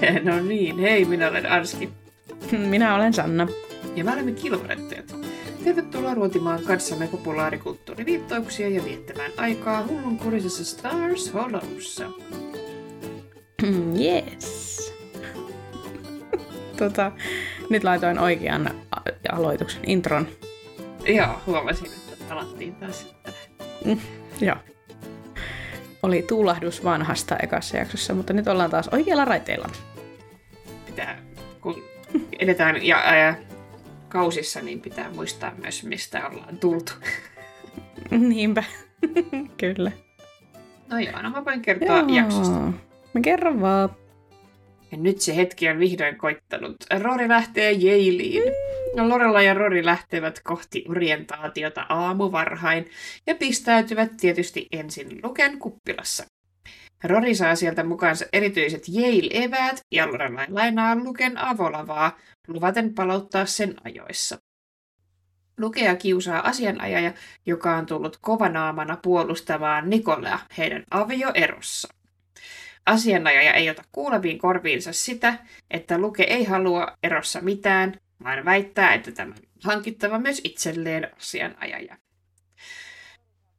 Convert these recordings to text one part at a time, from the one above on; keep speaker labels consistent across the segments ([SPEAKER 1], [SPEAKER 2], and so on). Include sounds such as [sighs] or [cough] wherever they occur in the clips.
[SPEAKER 1] [laughs] No niin, hei, minä olen Arski.
[SPEAKER 2] Minä olen Sanna.
[SPEAKER 1] Ja me olemme kilvorettajat. Tervetuloa ruotimaan kanssamme populaarikulttuuriviittauksia ja viettämään aikaa hullunkurisessa Stars Hollowssa. [clears throat]
[SPEAKER 2] yes. [laughs] tota, nyt laitoin oikean aloituksen intron.
[SPEAKER 1] Joo, huomasin, että palattiin taas.
[SPEAKER 2] Mm, joo. Oli tuulahdus vanhasta ekassa jaksossa, mutta nyt ollaan taas oikealla raiteilla.
[SPEAKER 1] Pitää, kun edetään ja, ja kausissa, niin pitää muistaa myös, mistä ollaan tultu. [laughs]
[SPEAKER 2] Niinpä. [laughs] Kyllä.
[SPEAKER 1] No joo, no mä voin kertoa joo. jaksosta.
[SPEAKER 2] Mä kerron vaan.
[SPEAKER 1] Ja nyt se hetki on vihdoin koittanut. Rory lähtee Yalein. No Lorella ja Rory lähtevät kohti orientaatiota aamuvarhain ja pistäytyvät tietysti ensin Luken kuppilassa. Rory saa sieltä mukaansa erityiset Yale-eväät ja Lorelai lainaa Luken avolavaa, luvaten palauttaa sen ajoissa. Lukea kiusaa asianajaja, joka on tullut kovanaamana puolustamaan Nikolea heidän avioerossa. Asianajaja ei ota kuuleviin korviinsa sitä, että Luke ei halua erossa mitään, vaan väittää, että tämä on hankittava myös itselleen asianajaja.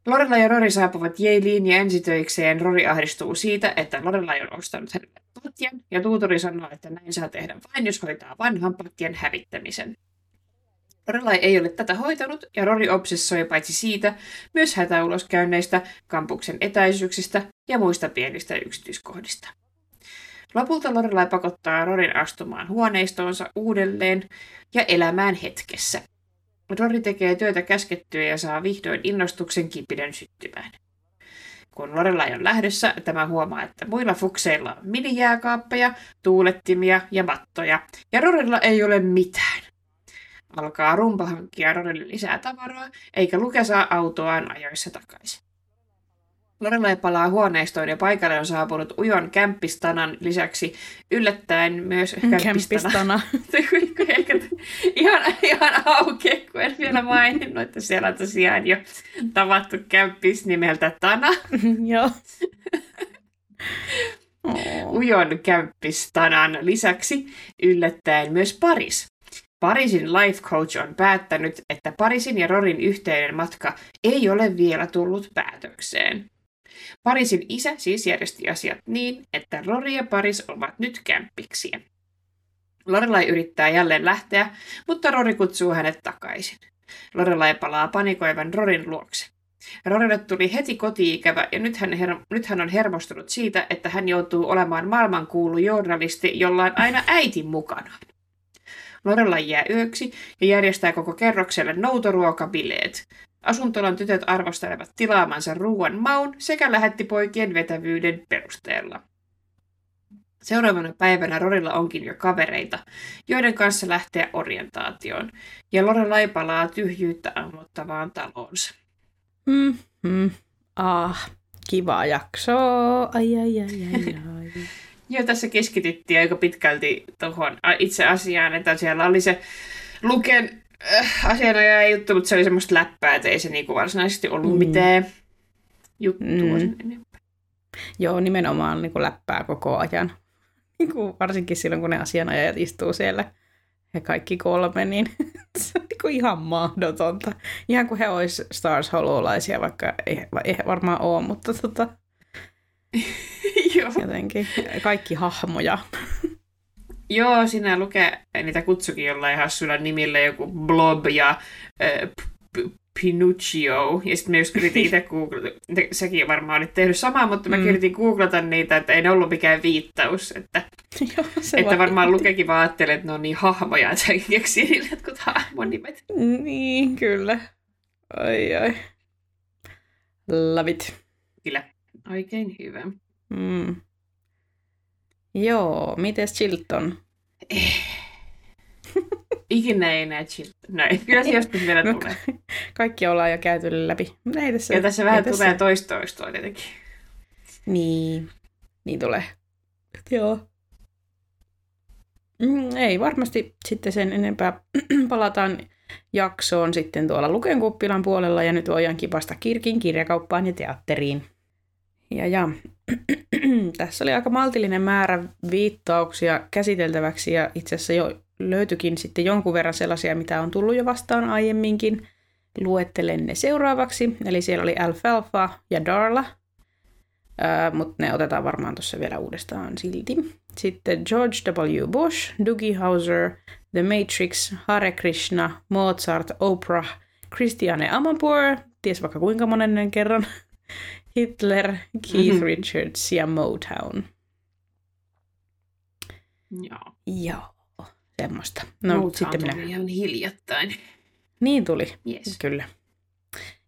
[SPEAKER 1] Lorella ja Rory saapuvat Yalein ja ensitöikseen Rory ahdistuu siitä, että Lorella on ostanut hänelle patjan, ja tuutori sanoo, että näin saa tehdä vain, jos hoitaa vanhan patjan hävittämisen. Lorelai ei ole tätä hoitanut, ja Rory obsessoi paitsi siitä myös hätäuloskäynneistä, kampuksen etäisyyksistä ja muista pienistä yksityiskohdista. Lopulta Lorelai pakottaa Rorin astumaan huoneistoonsa uudelleen ja elämään hetkessä. Rory tekee työtä käskettyä ja saa vihdoin innostuksen kipiden syttymään. Kun Lorelai on lähdössä, tämä huomaa, että muilla fukseilla on minijääkaappeja, tuulettimia ja mattoja, ja Rorilla ei ole mitään. Alkaa rumpa hankkia Rorille lisää tavaraa, eikä Luke saa autoaan ajoissa takaisin. Lorelai palaa huoneistoon ja paikalle on saapunut ujon kämppistanan lisäksi yllättäen myös
[SPEAKER 2] Kämppistana. [laughs]
[SPEAKER 1] ihan, ihan auki, kun en vielä maininnut, että siellä on tosiaan jo tavattu kämppis nimeltä Tana. [laughs]
[SPEAKER 2] Joo. [laughs]
[SPEAKER 1] Ujon kämppistanan lisäksi yllättäen myös Paris. Parisin life coach on päättänyt, että Parisin ja Rorin yhteinen matka ei ole vielä tullut päätökseen. Parisin isä siis järjesti asiat niin, että Rory ja Paris ovat nyt kämppiksiä. Lorelai yrittää jälleen lähteä, mutta Rory kutsuu hänet takaisin. Lorelai palaa panikoivan Rorin luokse. Rorille tuli heti kotiikävä ja nyt hän, her- nyt hän on hermostunut siitä, että hän joutuu olemaan maailmankuulu journalisti, jolla on aina äiti mukana. Lorelai jää yöksi ja järjestää koko kerrokselle noutoruokabileet. Asuntolan tytöt arvostelevat tilaamansa ruoan maun sekä lähettipoikien vetävyyden perusteella. Seuraavana päivänä Rorilla onkin jo kavereita, joiden kanssa lähteä orientaatioon, ja Lorelai palaa tyhjyyttä ammottavaan taloonsa.
[SPEAKER 2] Mm, mm. Ah, kiva jakso. Ai, ai, ai, ai, ai. [laughs]
[SPEAKER 1] Joo, tässä keskityttiin aika pitkälti tuohon itse asiaan, että siellä oli se Luken äh, asianajaja juttu, mutta se oli semmoista läppää, että ei se niinku varsinaisesti ollut
[SPEAKER 2] Mm.
[SPEAKER 1] mitään juttua.
[SPEAKER 2] Mm.
[SPEAKER 1] sen enempää.
[SPEAKER 2] Joo, nimenomaan niin kuin läppää koko ajan. [laughs] Niin kuin varsinkin silloin, kun ne asianajajat istuu siellä he kaikki kolme, niin [laughs] se on niin kuin ihan mahdotonta. Ihan kuin he olisi Stars Hollow-laisia, vaikka ei, ei varmaan ole, mutta tota, [laughs]
[SPEAKER 1] Joo.
[SPEAKER 2] jotenkin kaikki hahmoja.
[SPEAKER 1] Joo, siinä lukee niitä kutsukin jollain hassuilla nimillä, joku Blob ja äh, Pinuccio. Ja sitten mä just yritin itse googlata, sekin varmaan olit tehnyt samaa, mutta mä
[SPEAKER 2] Mm.
[SPEAKER 1] yritin googlata niitä, että ei ne ollut mikään viittaus. Että, [laughs]
[SPEAKER 2] Joo, se
[SPEAKER 1] että varmaan. Lukekin vaan ajattelee, että ne on niin hahmoja, että keksii niille jotkut hahmonimet.
[SPEAKER 2] Niin, kyllä. Ai ai. Love it.
[SPEAKER 1] Kyllä, oikein hyvä.
[SPEAKER 2] Mm. Joo, mites Chilton?
[SPEAKER 1] Ikinä ei enää chill. No, kyllä se joskus vielä
[SPEAKER 2] No,
[SPEAKER 1] tulee. [laughs]
[SPEAKER 2] Kaikki ollaan jo käyty läpi. Ei tässä,
[SPEAKER 1] Ja tässä vähän
[SPEAKER 2] tässä-
[SPEAKER 1] tulee toistoistoa tietenkin.
[SPEAKER 2] Niin, niin tulee. Joo. Mm, ei varmasti sitten sen enempää. [clears throat] Palataan jaksoon sitten tuolla Luken kuppilan puolella ja nyt voidaan kipasta Kirkin kirjakauppaan ja teatteriin. Ja, ja [clears throat] tässä oli aika maltillinen määrä viittauksia käsiteltäväksi ja itse asiassa jo löytyikin sitten jonkun verran sellaisia, mitä on tullut jo vastaan aiemminkin. Luettelen ne seuraavaksi. Eli siellä oli Alfalfa ja Darla, mutta ne otetaan varmaan tuossa vielä uudestaan silti. Sitten George W. Bush, Doogie Howser, The Matrix, Hare Krishna, Mozart, Oprah, Christiane Amanpour, ties vaikka kuinka monennen kerran, Hitler, Keith mm-hmm. Richards ja Motown.
[SPEAKER 1] Joo.
[SPEAKER 2] Joo, semmoista. No,
[SPEAKER 1] Motown sitten minä... ihan hiljattain.
[SPEAKER 2] Niin tuli,
[SPEAKER 1] yes.
[SPEAKER 2] kyllä.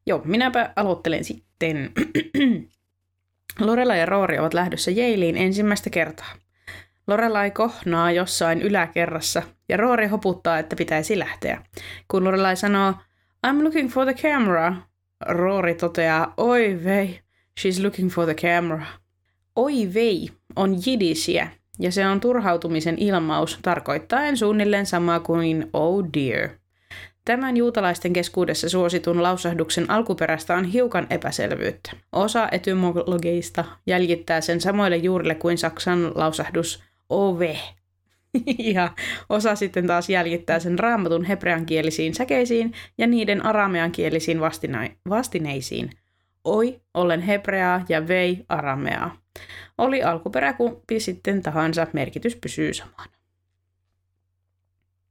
[SPEAKER 2] Joo, minäpä aloittelen sitten. [clears throat] Lorela ja Roori ovat lähdössä Jailiin ensimmäistä kertaa. Lorelai kohnaa jossain yläkerrassa ja Roori hoputtaa, että pitäisi lähteä. Kun Lorelai sanoo, I'm looking for the camera, Roori toteaa, oi vei, she's looking for the camera. Oi vei on jidisiä ja se on turhautumisen ilmaus tarkoittaen suunnilleen samaa kuin oh dear. Tämän juutalaisten keskuudessa suositun lausahduksen alkuperästä on hiukan epäselvyyttä. Osa etymologeista jäljittää sen samoille juurille kuin Saksan lausahdus ove. [laughs] ja osa sitten taas jäljittää sen raamatun hebreankielisiin säkeisiin ja niiden arameankielisiin vastineisiin. Oi, olen hebreaa ja vei arameaa. Oli alkuperä kumpi sitten tahansa, merkitys pysyy samana.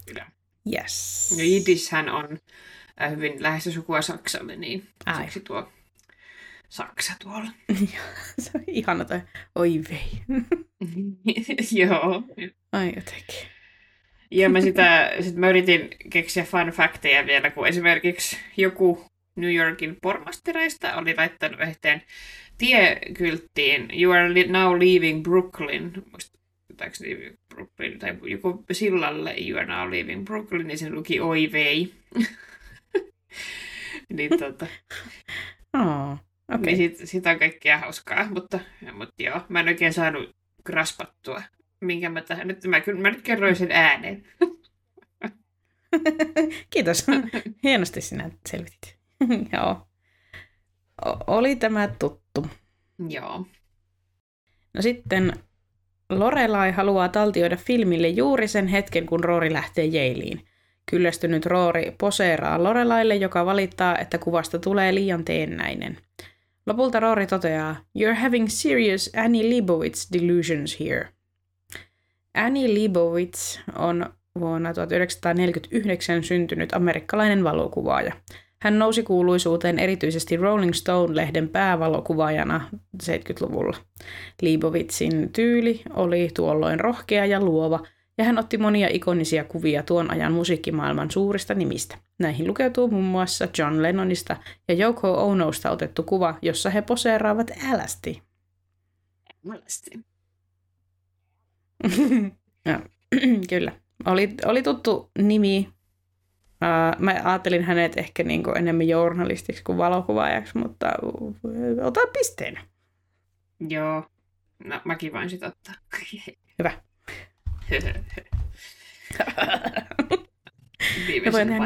[SPEAKER 1] Kyllä.
[SPEAKER 2] Yes.
[SPEAKER 1] Ja jidishän on äh, hyvin läheistä sukua Saksalle, niin
[SPEAKER 2] Ai.
[SPEAKER 1] siksi tuo Saksa tuolla. [laughs]
[SPEAKER 2] se on ihana toi. Oi vei. [laughs]
[SPEAKER 1] Joo.
[SPEAKER 2] Ai jotenkin.
[SPEAKER 1] Ja mä sitä, sit mä yritin keksiä fun facteja vielä, kun esimerkiksi joku New Yorkin pormastereista oli laittanut yhteen tiekylttiin You are li- now leaving Brooklyn. Muistaakseni niin Brooklyn tai joku sillalle You are now leaving Brooklyn, niin se luki oi vei. [laughs] niin tota,
[SPEAKER 2] Oh,
[SPEAKER 1] okay. niin sit, sit on kaikkea hauskaa, mutta, mutta joo, mä en oikein saanut graspattua, minkä mä tähän, nyt mä, kyllä, mä nyt kerroin sen ääneen. [laughs]
[SPEAKER 2] Kiitos. Hienosti sinä selvitit. [laughs] Joo. O- oli tämä tuttu.
[SPEAKER 1] Joo.
[SPEAKER 2] No sitten Lorelai haluaa taltioida filmille juuri sen hetken, kun Roori lähtee Jailiin. Kyllästynyt Roori poseeraa Lorelaille, joka valittaa, että kuvasta tulee liian teennäinen. Lopulta Roori toteaa, You're having serious Annie Leibovitz delusions here. Annie Leibovitz on vuonna 1949 syntynyt amerikkalainen valokuvaaja. Hän nousi kuuluisuuteen erityisesti Rolling Stone-lehden päävalokuvaajana 70-luvulla. Leibovitzin tyyli oli tuolloin rohkea ja luova, ja hän otti monia ikonisia kuvia tuon ajan musiikkimaailman suurista nimistä. Näihin lukeutuu muun muassa John Lennonista ja Yoko Onosta otettu kuva, jossa he poseeraavat älästi. [laughs] Ja, [clears throat] kyllä. Oli, oli tuttu nimi. Uh, mä ajattelin hänet ehkä niin kuin enemmän journalistiksi kuin valokuvaajaksi, mutta uh, ota pisteen.
[SPEAKER 1] Joo. No, mäkin voin sit ottaa. [laughs]
[SPEAKER 2] Hyvä. [laughs]
[SPEAKER 1] Viimeisen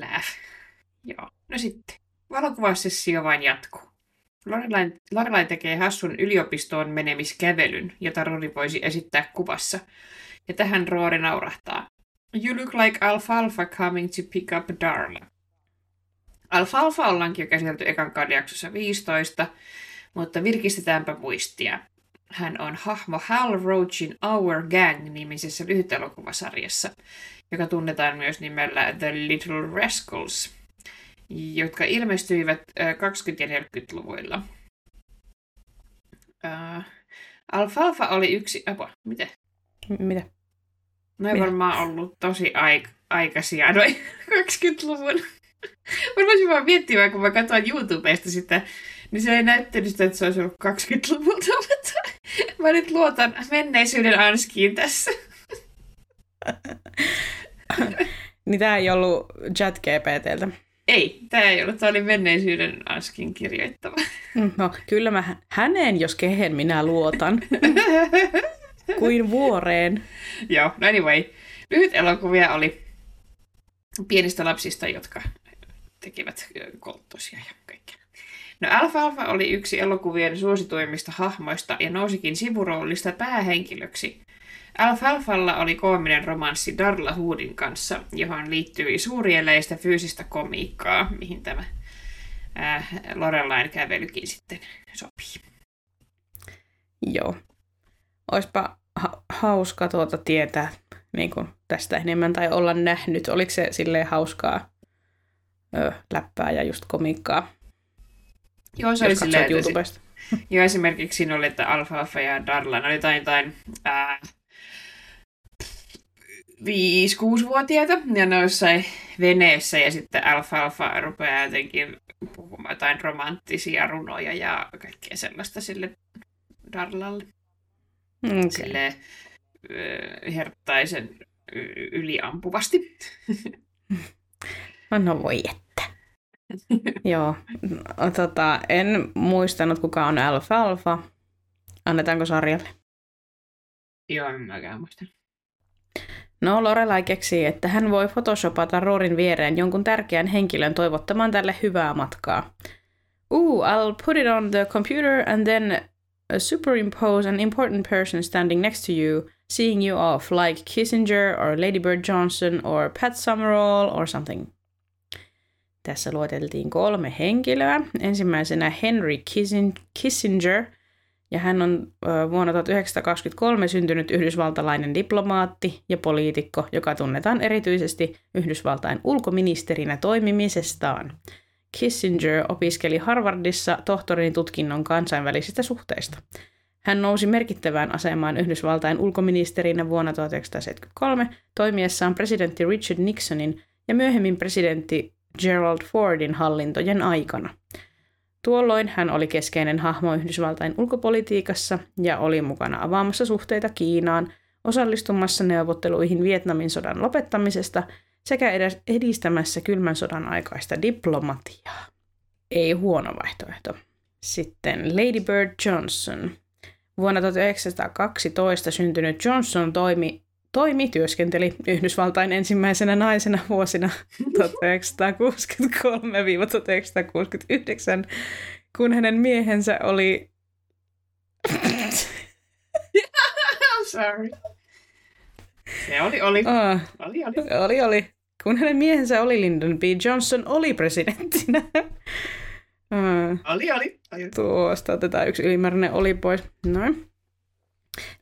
[SPEAKER 1] laugh. Joo. No sitten. Valokuvaussessio vain jatkuu. Lorelai, Lorelai tekee hassun yliopistoon menemiskävelyn, jota Rory voisi esittää kuvassa. Ja tähän Rory naurahtaa. You look like Alfalfa coming to pick up Darla. Alfalfa ollaankin jo käsitelty ekan jaksossa 15, mutta virkistetäänpä muistia. Hän on hahmo Hal Roachin Our Gang-nimisessä lyhytelokuvasarjassa, joka tunnetaan myös nimellä The Little Rascals, jotka ilmestyivät ö, 20- ja 40-luvuilla. Uh, Alfalfa oli yksi... Apa, mitä?
[SPEAKER 2] Mitä?
[SPEAKER 1] No ei varmaan ollut tosi aik- aikaisia, noin [laughs] 20-luvun. Mä voisin vaan miettiä, kun mä katsoin YouTubesta sitä, niin se ei näyttänyt sitä, että se olisi ollut 20-luvulta, mutta mä nyt luotan menneisyyden anskiin tässä. [laughs]
[SPEAKER 2] Niin tää ei ollut chat GPTltä.
[SPEAKER 1] Ei, tämä ei ollut, tämä oli menneisyyden anskin kirjoittava.
[SPEAKER 2] No, kyllä mä hä- häneen, jos kehen minä luotan, [laughs] kuin vuoreen. [laughs]
[SPEAKER 1] Joo, no anyway. Lyhyt elokuvia oli pienistä lapsista, jotka tekevät ö, kolttosia ja kaikkea. No Alfalfa oli yksi elokuvien suosituimmista hahmoista ja nousikin sivuroolista päähenkilöksi. Alfalfalla oli koominen romanssi Darla Hoodin kanssa, johon liittyi suurieleistä fyysistä komiikkaa, mihin tämä äh, Lorelain kävelykin sitten sopii.
[SPEAKER 2] Joo. Oispa ha- hauska tuota tietää niin kuin tästä enemmän tai olla nähnyt. Oliko se silleen hauskaa ö, läppää ja just komiikkaa?
[SPEAKER 1] Joo, se oli silleen, YouTubesta. [laughs] Joo, esimerkiksi siinä oli, että Alfalfa ja Darla, oli jotain, jotain ää, 5-6-vuotiaita, ja ne jossain veneessä, ja sitten Alfalfa rupeaa jotenkin puhumaan jotain romanttisia runoja ja kaikkea sellaista sille Darlalle. Okay. Silleen herttaisen yliampuvasti. [laughs]
[SPEAKER 2] no voi että. [laughs] Joo, no, tota, en muistanut kuka on Alfalfa. Annetaanko sarjalle?
[SPEAKER 1] Joo, en mäkään muista.
[SPEAKER 2] No, Lorelai keksii, että hän voi photoshopata Rorin viereen jonkun tärkeän henkilön toivottamaan tälle hyvää matkaa. Ooh, I'll put it on the computer and then superimpose an important person standing next to you, seeing you off, like Kissinger or Lady Bird Johnson or Pat Summerall or something. Tässä lueteltiin kolme henkilöä. Ensimmäisenä Henry Kissinger, ja hän on vuonna 1923 syntynyt yhdysvaltalainen diplomaatti ja poliitikko, joka tunnetaan erityisesti Yhdysvaltain ulkoministerinä toimimisestaan. Kissinger opiskeli Harvardissa tohtorin tutkinnon kansainvälisistä suhteista. Hän nousi merkittävään asemaan Yhdysvaltain ulkoministerinä vuonna 1973 toimiessaan presidentti Richard Nixonin ja myöhemmin presidentti Gerald Fordin hallintojen aikana. Tuolloin hän oli keskeinen hahmo Yhdysvaltain ulkopolitiikassa ja oli mukana avaamassa suhteita Kiinaan, osallistumassa neuvotteluihin Vietnamin sodan lopettamisesta sekä edistämässä kylmän sodan aikaista diplomatiaa. Ei huono vaihtoehto. Sitten Lady Bird Johnson. Vuonna 1912 syntynyt Johnson toimi, toimi työskenteli Yhdysvaltain ensimmäisenä naisena vuosina [laughs] 1963-1969, kun hänen miehensä oli... [laughs]
[SPEAKER 1] Sorry. Se oli, oli.
[SPEAKER 2] Oh, oli, oli. Oli, oli kun hänen miehensä oli Lyndon B. Johnson, oli presidenttinä.
[SPEAKER 1] oli, oli, oli.
[SPEAKER 2] Tuosta otetaan yksi ylimääräinen oli pois. Noin.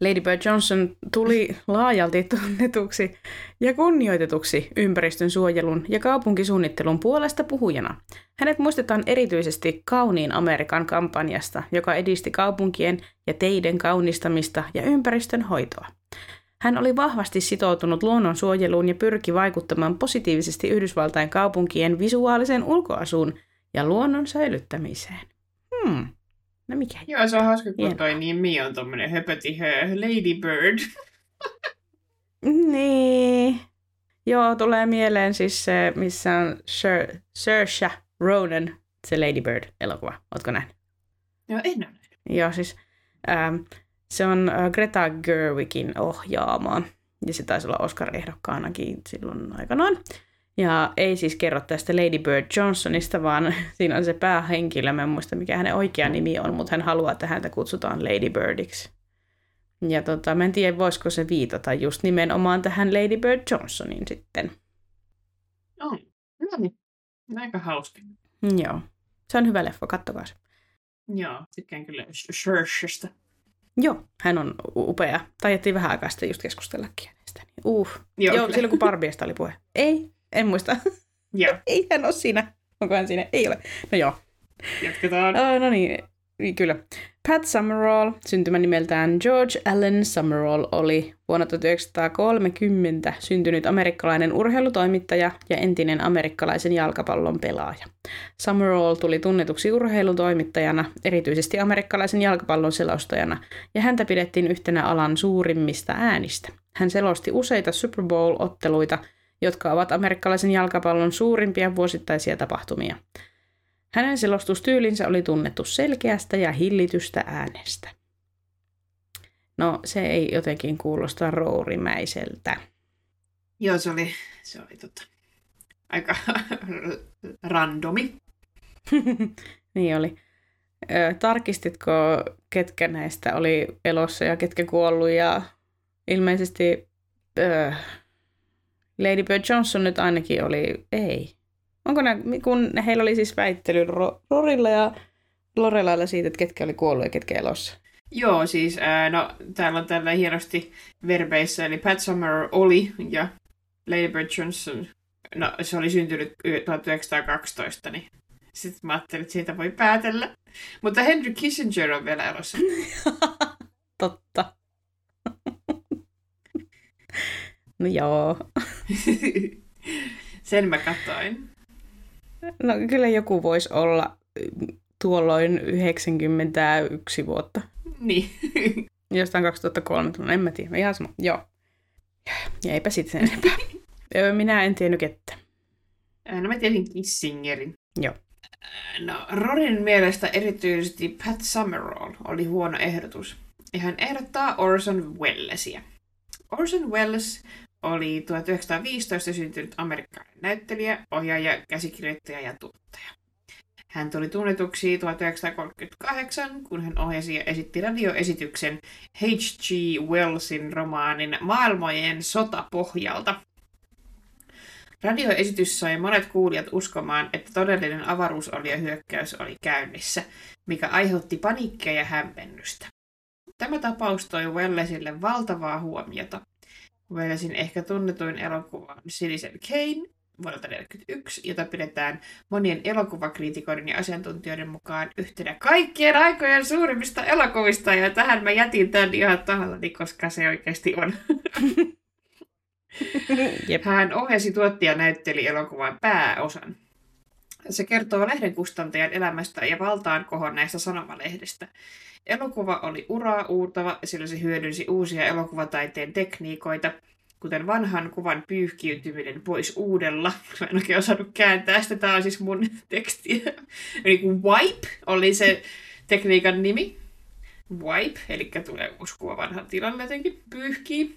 [SPEAKER 2] Lady Bird Johnson tuli laajalti tunnetuksi ja kunnioitetuksi ympäristön suojelun ja kaupunkisuunnittelun puolesta puhujana. Hänet muistetaan erityisesti Kauniin Amerikan kampanjasta, joka edisti kaupunkien ja teiden kaunistamista ja ympäristön hoitoa. Hän oli vahvasti sitoutunut luonnonsuojeluun ja pyrki vaikuttamaan positiivisesti Yhdysvaltain kaupunkien visuaaliseen ulkoasuun ja luonnon säilyttämiseen. Hmm. No mikä?
[SPEAKER 1] Joo, se on hauska, kun Hienoa. toi nimi on tommonen höpöti Lady Bird. [laughs]
[SPEAKER 2] niin. Joo, tulee mieleen siis se, missä on Sir, Saoirse Ronan, se Lady Bird-elokuva. Ootko nähnyt?
[SPEAKER 1] Joo, en ole.
[SPEAKER 2] Joo, siis ähm, se on äh, Greta Gerwigin ohjaama. Ja se taisi olla Oscar-ehdokkaanakin silloin aikanaan. Ja ei siis kerro tästä Lady Bird Johnsonista, vaan [laughs] siinä on se päähenkilö. Mä en muista mikä hänen oikea nimi on, mutta hän haluaa, että häntä kutsutaan Lady Birdiksi. Ja tota, mä en tiedä, voisiko se viitata just nimenomaan tähän Lady Bird Johnsonin sitten.
[SPEAKER 1] On. No niin. Aika hauska.
[SPEAKER 2] Joo. Se on hyvä leffa, kattokaa se.
[SPEAKER 1] Joo, tykkään kyllä Shershistä.
[SPEAKER 2] Joo, hän on upea. Taidettiin vähän aikaa sitten just keskustellakin hänestä. Uh. Joo, Joo silloin kun Barbiesta oli puhe. Ei, en muista.
[SPEAKER 1] Joo. [laughs]
[SPEAKER 2] ei hän ole siinä. Onko hän siinä? Ei ole. No joo.
[SPEAKER 1] Jatketaan.
[SPEAKER 2] Oh, no niin, niin, kyllä. Pat Summerall, syntymä nimeltään George Allen Summerall, oli vuonna 1930 syntynyt amerikkalainen urheilutoimittaja ja entinen amerikkalaisen jalkapallon pelaaja. Summerall tuli tunnetuksi urheilutoimittajana, erityisesti amerikkalaisen jalkapallon selostajana, ja häntä pidettiin yhtenä alan suurimmista äänistä. Hän selosti useita Super Bowl-otteluita, jotka ovat amerikkalaisen jalkapallon suurimpia vuosittaisia tapahtumia. Hänen selostustyylinsä oli tunnettu selkeästä ja hillitystä äänestä. No, se ei jotenkin kuulosta roorimäiseltä.
[SPEAKER 1] Joo, se oli, se oli tota, aika [laughs] randomi. [laughs]
[SPEAKER 2] Niin oli. Ö, tarkistitko, ketkä näistä oli elossa ja ketkä kuollut ja ilmeisesti ö, Lady Bird Johnson nyt ainakin oli, ei. Onko nämä, kun heillä oli siis väittely Rorilla ja Lorelalla siitä, että ketkä oli kuollut ja ketkä elossa.
[SPEAKER 1] Joo, siis ää, no, täällä on tällä hienosti verbeissä, eli Pat Summer oli ja Lady Bird Johnson, no se oli syntynyt 1912, niin sitten mä ajattelin, että siitä voi päätellä. Mutta Henry Kissinger on vielä elossa. [laughs]
[SPEAKER 2] Totta. [laughs] no joo. [laughs]
[SPEAKER 1] Sen mä katsoin.
[SPEAKER 2] No kyllä joku voisi olla tuolloin 91 vuotta.
[SPEAKER 1] Niin. [laughs]
[SPEAKER 2] Jostain 2003, en mä tiedä, ihan sama. Joo. Ja eipä sitten enempää. [laughs] Minä en tiennyt kettä.
[SPEAKER 1] No mä tiesin Kissingerin.
[SPEAKER 2] Joo.
[SPEAKER 1] No, Rorin mielestä erityisesti Pat Summerall oli huono ehdotus. Ja hän ehdottaa Orson Wellesia. Orson Welles oli 1915 syntynyt amerikkalainen näyttelijä, ohjaaja, käsikirjoittaja ja tuottaja. Hän tuli tunnetuksi 1938, kun hän ohjasi ja esitti radioesityksen H.G. Wellsin romaanin Maailmojen sota pohjalta. Radioesitys sai monet kuulijat uskomaan, että todellinen avaruusoliohyökkäys oli käynnissä, mikä aiheutti paniikkia ja hämmennystä. Tämä tapaus toi Wellesille valtavaa huomiota. Wellesin ehkä tunnetuin elokuva on Citizen Kane, vuodelta 1941, jota pidetään monien elokuvakriitikoiden ja asiantuntijoiden mukaan yhtenä kaikkien aikojen suurimmista elokuvista, ja tähän mä jätin tämän ihan tahallani, koska se oikeasti on. [laughs] Jep. Hän ohjasi, tuotti ja näytteli elokuvan pääosan. Se kertoo lehdenkustantajan elämästä ja valtaan kohonneesta sanomalehdestä. Elokuva oli uraa uurtava, sillä se hyödynsi uusia elokuvataiteen tekniikoita – kuten vanhan kuvan pyyhkiytyminen pois uudella. [laughs] Mä en oikein osannut kääntää sitä, tämä on siis mun [laughs] teksti. [laughs] Eli wipe oli se tekniikan nimi. Wipe, eli tulee uusi kuva vanhan tilalle jotenkin, pyyhkii.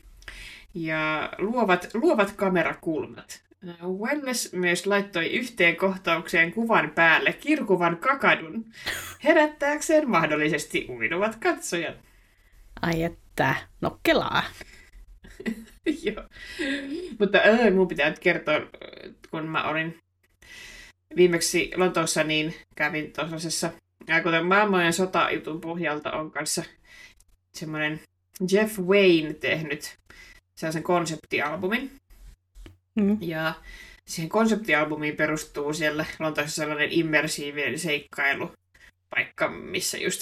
[SPEAKER 1] Ja luovat, luovat kamerakulmat. Welles myös laittoi yhteen kohtaukseen kuvan päälle kirkuvan kakadun, herättääkseen mahdollisesti uinuvat katsojat.
[SPEAKER 2] Ai että, nokkelaa.
[SPEAKER 1] Joo. Mutta äh, mun pitää nyt kertoa, kun mä olin viimeksi Lontoossa, niin kävin tuollaisessa, kuten maailmojen sotajutun pohjalta on kanssa semmoinen Jeff Wayne tehnyt sellaisen konseptialbumin. Mm. Ja siihen konseptialbumiin perustuu siellä Lontoossa sellainen immersiivinen seikkailupaikka, missä just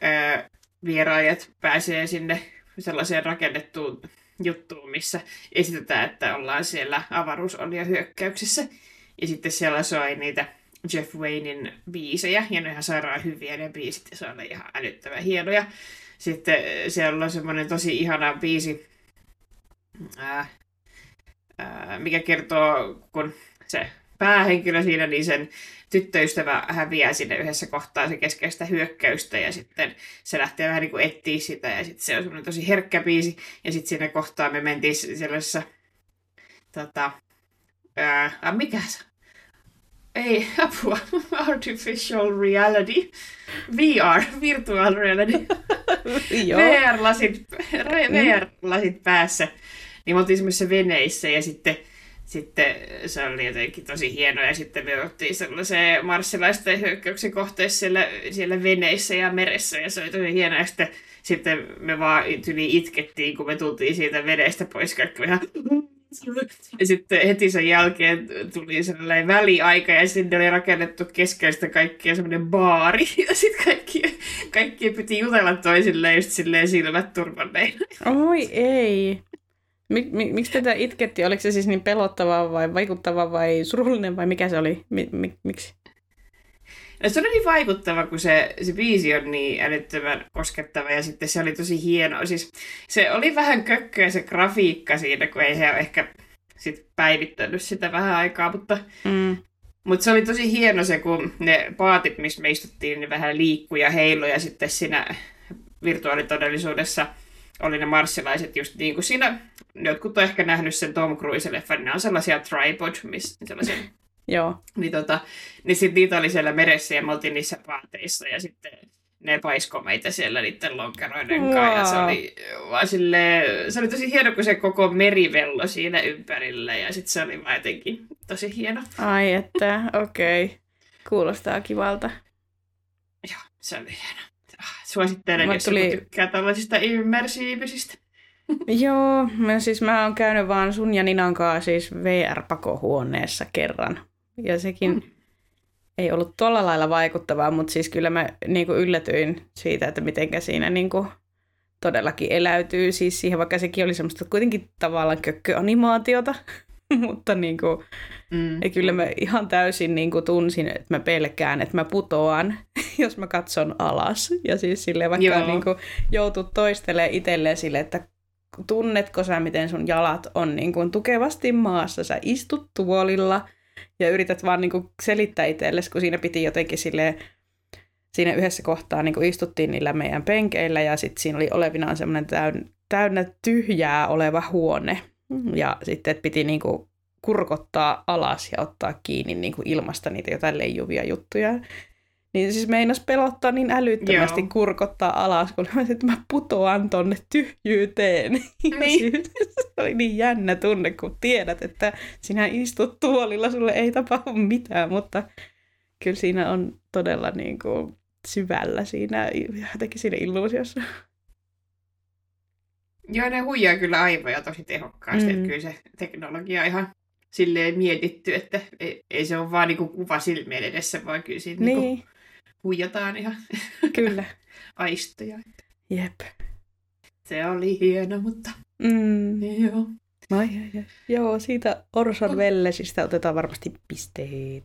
[SPEAKER 1] ää, vieraajat pääsee sinne sellaiseen rakennettuun juttuun, missä esitetään, että ollaan siellä hyökkäyksissä. Ja sitten siellä soi niitä Jeff Waynein biisejä, ja ne ihan sairaan hyviä ne biisit, ja se on ihan älyttävän hienoja. Sitten siellä on semmoinen tosi ihana biisi, ää, ää, mikä kertoo, kun se päähenkilö siinä, niin sen tyttöystävä häviää sinne yhdessä kohtaa se keskeistä hyökkäystä ja sitten se lähtee vähän niin kuin etsiä sitä ja sitten se on semmoinen tosi herkkä biisi. Ja sitten siinä kohtaa me mentiin sellaisessa tota, ää, mikä se ei, [laughs] apua, artificial reality, VR, virtual reality, [laughs] VR-lasit, VR-lasit päässä. Niin me oltiin semmoisessa veneissä ja sitten sitten se oli jotenkin tosi hieno ja sitten me oltiin sellaiseen marssilaisten hyökkäyksen kohteessa siellä, siellä veneissä ja meressä ja se oli tosi hienoa. Ja sitten, sitten me vaan tyli itkettiin, kun me tultiin siitä veneestä pois kaikki ihan ja sitten heti sen jälkeen tuli sellainen väliaika ja sinne oli rakennettu keskeistä kaikkia semmoinen baari. [laughs] Ja sitten kaikki, kaikki piti jutella toisilleen just silleen silmät turvanneina.
[SPEAKER 2] Oi ei. Mik, mik, miksi tätä itketti? Oliko se siis niin pelottava vai vaikuttava vai surullinen vai mikä se oli? Mik, mik, miksi?
[SPEAKER 1] No se oli niin vaikuttava, kun se, se biisi on niin älyttömän koskettava ja sitten se oli tosi hieno. Siis se oli vähän kökköä se grafiikka siinä, kun ei he ole ehkä sit päivittänyt sitä vähän aikaa, mutta, mm. mutta se oli tosi hieno se, kun ne paatit, missä me istuttiin, ne vähän liikkui ja heilui ja sitten siinä virtuaalitodellisuudessa oli ne marssilaiset just niin kuin siinä jotkut on ehkä nähnyt sen Tom Cruise-leffan, ne on sellaisia tripod, missä, sellaisia [laughs]
[SPEAKER 2] Joo.
[SPEAKER 1] Niin, tota, niin sit niitä oli siellä meressä ja me oltiin niissä vaateissa ja sitten ne paisko meitä siellä niiden lonkeroiden
[SPEAKER 2] Wow.
[SPEAKER 1] kanssa. Ja se oli, vaan silleen, se oli tosi hieno, kun se koko merivello siinä ympärillä ja sitten se oli vaan jotenkin tosi hieno.
[SPEAKER 2] Ai että, okei. Okay. Kuulostaa kivalta.
[SPEAKER 1] Joo, se oli hieno. Ah, Suosittelen,
[SPEAKER 2] Mulle
[SPEAKER 1] jos
[SPEAKER 2] tuli...
[SPEAKER 1] tykkää tällaisista immersiivisistä. [laughs]
[SPEAKER 2] Joo, mä, siis mä oon käynyt vaan sun ja Ninan kanssa siis VR-pakohuoneessa kerran. Ja sekin
[SPEAKER 1] Mm.
[SPEAKER 2] ei ollut tuolla lailla vaikuttavaa, mutta siis kyllä mä niin kuin yllätyin siitä, että mitenkä siinä niin kuin todellakin eläytyy siis siihen, vaikka sekin oli semmoista kuitenkin tavallaan kökköanimaatiota. [laughs] mutta niin kuin,
[SPEAKER 1] Mm.
[SPEAKER 2] ja kyllä mä ihan täysin niin kuin tunsin, että mä pelkään, että mä putoan, [laughs] jos mä katson alas. Ja siis silleen vaikka
[SPEAKER 1] Joo.
[SPEAKER 2] niin kuin joutuu toistelemaan itselleen sille, että tunnetko sä, miten sun jalat on niin kuin tukevasti maassa. Sä istut tuolilla ja yrität vaan niin kuin selittää itsellesi, kun siinä piti jotenkin silleen, siinä yhdessä kohtaa niin kuin istuttiin niillä meidän penkeillä ja sitten siinä oli olevinaan semmoinen täynnä, tyhjää oleva huone. Ja sitten että piti niin kuin kurkottaa alas ja ottaa kiinni niin kuin ilmasta niitä jotain leijuvia juttuja. Niin siis meinas pelottaa niin älyttömästi
[SPEAKER 1] Joo.
[SPEAKER 2] kurkottaa alas, kun [laughs] mä, että mä putoan tonne tyhjyyteen.
[SPEAKER 1] Niin. [laughs]
[SPEAKER 2] siis se oli niin jännä tunne, kun tiedät, että sinä istut tuolilla, sulle ei tapahdu mitään, mutta kyllä siinä on todella niin kuin syvällä siinä, jotenkin siinä illuusiossa.
[SPEAKER 1] Joo, ne huijaa kyllä aivoja tosi tehokkaasti.
[SPEAKER 2] Mm.
[SPEAKER 1] Että kyllä se teknologia ihan silleen mietitty, että ei, ei se ole vaan niinku kuva silmien edessä, vaan kyllä niin. niinku
[SPEAKER 2] Niin,
[SPEAKER 1] huijataan ihan
[SPEAKER 2] kyllä. [laughs]
[SPEAKER 1] aistoja.
[SPEAKER 2] Jep.
[SPEAKER 1] Se oli hieno, mutta
[SPEAKER 2] Mm.
[SPEAKER 1] joo.
[SPEAKER 2] Ai, ai, ai. Joo, siitä Orson Wellesistä otetaan varmasti pisteet.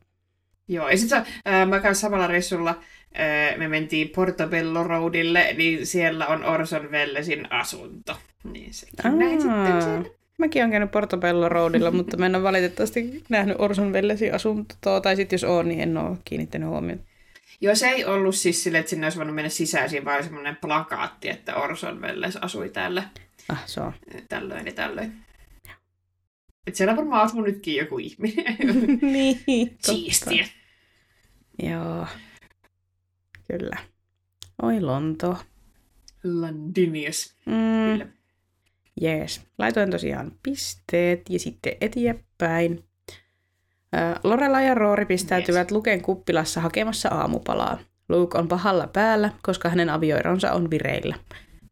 [SPEAKER 1] Joo, ja sitten mä kanssa samalla reissulla ää, me mentiin Portobello Roadille, niin siellä on Orson Wellesin asunto. Niin sekin näin sitten siellä.
[SPEAKER 2] Mäkin olen käynyt Portobello Roadilla, [laughs] mutta mä en ole valitettavasti nähnyt Orson Wellesin asuntoa, tai sitten jos on, niin en ole kiinnittänyt huomiota.
[SPEAKER 1] Joo, se ei ollut siis sille, että sinne olisi voinut mennä sisään, siinä vaan semmoinen plakaatti, että Orson Welles asui täällä
[SPEAKER 2] Ah, se on.
[SPEAKER 1] tällöin ja tällöin. Et siellä varmaan asuu nytkin joku ihminen. [laughs]
[SPEAKER 2] niin.
[SPEAKER 1] Siistiä.
[SPEAKER 2] Joo, kyllä. Oi Lonto.
[SPEAKER 1] Londinius.
[SPEAKER 2] Mm,
[SPEAKER 1] Kyllä.
[SPEAKER 2] Jees. Laitoin tosiaan pisteet ja sitten eteenpäin. Lorela ja Roori pistäytyvät yes. Luken kuppilassa hakemassa aamupalaa. Luke on pahalla päällä, koska hänen avioeronsa on vireillä.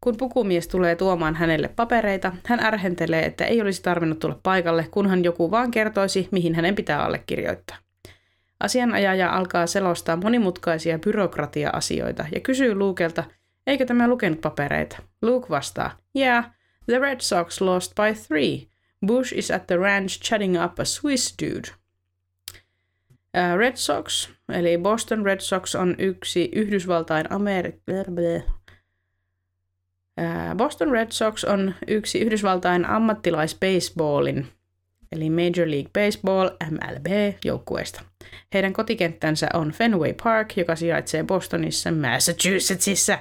[SPEAKER 2] Kun pukumies tulee tuomaan hänelle papereita, hän ärhentelee, että ei olisi tarvinnut tulla paikalle, kunhan joku vaan kertoisi, mihin hänen pitää allekirjoittaa. Asianajaja alkaa selostaa monimutkaisia byrokratia-asioita ja kysyy Lukelta, eikö tämä lukenut papereita. Luke vastaa, yeah, the Red Sox lost by three. Bush is at the ranch chatting up a Swiss dude. Ää, Red Sox, eli Boston Red Sox on yksi Yhdysvaltain Ameri- Ää, Boston Red Sox on yksi Yhdysvaltain ammattilaisbaseballin, eli Major League Baseball MLB joukkueesta. Heidän kotikenttänsä on Fenway Park, joka sijaitsee Bostonissa, Massachusettsissa.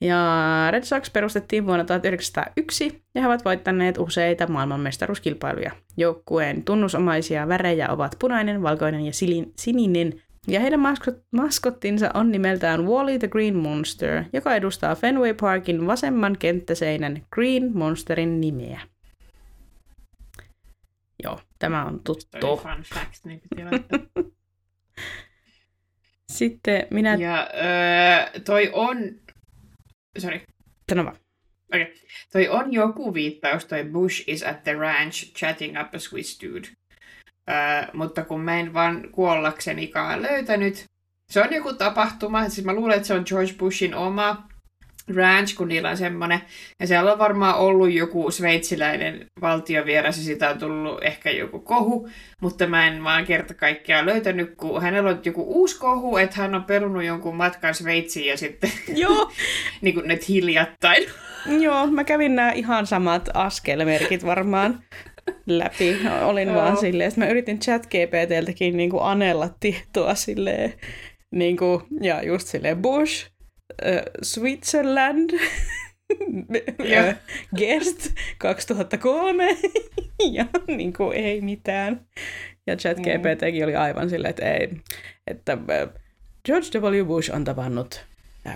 [SPEAKER 2] Ja Red Sox perustettiin vuonna 1901 ja he ovat voittaneet useita maailmanmestaruuskilpailuja. Joukkueen tunnusomaisia värejä ovat punainen, valkoinen ja sininen. Ja heidän maskot, maskottinsa on nimeltään Wally the Green Monster, joka edustaa Fenway Parkin vasemman kenttäseinän Green Monsterin nimeä. Joo, tämä on tuttu.
[SPEAKER 1] fun fact, niin piti. [laughs]
[SPEAKER 2] Sitten minä...
[SPEAKER 1] Ja öö, toi on... Sorry.
[SPEAKER 2] Sano vaan.
[SPEAKER 1] Okay. Toi on joku viittaus, toi Bush is at the ranch chatting up a Swiss dude. Öö, mutta kun mä en vaan kuollaksenikaan löytänyt. Se on joku tapahtuma, siis mä luulen, että se on George Bushin oma ranch, kun niillä on semmoinen. Ja siellä on varmaan ollut joku sveitsiläinen valtiovieras ja siitä on tullut ehkä joku kohu, mutta mä en vaan kerta kaikkiaan löytänyt, kun hänellä on joku uusi kohu, että hän on perunut jonkun matkan Sveitsiin ja sitten
[SPEAKER 2] Joo, [laughs]
[SPEAKER 1] niin kuin nyt hiljattain.
[SPEAKER 2] Joo, mä kävin nämä ihan samat askelmerkit varmaan läpi. Olin
[SPEAKER 1] Joo.
[SPEAKER 2] vaan silleen, että mä yritin chat GPTltäkin niin kuin anella tietoa silleen, niin kuin, ja just silleen Bush, äh, Switzerland, ja. Guest 2003 ja niin kuin ei mitään. Ja ChatGPTkin mm. oli aivan silleen, että ei, että George W. Bush on tavannut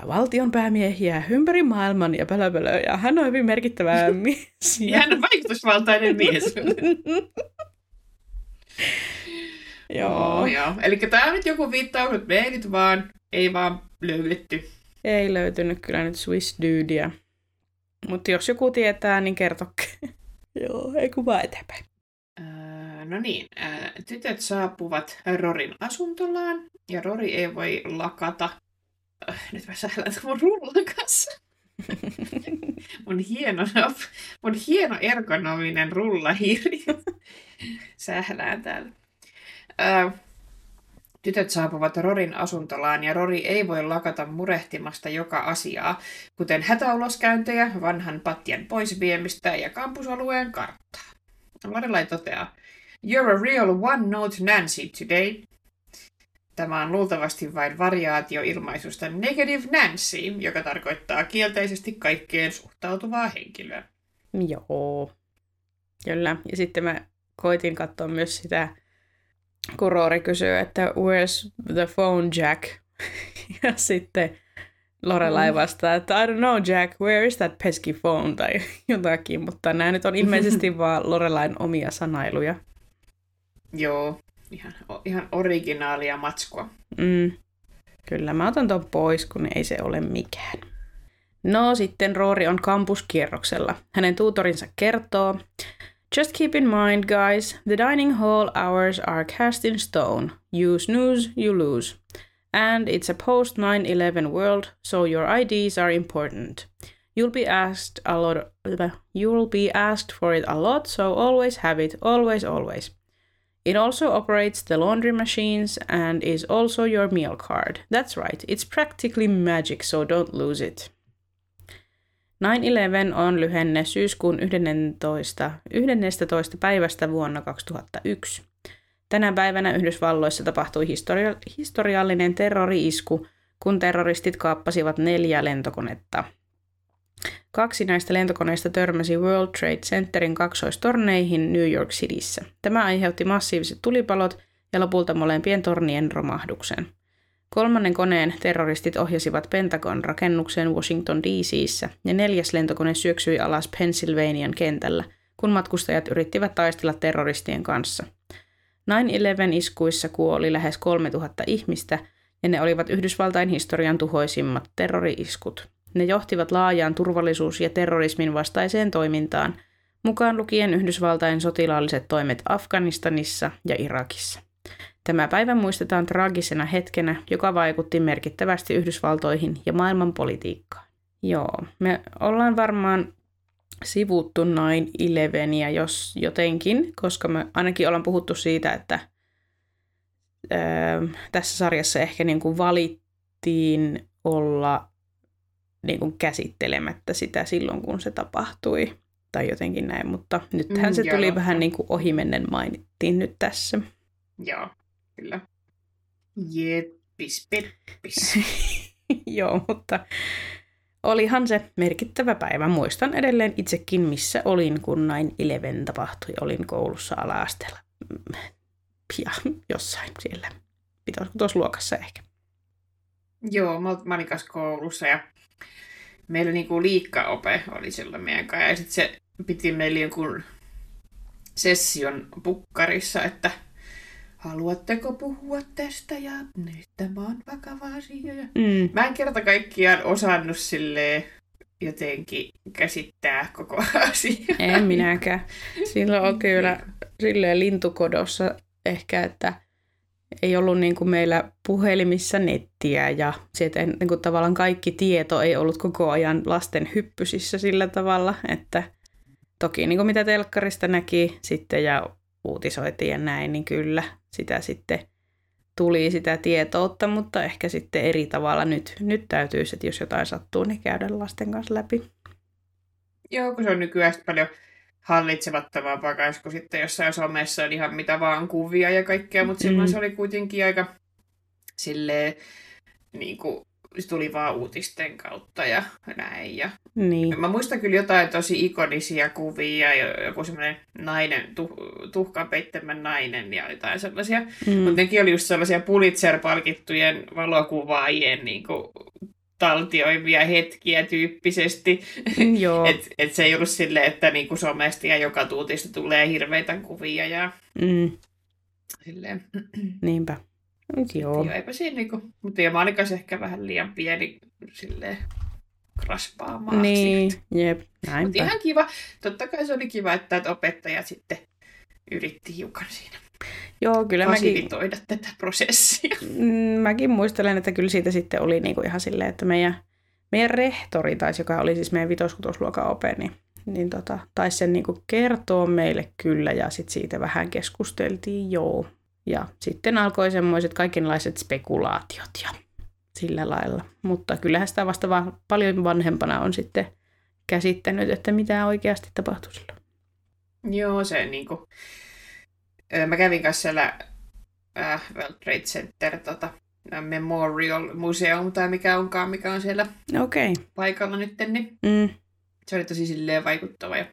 [SPEAKER 2] valtion päämiehiä ympäri maailman ja pölöpölö, ja hän on hyvin merkittävä [laughs] mies.
[SPEAKER 1] ja hän on vaikutusvaltainen mies. [laughs]
[SPEAKER 2] joo.
[SPEAKER 1] Oh, joo. Eli tämä on nyt joku viittaus, että me ei nyt vaan, ei vaan löydetty.
[SPEAKER 2] Ei löytynyt kyllä nyt Swiss Dudea. Mutta jos joku tietää, niin kertokaa. [laughs] joo, ei kun vaan eteenpäin.
[SPEAKER 1] Öö, no niin, öö, tytöt saapuvat Rorin asuntolaan ja Rori ei voi lakata Äh, nyt mä sählän mun rullan kanssa. [laughs] mun hieno, mun hieno ergonominen rullahiiri. [laughs] Sählään täällä. Tytöt saapuvat Rorin asuntolaan ja Rori ei voi lakata murehtimasta joka asiaa, kuten hätäuloskäyntejä, vanhan patjan poisviemistä ja kampusalueen karttaa. Lorelai toteaa, You're a real one-note Nancy today. Tämä on luultavasti vain variaatio ilmaisusta negative Nancy, joka tarkoittaa kielteisesti kaikkeen suhtautuvaa henkilöä.
[SPEAKER 2] Joo, kyllä. Ja sitten mä koitin katsoa myös sitä, kun Roori kysyy, että where's the phone Jack? [laughs] ja sitten Lorelai mm. vastaa, että I don't know Jack, where is that pesky phone? Tai [laughs] jotakin, mutta nämä nyt on ilmeisesti [laughs] vaan Lorelain omia sanailuja.
[SPEAKER 1] Joo, ihan, ihan originaalia matskua.
[SPEAKER 2] Mm. Kyllä, mä otan ton pois, kun ei se ole mikään. No sitten Roori on kampuskierroksella. Hänen tuutorinsa kertoo, Just keep in mind, guys, the dining hall hours are cast in stone. You snooze, you lose. And it's a post 9/11 world, so your IDs are important. You'll be asked a lot. You'll be asked for it a lot, so always have it, always, always. It also operates the laundry machines and is also your meal card. That's right, it's practically magic, so don't lose it. 9-11 on lyhenne syyskuun 11. 11. päivästä vuonna 2001. Tänä päivänä Yhdysvalloissa tapahtui historia- historiallinen terrori-isku, kun terroristit kaappasivat neljä lentokonetta – Kaksi näistä lentokoneista törmäsi World Trade Centerin kaksoistorneihin New York Cityssä. Tämä aiheutti massiiviset tulipalot ja lopulta molempien tornien romahduksen. Kolmannen koneen terroristit ohjasivat Pentagon rakennukseen Washington DCissä ja neljäs lentokone syöksyi alas Pennsylvanian kentällä, kun matkustajat yrittivät taistella terroristien kanssa. 9-11 iskuissa kuoli lähes 3000 ihmistä ja ne olivat Yhdysvaltain historian tuhoisimmat terrori-iskut. Ne johtivat laajaan turvallisuus- ja terrorismin vastaiseen toimintaan, mukaan lukien Yhdysvaltain sotilaalliset toimet Afganistanissa ja Irakissa. Tämä päivä muistetaan traagisena hetkenä, joka vaikutti merkittävästi Yhdysvaltoihin ja maailman politiikkaan. Joo, me ollaan varmaan sivuttu noin Ileveniä jos jotenkin, koska me ainakin ollaan puhuttu siitä, että ää, tässä sarjassa ehkä niin kuin valittiin olla niin kuin käsittelemättä sitä silloin, kun se tapahtui. Tai jotenkin näin, mutta nythän mm, se tuli joo. vähän niin kuin ohimennen mainittiin nyt tässä.
[SPEAKER 1] Joo, kyllä. Jeppis, peppis. [laughs]
[SPEAKER 2] joo, mutta olihan se merkittävä päivä. Muistan edelleen itsekin, missä olin, kun näin Eleven tapahtui. Olin koulussa ala-asteella. Ja jossain siellä. Pitäisikö tuossa luokassa ehkä.
[SPEAKER 1] Joo, mä olin koulussa ja meillä niinku liikkaope oli silloin meidän kanssa. Ja sitten se piti meille jonkun session pukkarissa, että haluatteko puhua tästä ja nyt tämä on vakava asia. Ja mm. Mä en kerta kaikkiaan osannut silleen jotenkin käsittää koko [laughs] asia.
[SPEAKER 2] En minäkään. Silloin on kyllä silleen lintukodossa ehkä, että ei ollut niin kuin meillä puhelimissa nettiä ja sieltä niin kuin tavallaan kaikki tieto ei ollut koko ajan lasten hyppysissä sillä tavalla, että toki niin kuin mitä telkkarista näki sitten ja uutisoitiin ja näin, niin kyllä sitä sitten tuli sitä tietoutta, mutta ehkä sitten eri tavalla nyt, nyt täytyy, että jos jotain sattuu, niin käydä lasten kanssa läpi.
[SPEAKER 1] Joo, kun se on nykyään paljon hallitsemattomampaa kanssa kuin sitten jossain somessa on ihan mitä vaan kuvia ja kaikkea, mutta silloin mm. se oli kuitenkin aika silleen niin kuin se tuli vaan uutisten kautta ja näin. Ja...
[SPEAKER 2] Niin.
[SPEAKER 1] Mä muistan kyllä jotain tosi ikonisia kuvia, jo- joku semmoinen nainen, tuh, tuhkan peittämän nainen ja jotain sellaisia.
[SPEAKER 2] Mm.
[SPEAKER 1] Mutta nekin oli just sellaisia Pulitzer-palkittujen valokuvaajien niin kuin, taltioivia hetkiä tyyppisesti.
[SPEAKER 2] Joo.
[SPEAKER 1] Et, et se ei ollut silleen, että niinku somesta ja joka tuutista tulee hirveitä kuvia ja
[SPEAKER 2] Mm.
[SPEAKER 1] silleen.
[SPEAKER 2] Niinpä. Mut Joo.
[SPEAKER 1] Joo, eipä siinä niinku, mutta ja kanssa ehkä vähän liian pieni silleen kraspaamaan
[SPEAKER 2] Niin,
[SPEAKER 1] sieltä.
[SPEAKER 2] jep,
[SPEAKER 1] Mutta
[SPEAKER 2] näinpä.
[SPEAKER 1] ihan kiva. Totta kai se oli kiva, että, opettajat sitten yritti hiukan siinä
[SPEAKER 2] Joo, kyllä mäkin,
[SPEAKER 1] tätä prosessia.
[SPEAKER 2] mm, mäkin muistelen, että kyllä siitä sitten oli niinku ihan silleen, että meidän, meidän rehtori, taisi, joka oli siis meidän vitoskutosluokan ope, niin, niin tota, taisi sen niinku kertoa meille kyllä ja sitten siitä vähän keskusteltiin, joo. Ja sitten alkoi semmoiset kaikenlaiset spekulaatiot ja sillä lailla. Mutta kyllähän sitä vasta vaan paljon vanhempana on sitten käsittänyt, että mitä oikeasti tapahtui silloin.
[SPEAKER 1] Joo, se niinku... Ö, Mä kävin kanssa siellä äh, World Trade Center tota, Memorial Museum tai mikä onkaan, mikä on siellä.
[SPEAKER 2] Okay.
[SPEAKER 1] paikalla nyt, niin
[SPEAKER 2] Mm,
[SPEAKER 1] se oli tosi silleen vaikuttava ja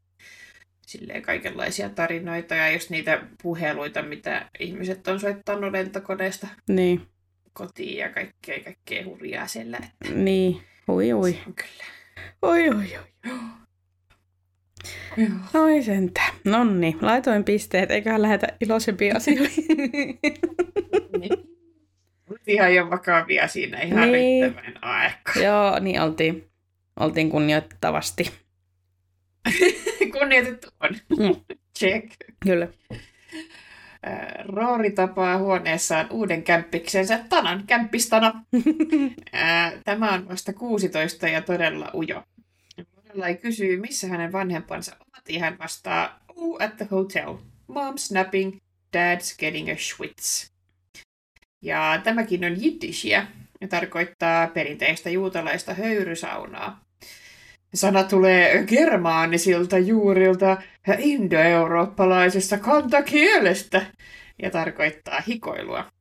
[SPEAKER 1] silleen kaikenlaisia tarinoita ja just niitä puheluita, mitä ihmiset on soittanut lentokoneesta
[SPEAKER 2] niin,
[SPEAKER 1] kotiin ja kaikkea, kaikkea hurjaa siellä.
[SPEAKER 2] niin. Ui, ui.
[SPEAKER 1] Se on kyllä.
[SPEAKER 2] Oi, oi, oi.
[SPEAKER 1] Joo.
[SPEAKER 2] Oi sentä. Nonni, laitoin pisteet, eiköhän lähetä iloisempiin asioihin. [laughs]
[SPEAKER 1] Niin. Ihan jo vakavia siinä ihan
[SPEAKER 2] Niin.
[SPEAKER 1] riittävän aika.
[SPEAKER 2] Joo, niin oltiin, oltiin kunnioittavasti. [laughs]
[SPEAKER 1] Kunnioitettu on.
[SPEAKER 2] Mm.
[SPEAKER 1] Check.
[SPEAKER 2] Kyllä.
[SPEAKER 1] Roori tapaa huoneessaan uuden kämppiksensä Tanan, kämppistana. [laughs] Tämä on vasta 16 ja todella ujo. Lorelai kysyy, missä hänen vanhempansa ovat, ja hän vastaa, oh, at the hotel. Mom snapping, dad's getting a schwitz. Ja tämäkin on jiddishiä ja tarkoittaa perinteistä juutalaista höyrysaunaa. Sana tulee germaanisilta juurilta ja indoeurooppalaisesta kantakielestä ja tarkoittaa hikoilua.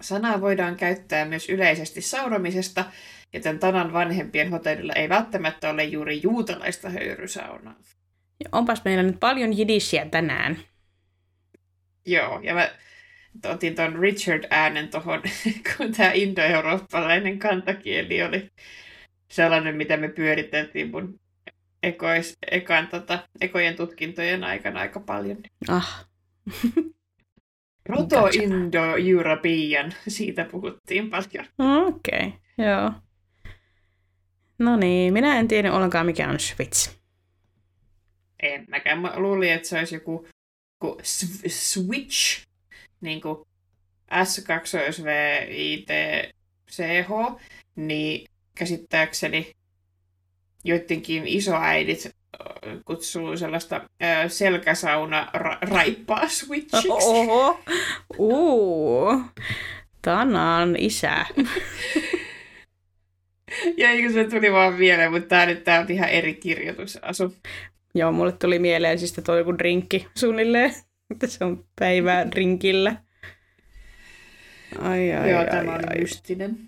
[SPEAKER 1] Sanaa voidaan käyttää myös yleisesti saunomisesta, joten Tanan vanhempien hotellilla ei välttämättä ole juuri juutalaista höyrysaunaa.
[SPEAKER 2] Ja onpas meillä nyt paljon jidishiä tänään.
[SPEAKER 1] Joo, ja mä otin ton Richard-äänen tuohon, [laughs] kun tämä indoeurooppalainen kantakieli oli sellainen, mitä me pyöriteltiin mun ekois, ekan, tota, ekojen tutkintojen aikana aika paljon.
[SPEAKER 2] Ah, [laughs]
[SPEAKER 1] Proto-Indo-European, siitä puhuttiin paljon.
[SPEAKER 2] okei. Okay. Joo. No niin, minä en tiedä ollenkaan mikä on Schwitz.
[SPEAKER 1] En mäkään. Mä luulin, että se olisi joku, joku sw- switch, niin kuin s 2 v i t c h niin käsittääkseni joidenkin isoäidit kutsuu sellaista selkäsauna ra- raippaa switchiksi. [laughs]
[SPEAKER 2] Oho. Uu. Tanan isä. [laughs]
[SPEAKER 1] Ja eikö se tuli vaan mieleen, mutta tää nyt tää on ihan eri kirjoitusasu.
[SPEAKER 2] Joo, mulle tuli mieleen siis, että on joku drinkki suunnilleen. Että se on päivää drinkillä. Ai, ai,
[SPEAKER 1] Joo,
[SPEAKER 2] ai,
[SPEAKER 1] tämä oli
[SPEAKER 2] ai.
[SPEAKER 1] mystinen.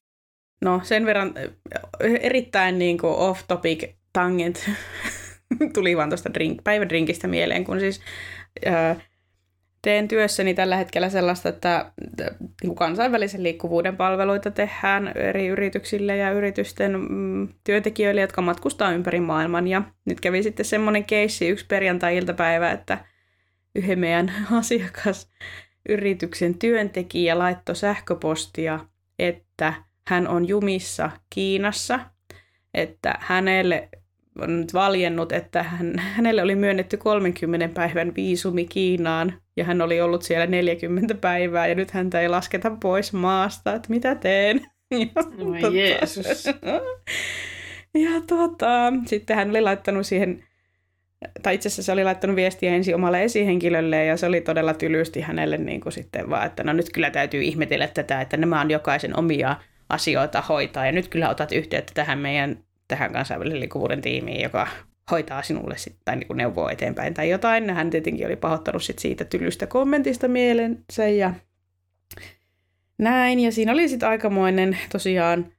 [SPEAKER 2] No sen verran äh, erittäin niin kuin off-topic tangent [laughs] tuli vaan tuosta drink, päivädrinkistä mieleen, kun siis ää, teen työssäni tällä hetkellä sellaista, että niin kansainvälisen liikkuvuuden palveluita tehdään eri yrityksille ja yritysten mm, työntekijöille, jotka matkustaa ympäri maailman. Ja nyt kävi sitten semmoinen keissi yksi perjantai-iltapäivä, että yhden meidän [laughs] asiakasyrityksen työntekijä laittoi sähköpostia, että hän on jumissa Kiinassa, että hänelle on nyt valjennut, että hän, hänelle oli myönnetty 30 päivän viisumi Kiinaan ja hän oli ollut siellä 40 päivää ja nyt häntä ei lasketa pois maasta, että mitä teen? [laughs] Ja,
[SPEAKER 1] Oi Jeesus. [laughs]
[SPEAKER 2] ja tota, sitten hän oli laittanut siihen, tai itse asiassa se oli laittanut viestiä ensin omalle esihenkilölle ja se oli todella tylysti hänelle niin kuin sitten vaan, että no nyt kyllä täytyy ihmetellä tätä, että nämä on jokaisen omia asioita hoitaa ja nyt kyllä otat yhteyttä tähän meidän tähän kansainvälisen liikkuvuuden tiimiin, joka hoitaa sinulle sit, tai niin neuvoo eteenpäin tai jotain. Hän tietenkin oli pahoittanut sit siitä tylystä kommentista mielensä ja näin. Ja siinä oli sitten aikamoinen tosiaan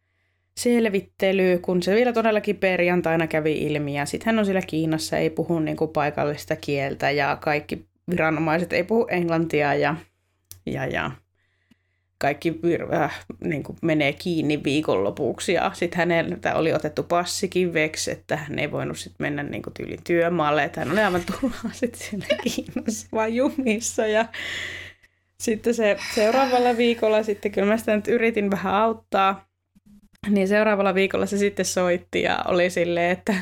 [SPEAKER 2] selvittely, kun se vielä todellakin perjantaina kävi ilmi. Ja sitten hän on siellä Kiinassa, ei puhu niin kuin paikallista kieltä ja kaikki viranomaiset ei puhu englantia ja, ja, ja kaikki äh, niin kuin menee kiinni viikonlopuksi ja sitten häneltä oli otettu passikin veksi, että hän ei voinut sitten mennä niin kuin tyylin työmaalle, että hän oli aivan turhaa sitten siellä [laughs] Kiinassa vaan jumissa ja sitten se seuraavalla viikolla sitten kyllä mä sitä nyt yritin vähän auttaa, niin seuraavalla viikolla se sitten soitti ja oli silleen, että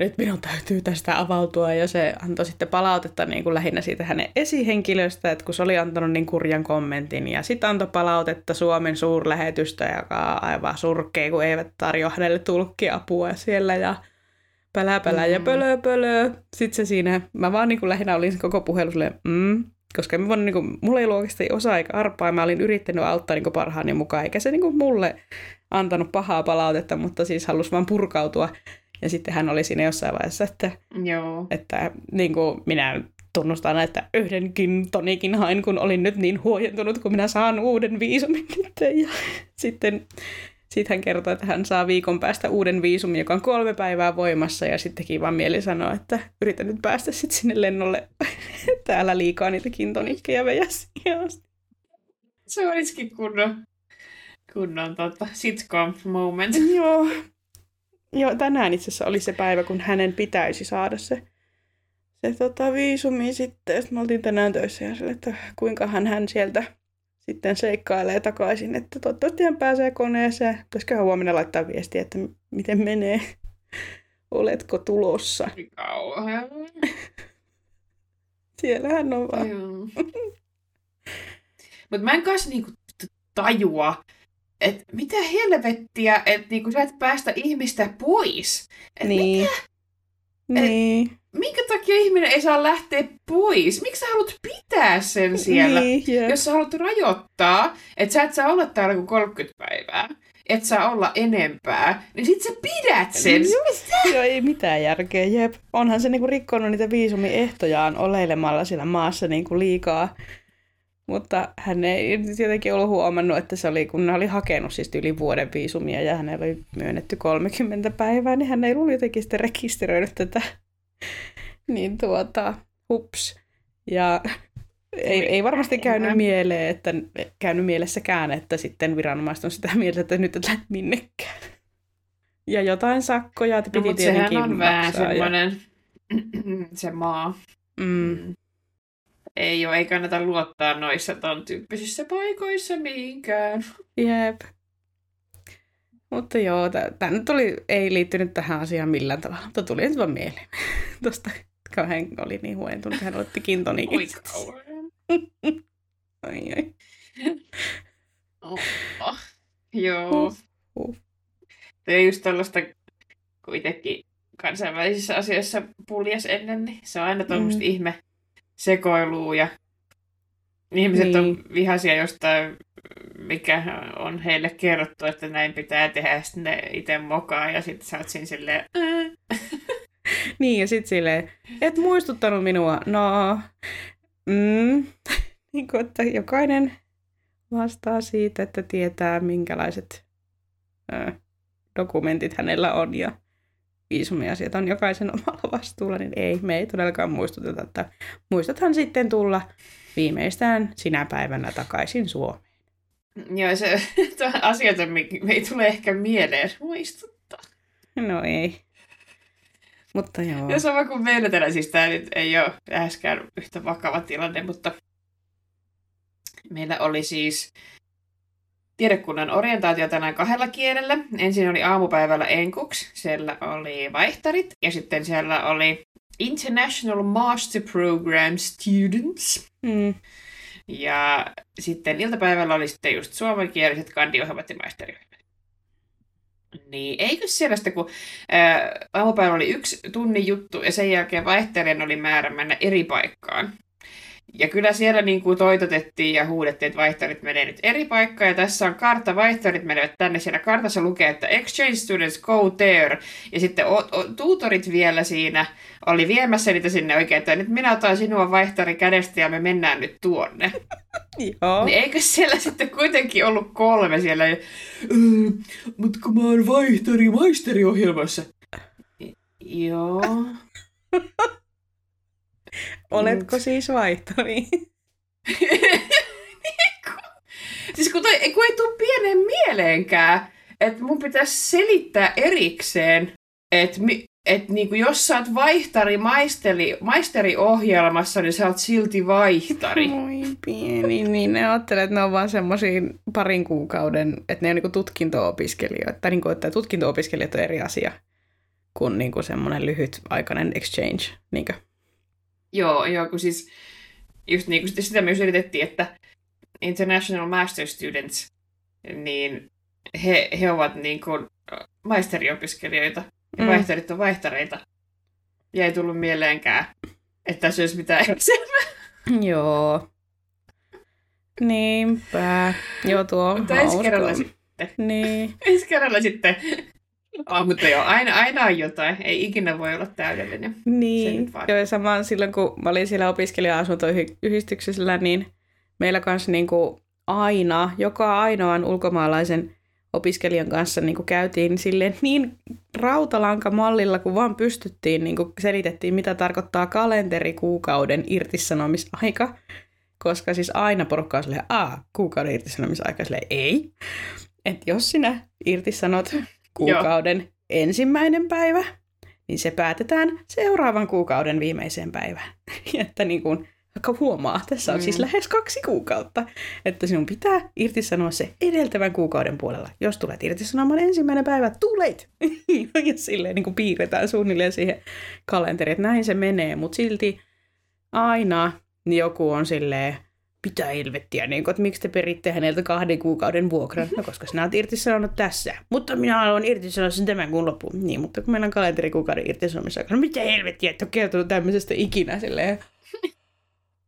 [SPEAKER 2] nyt minun täytyy tästä avautua ja se antoi sitten palautetta niin kuin lähinnä siitä hänen esihenkilöstä, että kun se oli antanut niin kurjan kommentin ja sitten antoi palautetta Suomen suurlähetystä, joka on aivan surkea, kun eivät tarjoa hänelle tulkkiapua siellä ja pälä pälä mm. ja pölö pölö. Sitten se siinä, mä vaan niin kuin lähinnä olin koko puhelu mm, koska mä voin, niin kuin, mulla ei ollut oikeasti osa eikä arpaa, mä olin yrittänyt auttaa niin kuin parhaani mukaan, eikä se niin kuin, mulle antanut pahaa palautetta, mutta siis halusi vaan purkautua ja sitten hän oli siinä jossain vaiheessa, että,
[SPEAKER 1] Joo.
[SPEAKER 2] että niin kuin minä tunnustan, että yhdenkin tonikin hain, kun olin nyt niin huojentunut, kun minä saan uuden viisumin [laughs] nyt. Ja sitten sitten hän kertoi, että hän saa viikon päästä uuden viisumin, joka on kolme päivää voimassa, ja sitten teki vaan mieli sanoa, että yritän nyt päästä sitten sinne lennolle [laughs] täällä liikaa niitä kintonikkeja veja
[SPEAKER 1] Se olisikin kunnon, kunnon tota, sitcom moment.
[SPEAKER 2] Joo, Joo, tänään itse asiassa oli se päivä, kun hänen pitäisi saada se, se tota, viisumi sitten. Sitten me oltiin tänään töissä ja sille, että kuinka hän, hän sieltä sitten seikkailee takaisin, että toivottavasti hän pääsee koneeseen. Pitäisiköhän huomenna laittaa viestiä, että miten menee. [laughs] Oletko tulossa?
[SPEAKER 1] Kauhean. [laughs]
[SPEAKER 2] Siellä hän on vaan. [laughs]
[SPEAKER 1] Mutta mä en kanssa niinku tajua, että mitä helvettiä, että niinku sä et päästä ihmistä pois. Et
[SPEAKER 2] niin. Mikä? Niin. Et,
[SPEAKER 1] minkä takia ihminen ei saa lähteä pois? Miksi sä haluat pitää sen siellä, niin, yeah. jos sä haluat rajoittaa, että sä et saa olla täällä kuin 30 päivää, et saa olla enempää, niin sit sä pidät sen.
[SPEAKER 2] Just, joo, ei mitään järkeä, jep. Onhan se niinku rikkonut niitä viisumiehtojaan oleilemalla siellä maassa niinku liikaa. Mutta hän ei jotenkin ollut huomannut, että se oli, kun ne oli hakenut siis yli vuoden viisumia ja hänellä oli myönnetty 30 päivää, niin hän ei ollut jotenkin sitten rekisteröinyt tätä. [laughs] niin tuota, hups. Ja ei, ei varmasti käynyt mieleen, että, käynyt mielessäkään, että sitten viranomaiset on sitä mieltä, että nyt et lähde minnekään. Ja jotain sakkoja, että piti no, mutta
[SPEAKER 1] sehän on vähän semmoinen ja... [clears throat] se maa.
[SPEAKER 2] Mm.
[SPEAKER 1] Ei ole, ei kannata luottaa noissa ton tyyppisissä paikoissa mihinkään.
[SPEAKER 2] Jep. Mutta joo, tämä nyt oli, ei liittynyt tähän asiaan millään tavalla, mutta tuli nyt vaan mieleen. [laughs] Tuosta, kun hän oli niin huojentunut, hän otti kintonikin.
[SPEAKER 1] Oi kauan. [laughs]
[SPEAKER 2] ai ai.
[SPEAKER 1] Oh, oh. Joo. Uh, uh. Tämä just tällaista kuitenkin kansainvälisissä asioissa puljas ennen, niin se on aina tuommoista mm. ihme sekoilua ja ihmiset niin. on vihaisia jostain, mikä on heille kerrottu, että näin pitää tehdä, ja sitten ne itse mokaa, ja sitten sä oot siinä silleen...
[SPEAKER 2] niin, ja sitten silleen, et muistuttanut minua, no... Mm. [laughs] niin kuin, että jokainen vastaa siitä, että tietää, minkälaiset ö, dokumentit hänellä on, ja viisumiasiat on jokaisen [laughs] omalla vastuulla, niin ei, me ei todellakaan muistuteta, että muistathan sitten tulla viimeistään sinä päivänä takaisin Suomeen.
[SPEAKER 1] Joo, se [laughs] asioita me, me ei tule ehkä mieleen muistuttaa.
[SPEAKER 2] No ei. Mutta joo.
[SPEAKER 1] Ja sama kuin meillä täällä, siis tämä nyt ei ole läheskään yhtä vakava tilanne, mutta meillä oli siis tiedekunnan orientaatio tänään kahdella kielellä. Ensin oli aamupäivällä enkuks, siellä oli vaihtarit ja sitten siellä oli International Master Program Students.
[SPEAKER 2] Mm.
[SPEAKER 1] Ja sitten iltapäivällä oli sitten just suomenkieliset kandiohjelmat ja maisteriohjelmat. Niin, eikö sellaista, kun ää, aamupäivä oli yksi tunnin juttu ja sen jälkeen vaihtelijan oli määrä mennä eri paikkaan. Ja kyllä siellä niin kuin toitotettiin ja huudettiin, että vaihtoehdot menee nyt eri paikkaan. Ja tässä on kartta, vaihtoehdot menevät tänne. Siellä kartassa lukee, että exchange students go there. Ja sitten o- o- tuutorit vielä siinä oli viemässä niitä sinne oikein, että nyt minä otan sinua vaihtori kädestä ja me mennään nyt tuonne. [laughs]
[SPEAKER 2] Joo.
[SPEAKER 1] Niin eikö siellä sitten kuitenkin ollut kolme siellä? Öö, mutta kun mä oon vaihtori maisteriohjelmassa. Joo. [laughs]
[SPEAKER 2] Oletko siis vaihtori?
[SPEAKER 1] siis kun, toi, kun ei tule pienen mieleenkään, että mun pitäisi selittää erikseen, että mi, et niinku, jos sä oot vaihtari maisteri, maisteriohjelmassa, niin sä oot silti vaihtari.
[SPEAKER 2] Moi pieni, niin ne ajattelee, että ne on vaan semmoisia parin kuukauden, että ne on niinku tutkinto-opiskelijoita, tai niinku, että tutkinto-opiskelijat on eri asia kuin niinku semmoinen lyhytaikainen exchange. Niinkö?
[SPEAKER 1] Joo, joo, kun siis just niin kuin sitä myös yritettiin, että International Master Students, niin he, he ovat niin kuin maisteriopiskelijoita ja
[SPEAKER 2] Mm.
[SPEAKER 1] vaihtarit on vaihtareita. Ja ei tullut mieleenkään, että tässä olisi mitään [laughs] eroa.
[SPEAKER 2] Joo. Niinpä. Joo, tuo on
[SPEAKER 1] Mutta ensi
[SPEAKER 2] hauska.
[SPEAKER 1] kerralla sitten.
[SPEAKER 2] Niin. [laughs]
[SPEAKER 1] Ensi kerralla sitten. Oh, [laughs] mutta joo, aina, aina on jotain. Ei ikinä voi olla täydellinen.
[SPEAKER 2] Niin, joo, ja samaan silloin, kun mä olin siellä opiskelija-asuntoyhdistyksellä, niin meillä kanssa niin kuin aina, joka ainoan ulkomaalaisen opiskelijan kanssa niin kuin käytiin silleen niin rautalankamallilla, kun vaan pystyttiin, niin kuin selitettiin, mitä tarkoittaa kalenterikuukauden irtisanomisaika, koska siis aina porukka on silleen, aa, kuukauden irtisanomisaika, silleen, ei. Että jos sinä irtisanot kuukauden ensimmäinen päivä, niin se päätetään seuraavan kuukauden viimeiseen päivään. [laughs] että niin kuin, vaikka huomaa, tässä on
[SPEAKER 1] Mm.
[SPEAKER 2] siis lähes kaksi kuukautta, että sinun pitää irtisanoa se edeltävän kuukauden puolella. Jos tulet irtisanomaan ensimmäinen päivä, late! [laughs] ja silleen niin kuin piirretään suunnilleen siihen kalenteriin, että näin se menee, mutta silti aina joku on silleen, mitä helvettiä, niin kuin, että miksi te peritte häneltä kahden kuukauden vuokran? No koska sinä olet irtisanonut tässä. Mutta minä haluan irtisanoa sen tämän kuun loppuun. Niin, mutta kun meillä on kalenterikuukauden irtisanomisaika, no mitä helvettiä, että ole kertonut tämmöisestä ikinä silleen.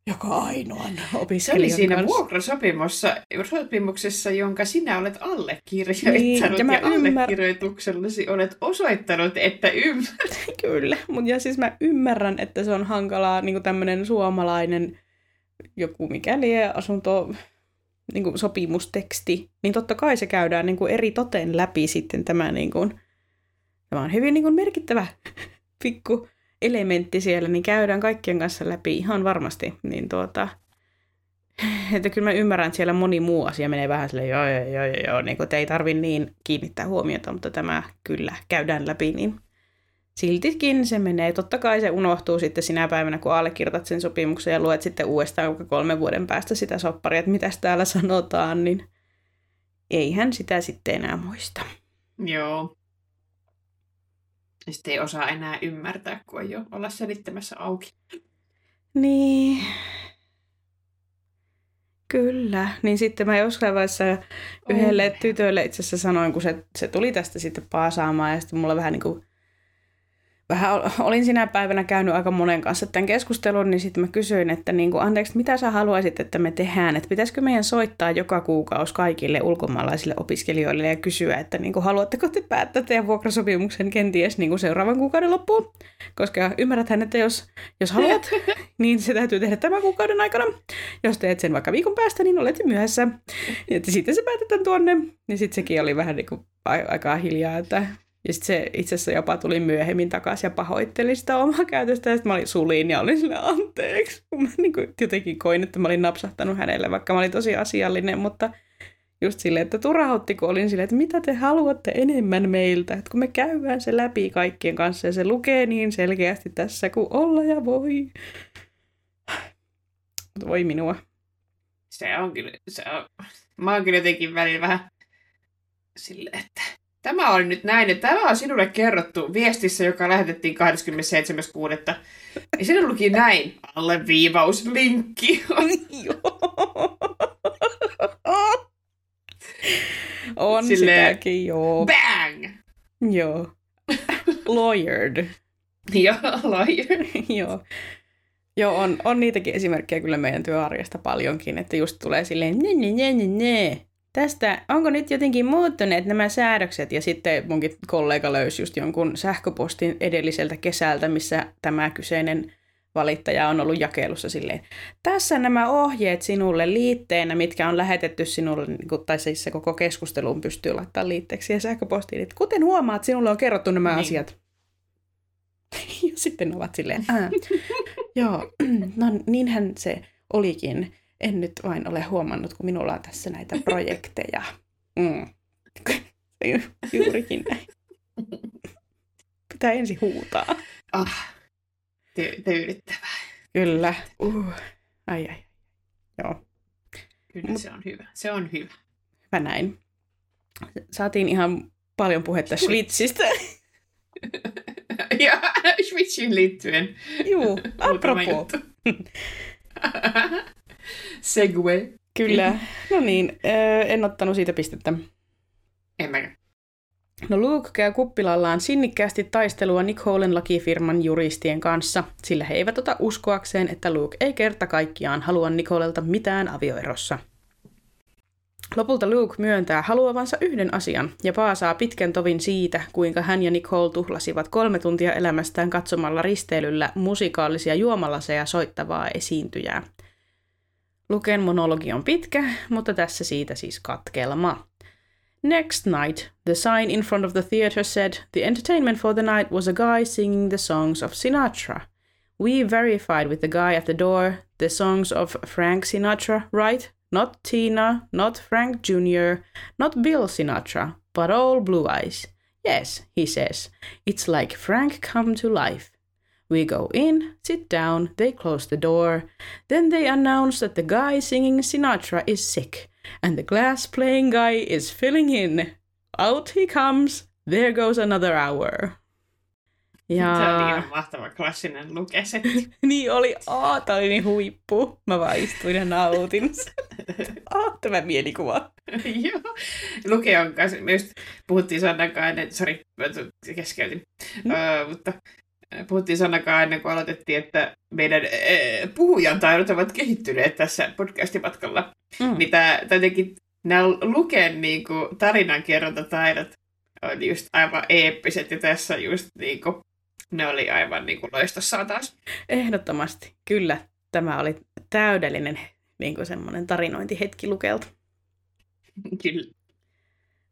[SPEAKER 2] Joka ainoan
[SPEAKER 1] Se
[SPEAKER 2] opiskelijan
[SPEAKER 1] oli siinä
[SPEAKER 2] kanssa.
[SPEAKER 1] vuokrasopimuksessa, sopimuksessa, jonka sinä olet allekirjoittanut.
[SPEAKER 2] Niin, ja
[SPEAKER 1] ja
[SPEAKER 2] ymmär-
[SPEAKER 1] allekirjoituksellasi olet osoittanut, että ymmärrät. [laughs]
[SPEAKER 2] Kyllä, mutta ja siis mä ymmärrän, että se on hankalaa niin tämmöinen suomalainen joku mikä lie asunto niin kuin sopimusteksti, niin totta kai se käydään niin kuin eri toteen läpi sitten tämä, niin kuin, tämä on hyvin niin kuin merkittävä [laughs] pikku elementti siellä, niin käydään kaikkien kanssa läpi ihan varmasti. Niin tuota, [laughs] että kyllä mä ymmärrän, että siellä moni muu asia menee vähän silleen, joo, joo, joo, joo niin kuin, että ei tarvi niin kiinnittää huomiota, mutta tämä kyllä käydään läpi, niin siltikin se menee. Totta kai se unohtuu sitten sinä päivänä, kun allekirjoitat sen sopimuksen ja luet sitten uudestaan kolmen vuoden päästä sitä sopparia, että mitä täällä sanotaan, niin eihän sitä sitten enää muista.
[SPEAKER 1] Joo. Ja Sitten ei osaa enää ymmärtää, kun ei ole olla selittämässä auki.
[SPEAKER 2] Niin. Kyllä. Niin sitten mä jossain vaiheessa yhdelle tytölle itse asiassa sanoin, kun se, se tuli tästä sitten paasaamaan ja sitten mulla vähän niin kuin vähän ol- olin sinä päivänä käynyt aika monen kanssa tämän keskustelun, niin sitten mä kysyin, että niin kuin, anteeksi, mitä sä haluaisit, että me tehdään, että pitäisikö meidän soittaa joka kuukausi kaikille ulkomaalaisille opiskelijoille ja kysyä, että niin kuin, haluatteko te päättää teidän vuokrasopimuksen kenties niin kuin seuraavan kuukauden loppuun, koska ymmärräthän, että jos, jos haluat, [laughs] niin se täytyy tehdä tämän kuukauden aikana. Jos teet sen vaikka viikon päästä, niin olet myöhässä. Ja että sitten se päätetään tuonne. Ja sitten sekin oli vähän niin kuin aika hiljaa, että ja sitten se itse asiassa jopa tuli myöhemmin takaisin ja pahoitteli sitä omaa käytöstä. Ja sitten mä olin suliin ja olin sille anteeksi. Mä niin kuin jotenkin koin, että mä olin napsahtanut hänelle, vaikka mä olin tosi asiallinen. Mutta just silleen, että turhautti, kun olin silleen, että mitä te haluatte enemmän meiltä. Että kun me käydään se läpi kaikkien kanssa ja se lukee niin selkeästi tässä kuin olla ja voi. Mutta voi minua.
[SPEAKER 1] Se on kyllä, se on, mä oon kyllä jotenkin välillä vähän silleen, että tämä oli nyt näin, ja tämä on sinulle kerrottu viestissä, joka lähetettiin 27.6. Ja siinä luki näin, alleviivaus, linkki. [laughs]
[SPEAKER 2] On
[SPEAKER 1] Silleen-
[SPEAKER 2] sitäkin, joo.
[SPEAKER 1] Bang!
[SPEAKER 2] joo. [laughs] Lawyered.
[SPEAKER 1] Joo, lawyer. [laughs]
[SPEAKER 2] joo. Joo, on, on niitäkin esimerkkejä kyllä meidän työarjesta paljonkin, että just tulee silleen, ne, ne, ne, ne, ne. Tästä, onko nyt jotenkin muuttuneet nämä säädökset? Ja sitten munkin kollega löysi just jonkun sähköpostin edelliseltä kesältä, missä tämä kyseinen valittaja on ollut jakelussa silleen, tässä nämä ohjeet sinulle liitteenä, mitkä on lähetetty sinulle, niin tai siis se koko keskusteluun pystyy laittamaan liitteeksi ja sähköpostiin, että kuten huomaat, sinulle on kerrottu nämä niin. asiat. [laughs] ja sitten ovat silleen, Ää, [laughs] joo, [clears throat] no niinhän se olikin. En nyt vain ole huomannut, kun minulla on tässä näitä projekteja. [laughs] Mm. [laughs] Juurikin näin. Pitää ensin huutaa.
[SPEAKER 1] Ah, ty- tyydyttävää.
[SPEAKER 2] Kyllä. Uh. Ai ai. Joo.
[SPEAKER 1] Kyllä Mut, se on hyvä. Se on hyvä.
[SPEAKER 2] Hyvä näin. Saatiin ihan paljon puhetta Switchistä. [laughs]
[SPEAKER 1] ja Switchiin liittyen.
[SPEAKER 2] Juu, apropos.
[SPEAKER 1] Segway.
[SPEAKER 2] Kyllä. No niin, en ottanut siitä pistettä.
[SPEAKER 1] En mäkään.
[SPEAKER 2] No Luke käy kuppilallaan sinnikkäästi taistelua Nicolen lakifirman juristien kanssa, sillä he eivät ota uskoakseen, että Luke ei kerta kaikkiaan halua Nicolelta mitään avioerossa. Lopulta Luke myöntää haluavansa yhden asian ja paasaa pitkän tovin siitä, kuinka hän ja Nicole tuhlasivat kolme tuntia elämästään katsomalla risteilyllä musikaalisia juomalaseja soittavaa esiintyjää. Luken monologi on pitkä, mutta tässä siitä siis katkelma. Next night, the sign in front of the theater said the entertainment for the night was a guy singing the songs of Sinatra. We verified with the guy at the door the songs of Frank Sinatra, right? Not Tina, not Frank Jr., not Bill Sinatra, but all Blue Eyes. Yes, he says. It's like Frank come to life. We go in, sit down, they close the door. Then they announce that the guy singing Sinatra is sick and the glass playing guy is filling in. Out he comes, there goes another hour.
[SPEAKER 1] Ja... Se oli ihan mahtava klassinen lukesetti. [laughs]
[SPEAKER 2] niin oli, aah, tää oli niin huippu. Mä vaan istuin ja nautin. [laughs] aah, tämä mielikuva. [laughs]
[SPEAKER 1] Joo. Luke on kanssa, me just puhuttiin Sannakaan ennen, sori, keskeytin, mm. uh, mutta puhuttiin Sannakaan ennen kuin aloitettiin, että meidän äh, puhujan taidot ovat kehittyneet tässä podcastimatkalla. Mm. Niin tämä, jotenkin nämä Luken niin kuin, tarinankerrontataidot on just aivan eeppiset ja tässä just niin kuin, ne oli aivan niin kuin loistossa taas.
[SPEAKER 2] Ehdottomasti, kyllä. Tämä oli täydellinen niin kuin semmoinen tarinointihetki Lukelta.
[SPEAKER 1] Kyllä.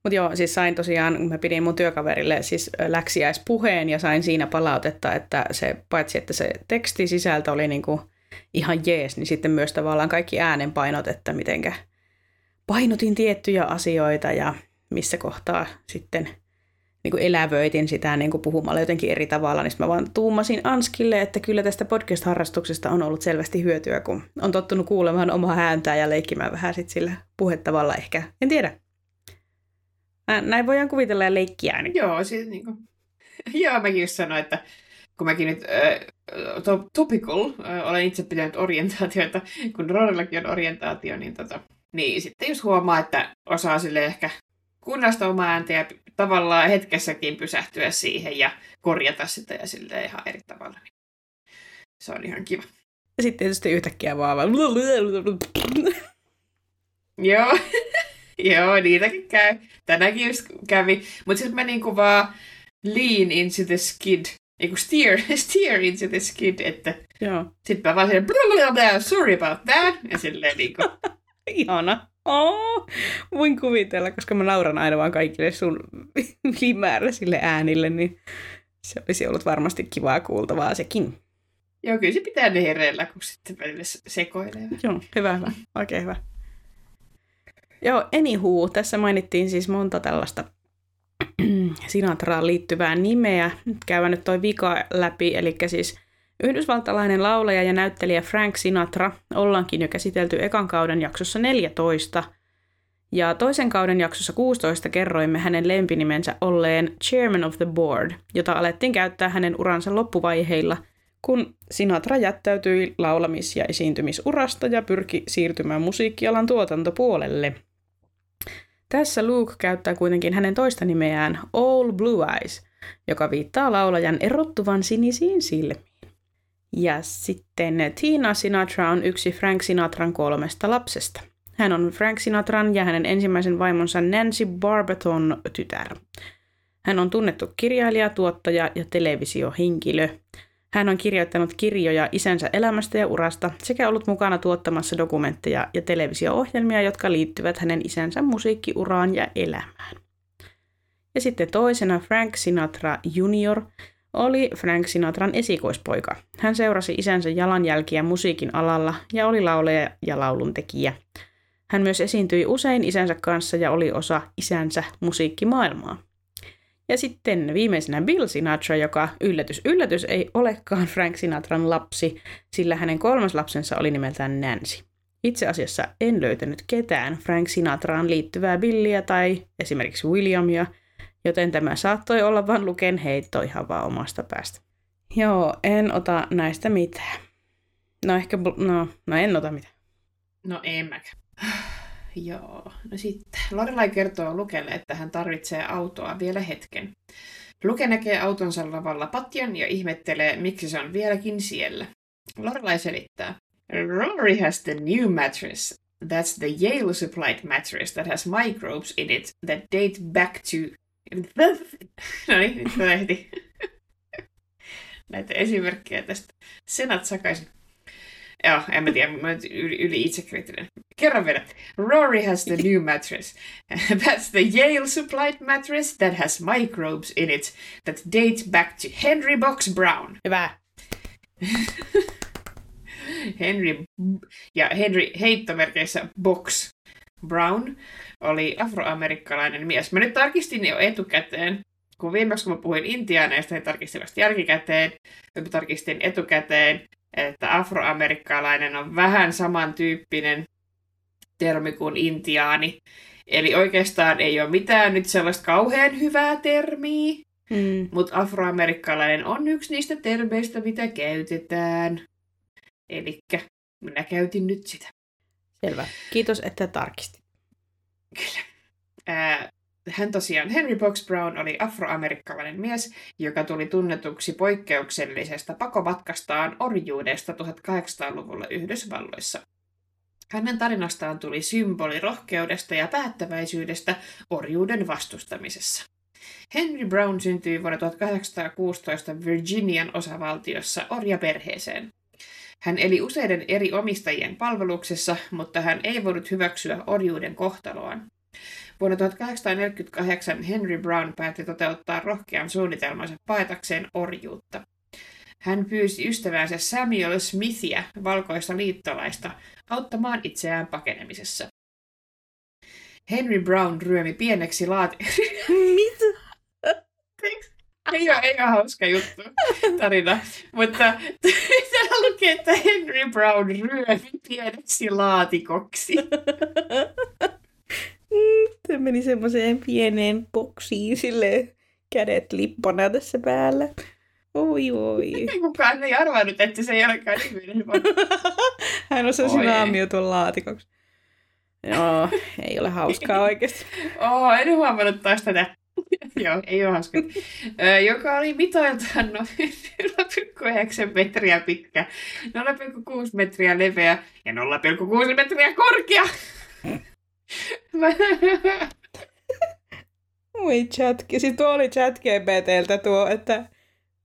[SPEAKER 2] Mutta joo, siis sain tosiaan, mä pidin mun työkaverille siis läksiäispuheen ja sain siinä palautetta, että se, paitsi että se tekstisisältö oli niinku ihan jees, niin sitten myös tavallaan kaikki äänenpainot, että mitenkä painotin tiettyjä asioita ja missä kohtaa sitten niin kuin elävöitin sitä niin kuin puhumalla jotenkin eri tavalla, niin mä vaan tuumasin Anskille, että kyllä tästä podcast-harrastuksesta on ollut selvästi hyötyä, kun on tottunut kuulemaan omaa ääntää ja leikkimään vähän sit sillä puhetavalla ehkä. En tiedä. Näin voidaan kuvitella ja leikkiä. Niin.
[SPEAKER 1] Joo, siis niin kuin... Joo, mäkin just sanoin, että kun mäkin nyt äh, to, topical, äh, olen itse pitänyt orientaatioita, kun Rorillakin on orientaatio, niin, tota, niin sitten just huomaa, että osaa sille ehkä kunnasta omaa ääntä ja tavallaan hetkessäkin pysähtyä siihen ja korjata sitä ja sille ihan eri tavalla. Niin se on ihan kiva.
[SPEAKER 2] Ja sitten tietysti yhtäkkiä vaan
[SPEAKER 1] Joo. Joo, niitäkin käy. Tänäkin just kävi. Mutta sitten mä niinku vaan lean into the skid. Eiku steer, [laughs] steer into the skid, että
[SPEAKER 2] Joo.
[SPEAKER 1] sitten mä vaan silleen, sorry about that, ja silleen niinku. [laughs]
[SPEAKER 2] Ihana. Oh, voin kuvitella, koska mä nauran aina vaan kaikille sun [laughs] ylimääräisille äänille, niin se olisi ollut varmasti kivaa kuultavaa sekin.
[SPEAKER 1] Joo, kyllä se pitää ne hereillä, kun sitten välillä sekoilee.
[SPEAKER 2] Joo, hyvä, hyvä. Oikein hyvä. Joo, anywho, tässä mainittiin siis monta tällaista [clears throat] Sinatraan liittyvää nimeä. Nyt käydään nyt toi vika läpi, eli siis yhdysvaltalainen laulaja ja näyttelijä Frank Sinatra ollaankin jo käsitelty ekan kauden jaksossa 14. Ja toisen kauden jaksossa 16 kerroimme hänen lempinimensä olleen Chairman of the Board, jota alettiin käyttää hänen uransa loppuvaiheilla, kun Sinatra jättäytyi laulamis- ja esiintymisurasta ja pyrki siirtymään musiikkialan tuotantopuolelle – tässä Luke käyttää kuitenkin hänen toista nimeään All Blue Eyes, joka viittaa laulajan erottuvan sinisiin silmiin. Ja sitten Tina Sinatra on yksi Frank Sinatran kolmesta lapsesta. Hän on Frank Sinatran ja hänen ensimmäisen vaimonsa Nancy Barberton tytär. Hän on tunnettu kirjailija, tuottaja ja televisiohenkilö. Hän on kirjoittanut kirjoja isänsä elämästä ja urasta sekä ollut mukana tuottamassa dokumentteja ja televisio-ohjelmia, jotka liittyvät hänen isänsä musiikkiuraan ja elämään. Ja sitten toisena Frank Sinatra Junior oli Frank Sinatran esikoispoika. Hän seurasi isänsä jalanjälkiä musiikin alalla ja oli lauleja ja lauluntekijä. Hän myös esiintyi usein isänsä kanssa ja oli osa isänsä musiikkimaailmaa. Ja sitten viimeisenä Bill Sinatra, joka yllätys yllätys ei olekaan Frank Sinatran lapsi, sillä hänen kolmas lapsensa oli nimeltään Nancy. Itse asiassa en löytänyt ketään Frank Sinatraan liittyvää Billiä tai esimerkiksi Williamia, joten tämä saattoi olla vain luken heitto ihan vaan omasta päästä. Joo, en ota näistä mitään. No ehkä, no, no en ota mitään.
[SPEAKER 1] No en mäkään. [sighs] Joo, no sitten. Lorelai kertoo Lukelle, että hän tarvitsee autoa vielä hetken. Luke näkee autonsa lavalla patjan ja ihmettelee, miksi se on vieläkin siellä. Lorelai selittää. Rory has the new mattress. That's the Yale supplied mattress that has microbes in it that date back to... [laughs] no niin, nyt mä [laughs] Näitä esimerkkejä tästä. Senat sakaisin. Joo, en mä tiedä, mä olen yli, yli itsekriittinen. Kerran vielä. Rory has the new mattress. [laughs] That's the Yale supplied mattress that has microbes in it that date back to Henry Box Brown.
[SPEAKER 2] Hyvä. [laughs]
[SPEAKER 1] Henry ja Henry heittomerkeissä Box Brown oli afroamerikkalainen mies. Mä nyt tarkistin jo etukäteen, kun viimeksi kun mä puhuin intiaaneista, niin tarkistin vasta jälkikäteen. Mä tarkistin etukäteen, että afroamerikkalainen on vähän samantyyppinen termi kuin intiaani. Eli oikeastaan ei ole mitään nyt sellaista kauhean hyvää termiä, mm. mutta afroamerikkalainen on yksi niistä termeistä, mitä käytetään. Eli minä käytin nyt sitä.
[SPEAKER 2] Selvä. Kiitos, että tarkistit.
[SPEAKER 1] Kyllä. Ää, hän tosiaan, Henry Box Brown oli afroamerikkalainen mies, joka tuli tunnetuksi poikkeuksellisesta pakomatkastaan orjuudesta 1800-luvulla Yhdysvalloissa. Hänen tarinastaan tuli symboli rohkeudesta ja päättäväisyydestä orjuuden vastustamisessa. Henry Brown syntyi vuonna 1816 Virginian osavaltiossa orjaperheeseen. Hän eli useiden eri omistajien palveluksessa, mutta hän ei voinut hyväksyä orjuuden kohtaloaan. Vuonna 1848 Henry Brown päätti toteuttaa rohkean suunnitelmansa paetakseen orjuutta. Hän pyysi ystävänsä Samuel Smithia, valkoista liittolaista, auttamaan itseään pakenemisessa. Henry Brown ryömi pieneksi laati... [laughs]
[SPEAKER 2] Mitä?
[SPEAKER 1] ei, ole, ei ole hauska juttu, tarina. Mutta [laughs] täällä lukee, että Henry Brown ryömi pieneksi laatikoksi. [laughs]
[SPEAKER 2] Se meni semmoiseen pieneen boksiin sille kädet lippona tässä päällä. Oi, oi.
[SPEAKER 1] Kukaan ei arvannut, että se ei olekaan ihminen. [laughs]
[SPEAKER 2] Hän on se naamio tuon laatikoksi. Joo, ei ole hauskaa [laughs] oikeasti.
[SPEAKER 1] Oo, en huomannut taas [laughs] tätä. Joo, ei ole hauska. joka oli mitoiltaan noin 0,9 metriä pitkä, 0,6 metriä leveä ja 0,6 metriä korkea.
[SPEAKER 2] Oi chat, sitten tuo oli chat GPTltä tuo, että,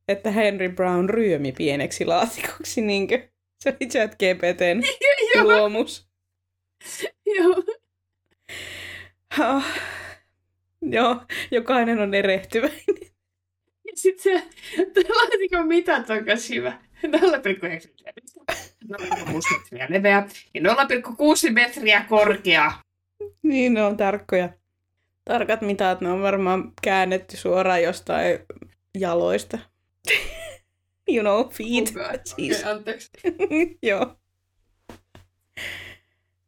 [SPEAKER 2] että Henry Brown ryömi pieneksi laatikoksi, niinkö? Se oli chat GPTn [laughs] luomus.
[SPEAKER 1] Joo.
[SPEAKER 2] Oh. Joo, jokainen on erehtyväinen.
[SPEAKER 1] Ja sitten se laatikon mitat on myös hyvä. 0,9 metriä leveä ja 0,6 metriä korkea.
[SPEAKER 2] Niin, ne on tarkkoja. Tarkat mitat, ne on varmaan käännetty suoraan jostain jaloista. [laughs] you know, feet.
[SPEAKER 1] Oh siis. Okay, anteeksi. [laughs]
[SPEAKER 2] Joo.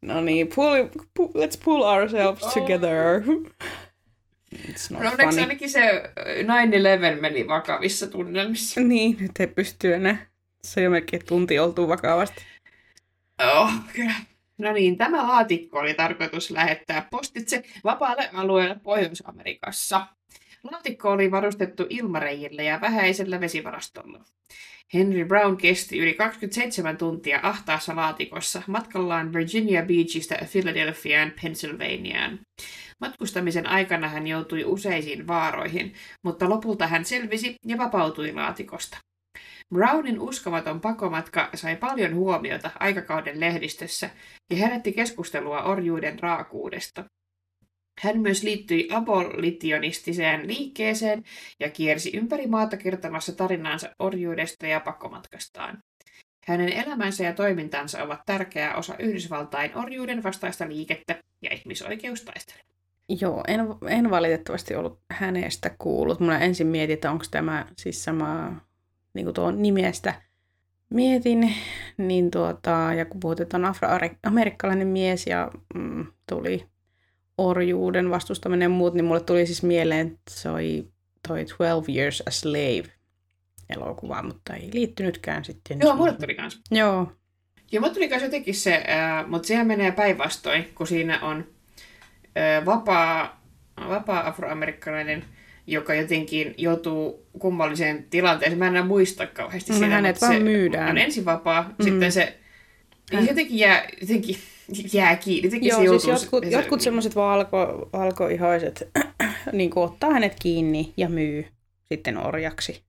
[SPEAKER 2] No niin, pull, pull, let's pull ourselves oh. together.
[SPEAKER 1] It's not no, onneksi ainakin se 9-11 meni vakavissa tunnelmissa.
[SPEAKER 2] Niin, nyt ei pysty enää. Se on jo melkein tunti oltu vakavasti.
[SPEAKER 1] Oh, kyllä. No niin, tämä laatikko oli tarkoitus lähettää postitse vapaalle alueelle Pohjois-Amerikassa. Laatikko oli varustettu ilmareijillä ja vähäisellä vesivarastolla. Henry Brown kesti yli 27 tuntia ahtaassa laatikossa matkallaan Virginia Beachista Philadelphiaan, Pennsylvaniaan. Matkustamisen aikana hän joutui useisiin vaaroihin, mutta lopulta hän selvisi ja vapautui laatikosta. Brownin uskomaton pakomatka sai paljon huomiota aikakauden lehdistössä ja herätti keskustelua orjuuden raakuudesta. Hän myös liittyi abolitionistiseen liikkeeseen ja kiersi ympäri maata kertomassa tarinaansa orjuudesta ja pakkomatkastaan. Hänen elämänsä ja toimintansa ovat tärkeä osa Yhdysvaltain orjuuden vastaista liikettä ja ihmisoikeustaistelua.
[SPEAKER 2] Joo, en, en valitettavasti ollut hänestä kuullut. Mulla ensin mietin, että onko tämä siis sama niin kuin tuon nimestä mietin, niin tuota, ja kun puhut, että on afroamerikkalainen mies ja mm, tuli orjuuden vastustaminen ja muut, niin mulle tuli siis mieleen, että se oli toi 12 Years a Slave elokuva, mutta ei liittynytkään sitten.
[SPEAKER 1] Joo, mulle tuli kans.
[SPEAKER 2] Joo.
[SPEAKER 1] Ja mulle tuli kans jotenkin se, äh, mutta sehän menee päinvastoin, kun siinä on äh, vapaa, vapaa afroamerikkalainen, joka jotenkin joutuu kummalliseen tilanteeseen. Mä en enää muista kauheasti
[SPEAKER 2] No,
[SPEAKER 1] sitä,
[SPEAKER 2] hänet
[SPEAKER 1] mutta
[SPEAKER 2] vaan
[SPEAKER 1] se
[SPEAKER 2] myydään.
[SPEAKER 1] on ensin vapaa,
[SPEAKER 2] Mm.
[SPEAKER 1] sitten se
[SPEAKER 2] Hän-
[SPEAKER 1] jotenkin jää, jotenkin [laughs] jää kiinni. Jotenkin
[SPEAKER 2] Joo,
[SPEAKER 1] se
[SPEAKER 2] siis
[SPEAKER 1] joutuu,
[SPEAKER 2] jotkut,
[SPEAKER 1] se-
[SPEAKER 2] jotkut semmoiset valko, valkoihoiset [clears throat] niin kuin ottaa hänet kiinni ja myy sitten orjaksi.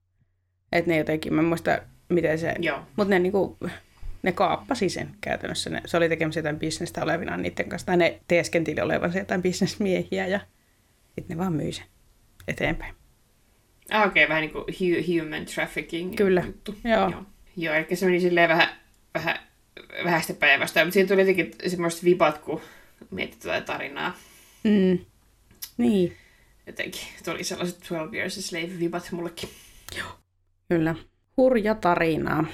[SPEAKER 2] Että ne jotenkin, mä en muista miten se, mutta ne, niin kuin, ne kaappasi sen käytännössä. Ne, se oli tekemässä jotain bisnestä olevina niiden kanssa, tai ne teeskenteli olevansa jotain bisnesmiehiä ja sitten ne vaan myi sen eteenpäin.
[SPEAKER 1] Ah, okei, okay, vähän niin kuin hu- human trafficking
[SPEAKER 2] Kyllä.
[SPEAKER 1] juttu.
[SPEAKER 2] Joo.
[SPEAKER 1] Joo. Joo, eli se meni silleen vähän, vähän, vähän sitä päivästä, mutta siinä tuli jotenkin semmoiset vibat, kun mietit tätä tarinaa.
[SPEAKER 2] Mm. Niin,
[SPEAKER 1] Jotenkin tuli sellaiset 12 Years a Slave vibat mullekin.
[SPEAKER 2] kyllä. Hurja tarina.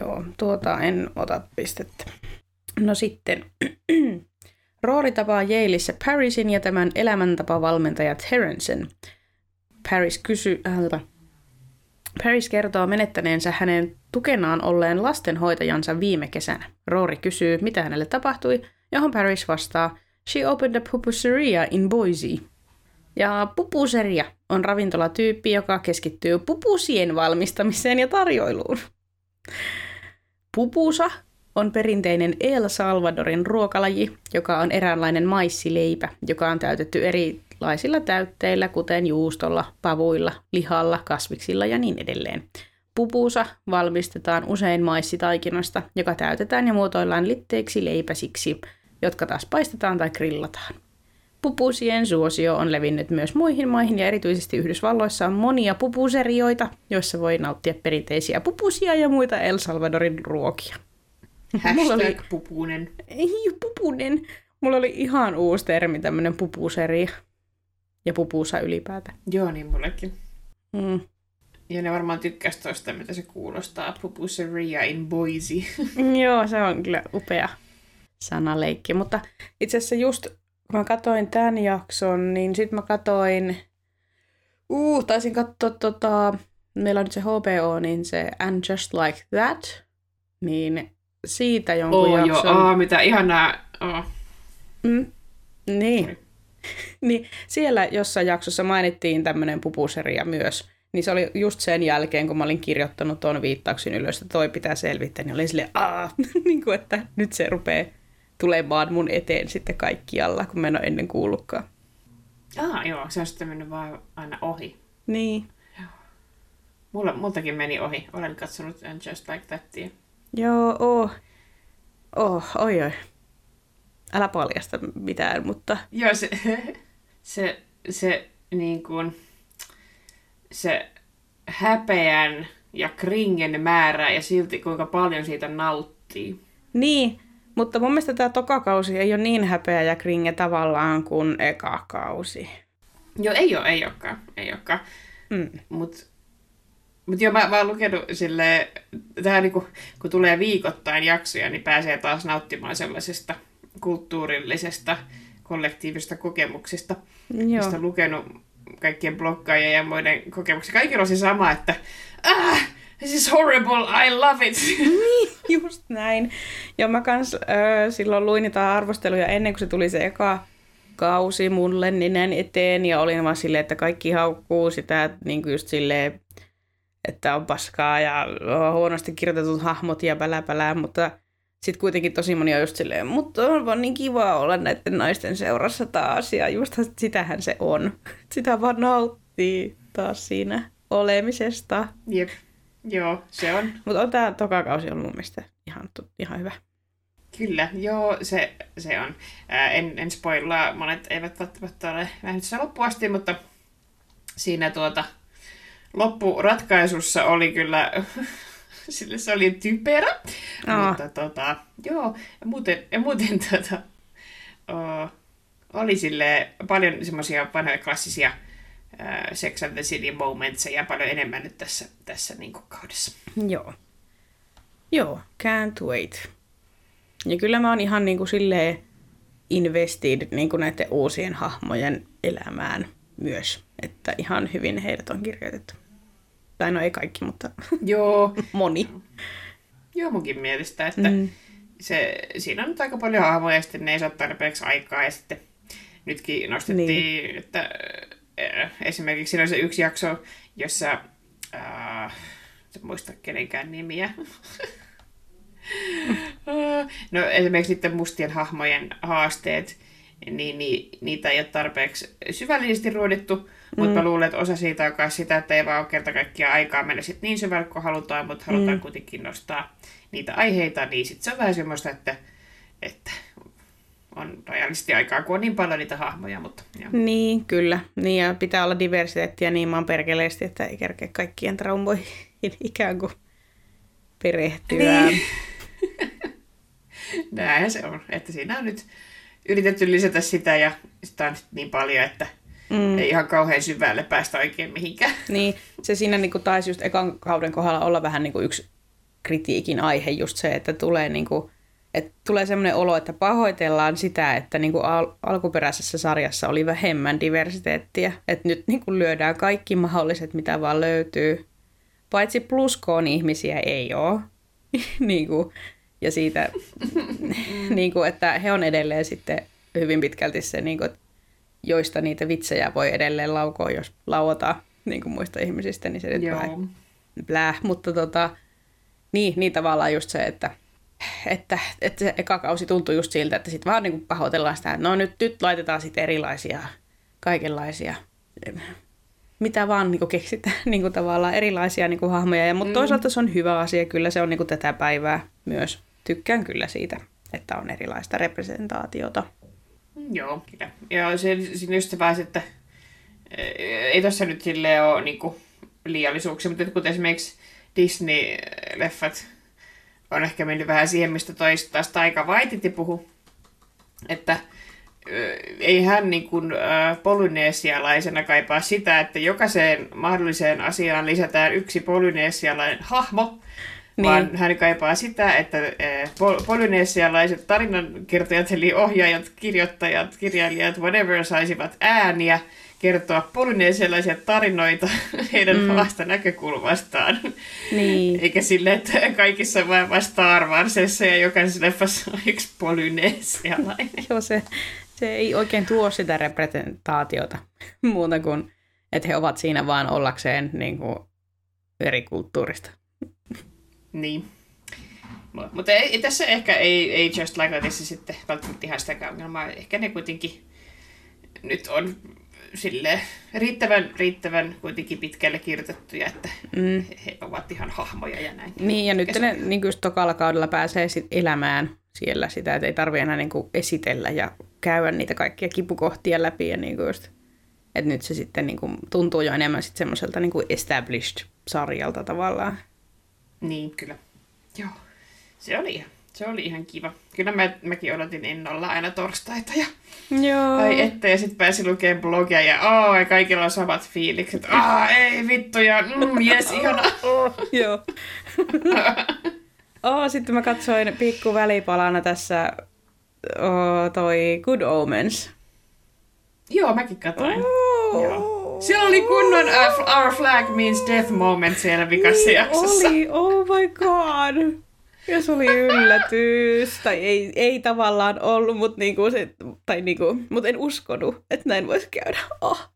[SPEAKER 2] Joo, tuota en ota pistettä. No sitten. [clears throat] Rory tapaa Yaleissa Parisin ja tämän elämäntapavalmentaja Terencen. Paris kysyy, äh, Paris kertoo menettäneensä hänen tukenaan olleen lastenhoitajansa viime kesänä. Rory kysyy, mitä hänelle tapahtui, johon Paris vastaa, She opened a pupuseria in Boise. Ja pupuseria on ravintolatyyppi, joka keskittyy pupusien valmistamiseen ja tarjoiluun. Pupusa on perinteinen El Salvadorin ruokalaji, joka on eräänlainen maissileipä, joka on täytetty erilaisilla täytteillä, kuten juustolla, pavuilla, lihalla, kasviksilla ja niin edelleen. Pupusa valmistetaan usein maissitaikinosta, joka täytetään ja muotoillaan litteiksi leipäsiksi, jotka taas paistetaan tai grillataan. Pupusien suosio on levinnyt myös muihin maihin ja erityisesti Yhdysvalloissa on monia pupuserioita, joissa voi nauttia perinteisiä pupusia ja muita El Salvadorin ruokia.
[SPEAKER 1] Hashtag
[SPEAKER 2] oli-
[SPEAKER 1] pupunen.
[SPEAKER 2] Ei, pupunen. Mulla oli ihan uusi termi, tämmönen pupuseria. Ja pupusa ylipäätään.
[SPEAKER 1] Joo, niin mullekin.
[SPEAKER 2] Mm.
[SPEAKER 1] Ja ne varmaan tykkäs tosta, mitä se kuulostaa. Pupuseria in Boise. [laughs]
[SPEAKER 2] Joo, se on kyllä upea sanaleikki. Mutta itse asiassa just kun mä katsoin tämän jakson, niin sitten mä katsoin, uh, taisin katsoa tota, meillä on nyt se HBO, niin se And Just Like That, niin siitä jonkun
[SPEAKER 1] joo,
[SPEAKER 2] jakson.
[SPEAKER 1] aa, mitä ihanaa. Oh.
[SPEAKER 2] Mm. Niin. [laughs] niin. Siellä jossain jaksossa mainittiin tämmöinen pupuseria myös. Niin se oli just sen jälkeen, kun mä olin kirjoittanut tuon viittauksen ylös, että toi pitää selvittää, niin oli silleen, aah, [laughs] niin kuin, että nyt se rupeaa tulemaan mun eteen sitten kaikkialla, kun mä en ole ennen kuullutkaan.
[SPEAKER 1] Ah, joo, se on sitten mennyt vaan aina ohi.
[SPEAKER 2] Niin.
[SPEAKER 1] Mulla, multakin meni ohi. Olen katsonut And Just Like Thatia.
[SPEAKER 2] Joo, oh. Oh, oi oi. Älä paljasta mitään, mutta
[SPEAKER 1] Joo, se, [laughs] se, se niin kuin, se häpeän ja kringen määrä ja silti kuinka paljon siitä nauttii.
[SPEAKER 2] Niin, mutta mun mielestä tämä tokakausi ei ole niin häpeä ja kringe tavallaan kuin eka kausi.
[SPEAKER 1] Joo, ei ole, ei olekaan, ei olekaan.
[SPEAKER 2] Mm.
[SPEAKER 1] Mutta mut joo, mä, mä oon lukenut silleen, tähän niinku, kun tulee viikoittain jaksoja, niin pääsee taas nauttimaan sellaisesta kulttuurillisesta kollektiivisesta kokemuksesta.
[SPEAKER 2] Joo.
[SPEAKER 1] Mistä lukenut kaikkien bloggaajien ja muiden kokemuksia. Kaikilla on se sama, että ah, this is horrible, I love it.
[SPEAKER 2] Niin, [laughs] just näin. Ja mä kans äh, silloin luin niitä arvosteluja ennen kuin se tuli se eka kausi mun lenninen eteen ja olin vaan silleen, että kaikki haukkuu sitä niin kuin just silleen, että on paskaa ja huonosti kirjoitetut hahmot ja päläpälää, mutta sitten kuitenkin tosi moni on just silleen, mutta on vaan niin kiva olla näiden naisten seurassa taas ja just sitähän se on. [laughs] Sitä vaan nauttii taas siinä olemisesta.
[SPEAKER 1] Jep. Joo, se on.
[SPEAKER 2] Mutta on tämä toka kausi ollut mun mielestä ihan, ihan hyvä.
[SPEAKER 1] Kyllä, joo, se, se on. Ää, en, en spoilaa, monet eivät välttämättä ole nähnyt sitä loppuasti, mutta siinä tuota, loppuratkaisussa oli kyllä, [laughs] sille se oli typerä, Aa. mutta tota, joo, ja muuten, ja muuten [laughs] tota, o, oli sille paljon semmoisia vanhoja klassisia ää, Sex and the City momentseja paljon enemmän nyt tässä, tässä niin kaudessa.
[SPEAKER 2] Joo. Joo, can't wait. Ja kyllä mä oon ihan niin kuin silleen invested niin kuin näiden uusien hahmojen elämään myös. Että ihan hyvin heidät on kirjoitettu. Tai no ei kaikki, mutta [laughs]
[SPEAKER 1] Joo.
[SPEAKER 2] moni.
[SPEAKER 1] Joo, munkin mielestä, että mm. se, siinä on nyt aika paljon hahmoja ja sitten ne ei saa tarpeeksi aikaa ja sitten nytkin nostettiin, niin. että äh, esimerkiksi siinä on se yksi jakso, jossa äh, en muista kenenkään nimiä. [laughs] no esimerkiksi sitten mustien hahmojen haasteet, niin, niin niitä ei ole tarpeeksi syvällisesti ruodittu, mm. mutta mä luulen, että osa siitä on myös sitä, että ei vaan ole kerta kaikkiaan aikaa mennä sit niin syvälle kuin halutaan, mutta halutaan mm. kuitenkin nostaa niitä aiheita, niin sitten se on vähän semmoista, että, että on rajallisesti aikaa, kun on niin paljon niitä hahmoja. Mutta,
[SPEAKER 2] joo. Niin, kyllä. Niin, ja pitää olla diversiteettiä niin maan perkeleesti, että ei kerkeä kaikkien traumoihin [laughs] ikään kuin perehtyä. Niin. [laughs]
[SPEAKER 1] Näinhän se on, että siinä on nyt yritetty lisätä sitä ja sitä on niin paljon, että mm. ei ihan kauhean syvälle päästä oikein mihinkään. [laughs]
[SPEAKER 2] Niin, se siinä niin kuin taisi just ekan kauden kohdalla olla vähän niin kuin yksi kritiikin aihe just se, että tulee niin kuin, että tulee sellainen olo, että pahoitellaan sitä, että niin kuin al- alkuperäisessä sarjassa oli vähemmän diversiteettiä. Että nyt niin kuin lyödään kaikki mahdolliset, mitä vaan löytyy. Paitsi pluskoon ihmisiä ei ole. [laughs] niin kuin, ja siitä, [laughs] niin kuin, että he on edelleen sitten hyvin pitkälti se, niin kuin, joista niitä vitsejä voi edelleen laukoa, jos lauotaan niin kuin muista ihmisistä, niin se nyt Joo. vähän bläh. Mutta tota, niin, niin tavallaan just se, että, että, että se eka kausi tuntui just siltä, että sitten vaan niin kuin pahoitellaan sitä, että no nyt, nyt laitetaan sitten erilaisia, kaikenlaisia mitä vaan niin keksitään [laughs] niin kuin tavallaan erilaisia niin kuin hahmoja. Ja, mutta mm. toisaalta se on hyvä asia, kyllä se on niin kuin tätä päivää myös. Tykkään kyllä siitä, että on erilaista representaatiota.
[SPEAKER 1] Joo, kyllä. Ja se, siinä just se pääsi, että ei tuossa nyt silleen ole niin kuin liiallisuuksia, mutta kun esimerkiksi Disney-leffat on ehkä mennyt vähän siihen, mistä toista taas Taika Waititi puhu, että ei hän niin kuin, äh, polyneesialaisena kaipaa sitä, että jokaiseen mahdolliseen asiaan lisätään yksi polyneesialainen hahmo, niin. vaan hän kaipaa sitä, että äh, pol- polyneesialaiset tarinankertojat, eli ohjaajat, kirjoittajat, kirjailijat, whatever, saisivat ääniä, kertoa polyneesialaisia tarinoita [laughs] heidän mm. omasta näkökulmastaan. Niin. Eikä sille, että kaikissa vain Star Warsissa ja jokaisessa leffassa on yksi polyneesialainen.
[SPEAKER 2] Joo, se, se ei oikein tuo sitä representaatiota muuta kuin, että he ovat siinä vaan ollakseen niin kuin, eri kulttuurista.
[SPEAKER 1] Niin. Mutta ei, tässä ehkä ei, ei Just Like This sitten välttämättä ihan sitäkään ongelmaa. Ehkä ne kuitenkin nyt on sille riittävän, riittävän kuitenkin pitkälle kirjoitettuja, että mm. he ovat ihan hahmoja ja näin.
[SPEAKER 2] Niin, ja nyt ne niin just tokalla kaudella pääsee sit elämään siellä sitä, että ei tarvitse enää niin kuin esitellä ja käydä niitä kaikkia kipukohtia läpi. Ja niin kuin just, että nyt se sitten niin kuin tuntuu jo enemmän sitten semmoiselta niin kuin established sarjalta tavallaan.
[SPEAKER 1] Niin, kyllä. Joo, se oli ihan se oli ihan kiva. Kyllä mä, mäkin odotin innolla aina torstaita ja
[SPEAKER 2] Joo.
[SPEAKER 1] Ai että, ja sitten pääsi lukemaan blogia ja aah, ja kaikilla on samat fiilikset. Aah, ei vittu, ja mm, jes, ihana. [laughs]
[SPEAKER 2] Joo. [laughs] oh, sitten mä katsoin pikku välipalana tässä oh, toi Good Omens.
[SPEAKER 1] Joo, mäkin katsoin. Oh. Joo. Siellä oli kunnon uh, Our Flag Means Death moment siellä vikassa jaksossa.
[SPEAKER 2] Oli, oh my god. Ja se oli yllätys. Tai ei, ei tavallaan ollut, mutta niinku se, tai niinku, mut en uskonut, että näin voisi käydä. Oh.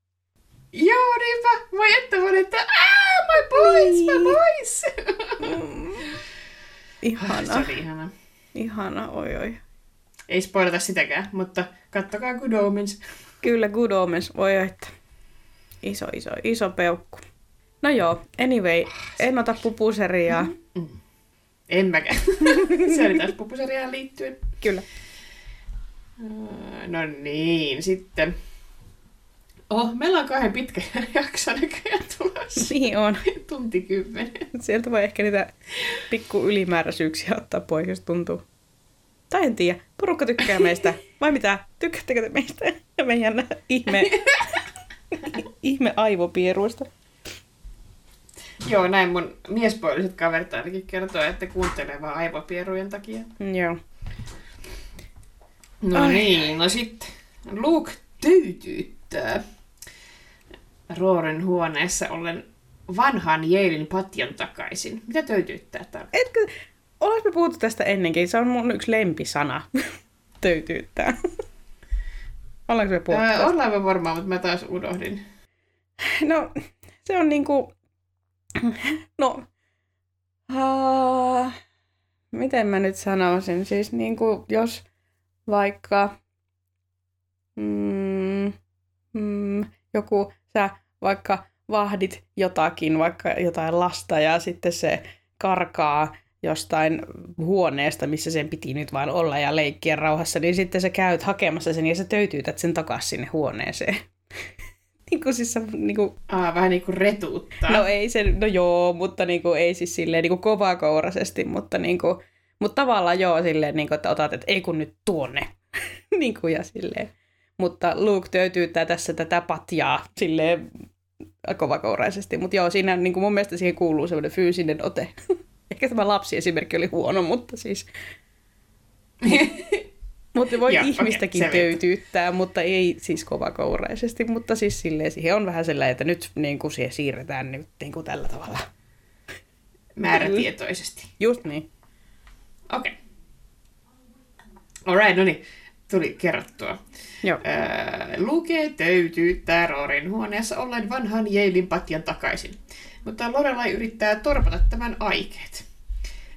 [SPEAKER 1] Joo, niinpä. Voi että voi, että aah, my boys,
[SPEAKER 2] Niin.
[SPEAKER 1] my boys.
[SPEAKER 2] Mm.
[SPEAKER 1] Se
[SPEAKER 2] Ihana.
[SPEAKER 1] oli ihana.
[SPEAKER 2] Ihana, oi oi.
[SPEAKER 1] Ei spoilata sitäkään, mutta kattokaa Good Omens.
[SPEAKER 2] Kyllä, good omens, voi että. Iso, iso, iso peukku. No joo, anyway, en ota pupuseriaa.
[SPEAKER 1] En mäkään. [laughs] Se oli taas pupuseriaan liittyen.
[SPEAKER 2] Kyllä.
[SPEAKER 1] Öö, No niin, sitten. Oh, meillä on kahden pitkä [laughs] jakso näköjään tulossa.
[SPEAKER 2] Niin on.
[SPEAKER 1] Tunti kymmenen.
[SPEAKER 2] Sieltä voi ehkä niitä pikku ylimääräisyyksiä ottaa pois, jos tuntuu. Tai en tiedä, porukka tykkää meistä. Vai mitä? Tykkäättekö te meistä ja meidän ihme, [laughs] ihme aivopieruista?
[SPEAKER 1] Joo, näin mun miespuoliset kaverit ainakin kertoo, että kuuntelee vaan aivopierujen takia.
[SPEAKER 2] Joo.
[SPEAKER 1] No
[SPEAKER 2] Ai.
[SPEAKER 1] niin, no sitten. Luke tyytyyttää Rooren huoneessa ollen vanhan Jeelin patjan takaisin. Mitä töytyyttää tarkoittaa?
[SPEAKER 2] Etkö, ollaanko me puhuttu tästä ennenkin? Se on mun yksi lempisana. [laughs] Töytyyttää. Ollaanko me puhuttu
[SPEAKER 1] Öö, ollaan me varmaan, mutta mä taas unohdin. [laughs]
[SPEAKER 2] No, se on niinku... [clears throat] No... Uh, miten mä nyt sanoisin? Siis niinku, jos vaikka... Mm, mm, joku, sä vaikka vahdit jotakin, vaikka jotain lasta, ja sitten se karkaa jostain huoneesta, missä sen piti nyt vain olla ja leikkiä rauhassa, niin sitten sä käyt hakemassa sen ja sä töytyytät sen takaisin sinne huoneeseen. [laughs] niin kuin siis sä, niin kuin,
[SPEAKER 1] Aa, vähän niinku retuuttaa.
[SPEAKER 2] no ei se, no joo, mutta niin kuin, ei siis silleen niin kuin kovakouraisesti, mutta niin kuin, mutta tavallaan joo silleen, niin kuin, että otat, että ei kun nyt tuonne. [laughs] niin kuin, ja silleen. Mutta Luke töytyyttää tässä tätä patjaa silleen kovakouraisesti. Mutta joo, siinä niin kuin mun mielestä siihen kuuluu semmoinen fyysinen ote. [laughs] Ehkä tämä lapsiesimerkki oli huono, mutta siis... [laughs] Mutta voi
[SPEAKER 1] Joo,
[SPEAKER 2] ihmistäkin
[SPEAKER 1] selvä.
[SPEAKER 2] töytyyttää, mutta ei siis kovakouraisesti. Mutta siis silleen, siihen on vähän sellainen, että nyt niin kuin siihen siirretään nyt niin kuin tällä tavalla.
[SPEAKER 1] Määrätietoisesti.
[SPEAKER 2] Just niin.
[SPEAKER 1] Okei. Okay. Alright, no niin. Tuli kerrottua.
[SPEAKER 2] Joo.
[SPEAKER 1] Öö, Luke töytyyttää Roorin huoneessa ollen vanhan Jeilin patjan takaisin. Mutta Lorelai yrittää torpata tämän aikeet.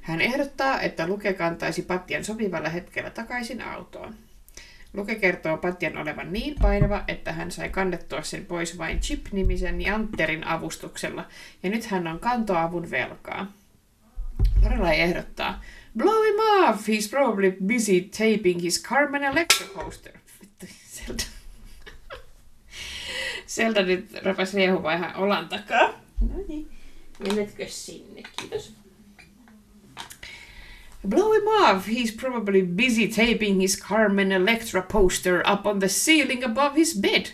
[SPEAKER 1] Hän ehdottaa, että Luke kantaisi patjan sopivalla hetkellä takaisin autoon. Luke kertoo patjan olevan niin painava, että hän sai kannettua sen pois vain Chip-nimisen Jantterin avustuksella, ja nyt hän on kantoavun velkaa. Lorelai ehdottaa, Blow him off, he's probably busy taping his Carmen Electra poster. Vittu, [laughs] nyt rupesi riehumaan ihan olan takaa. No niin, menetkö sinne, kiitos. Blow him off, he's probably busy taping his Carmen Electra poster up on the ceiling above his bed.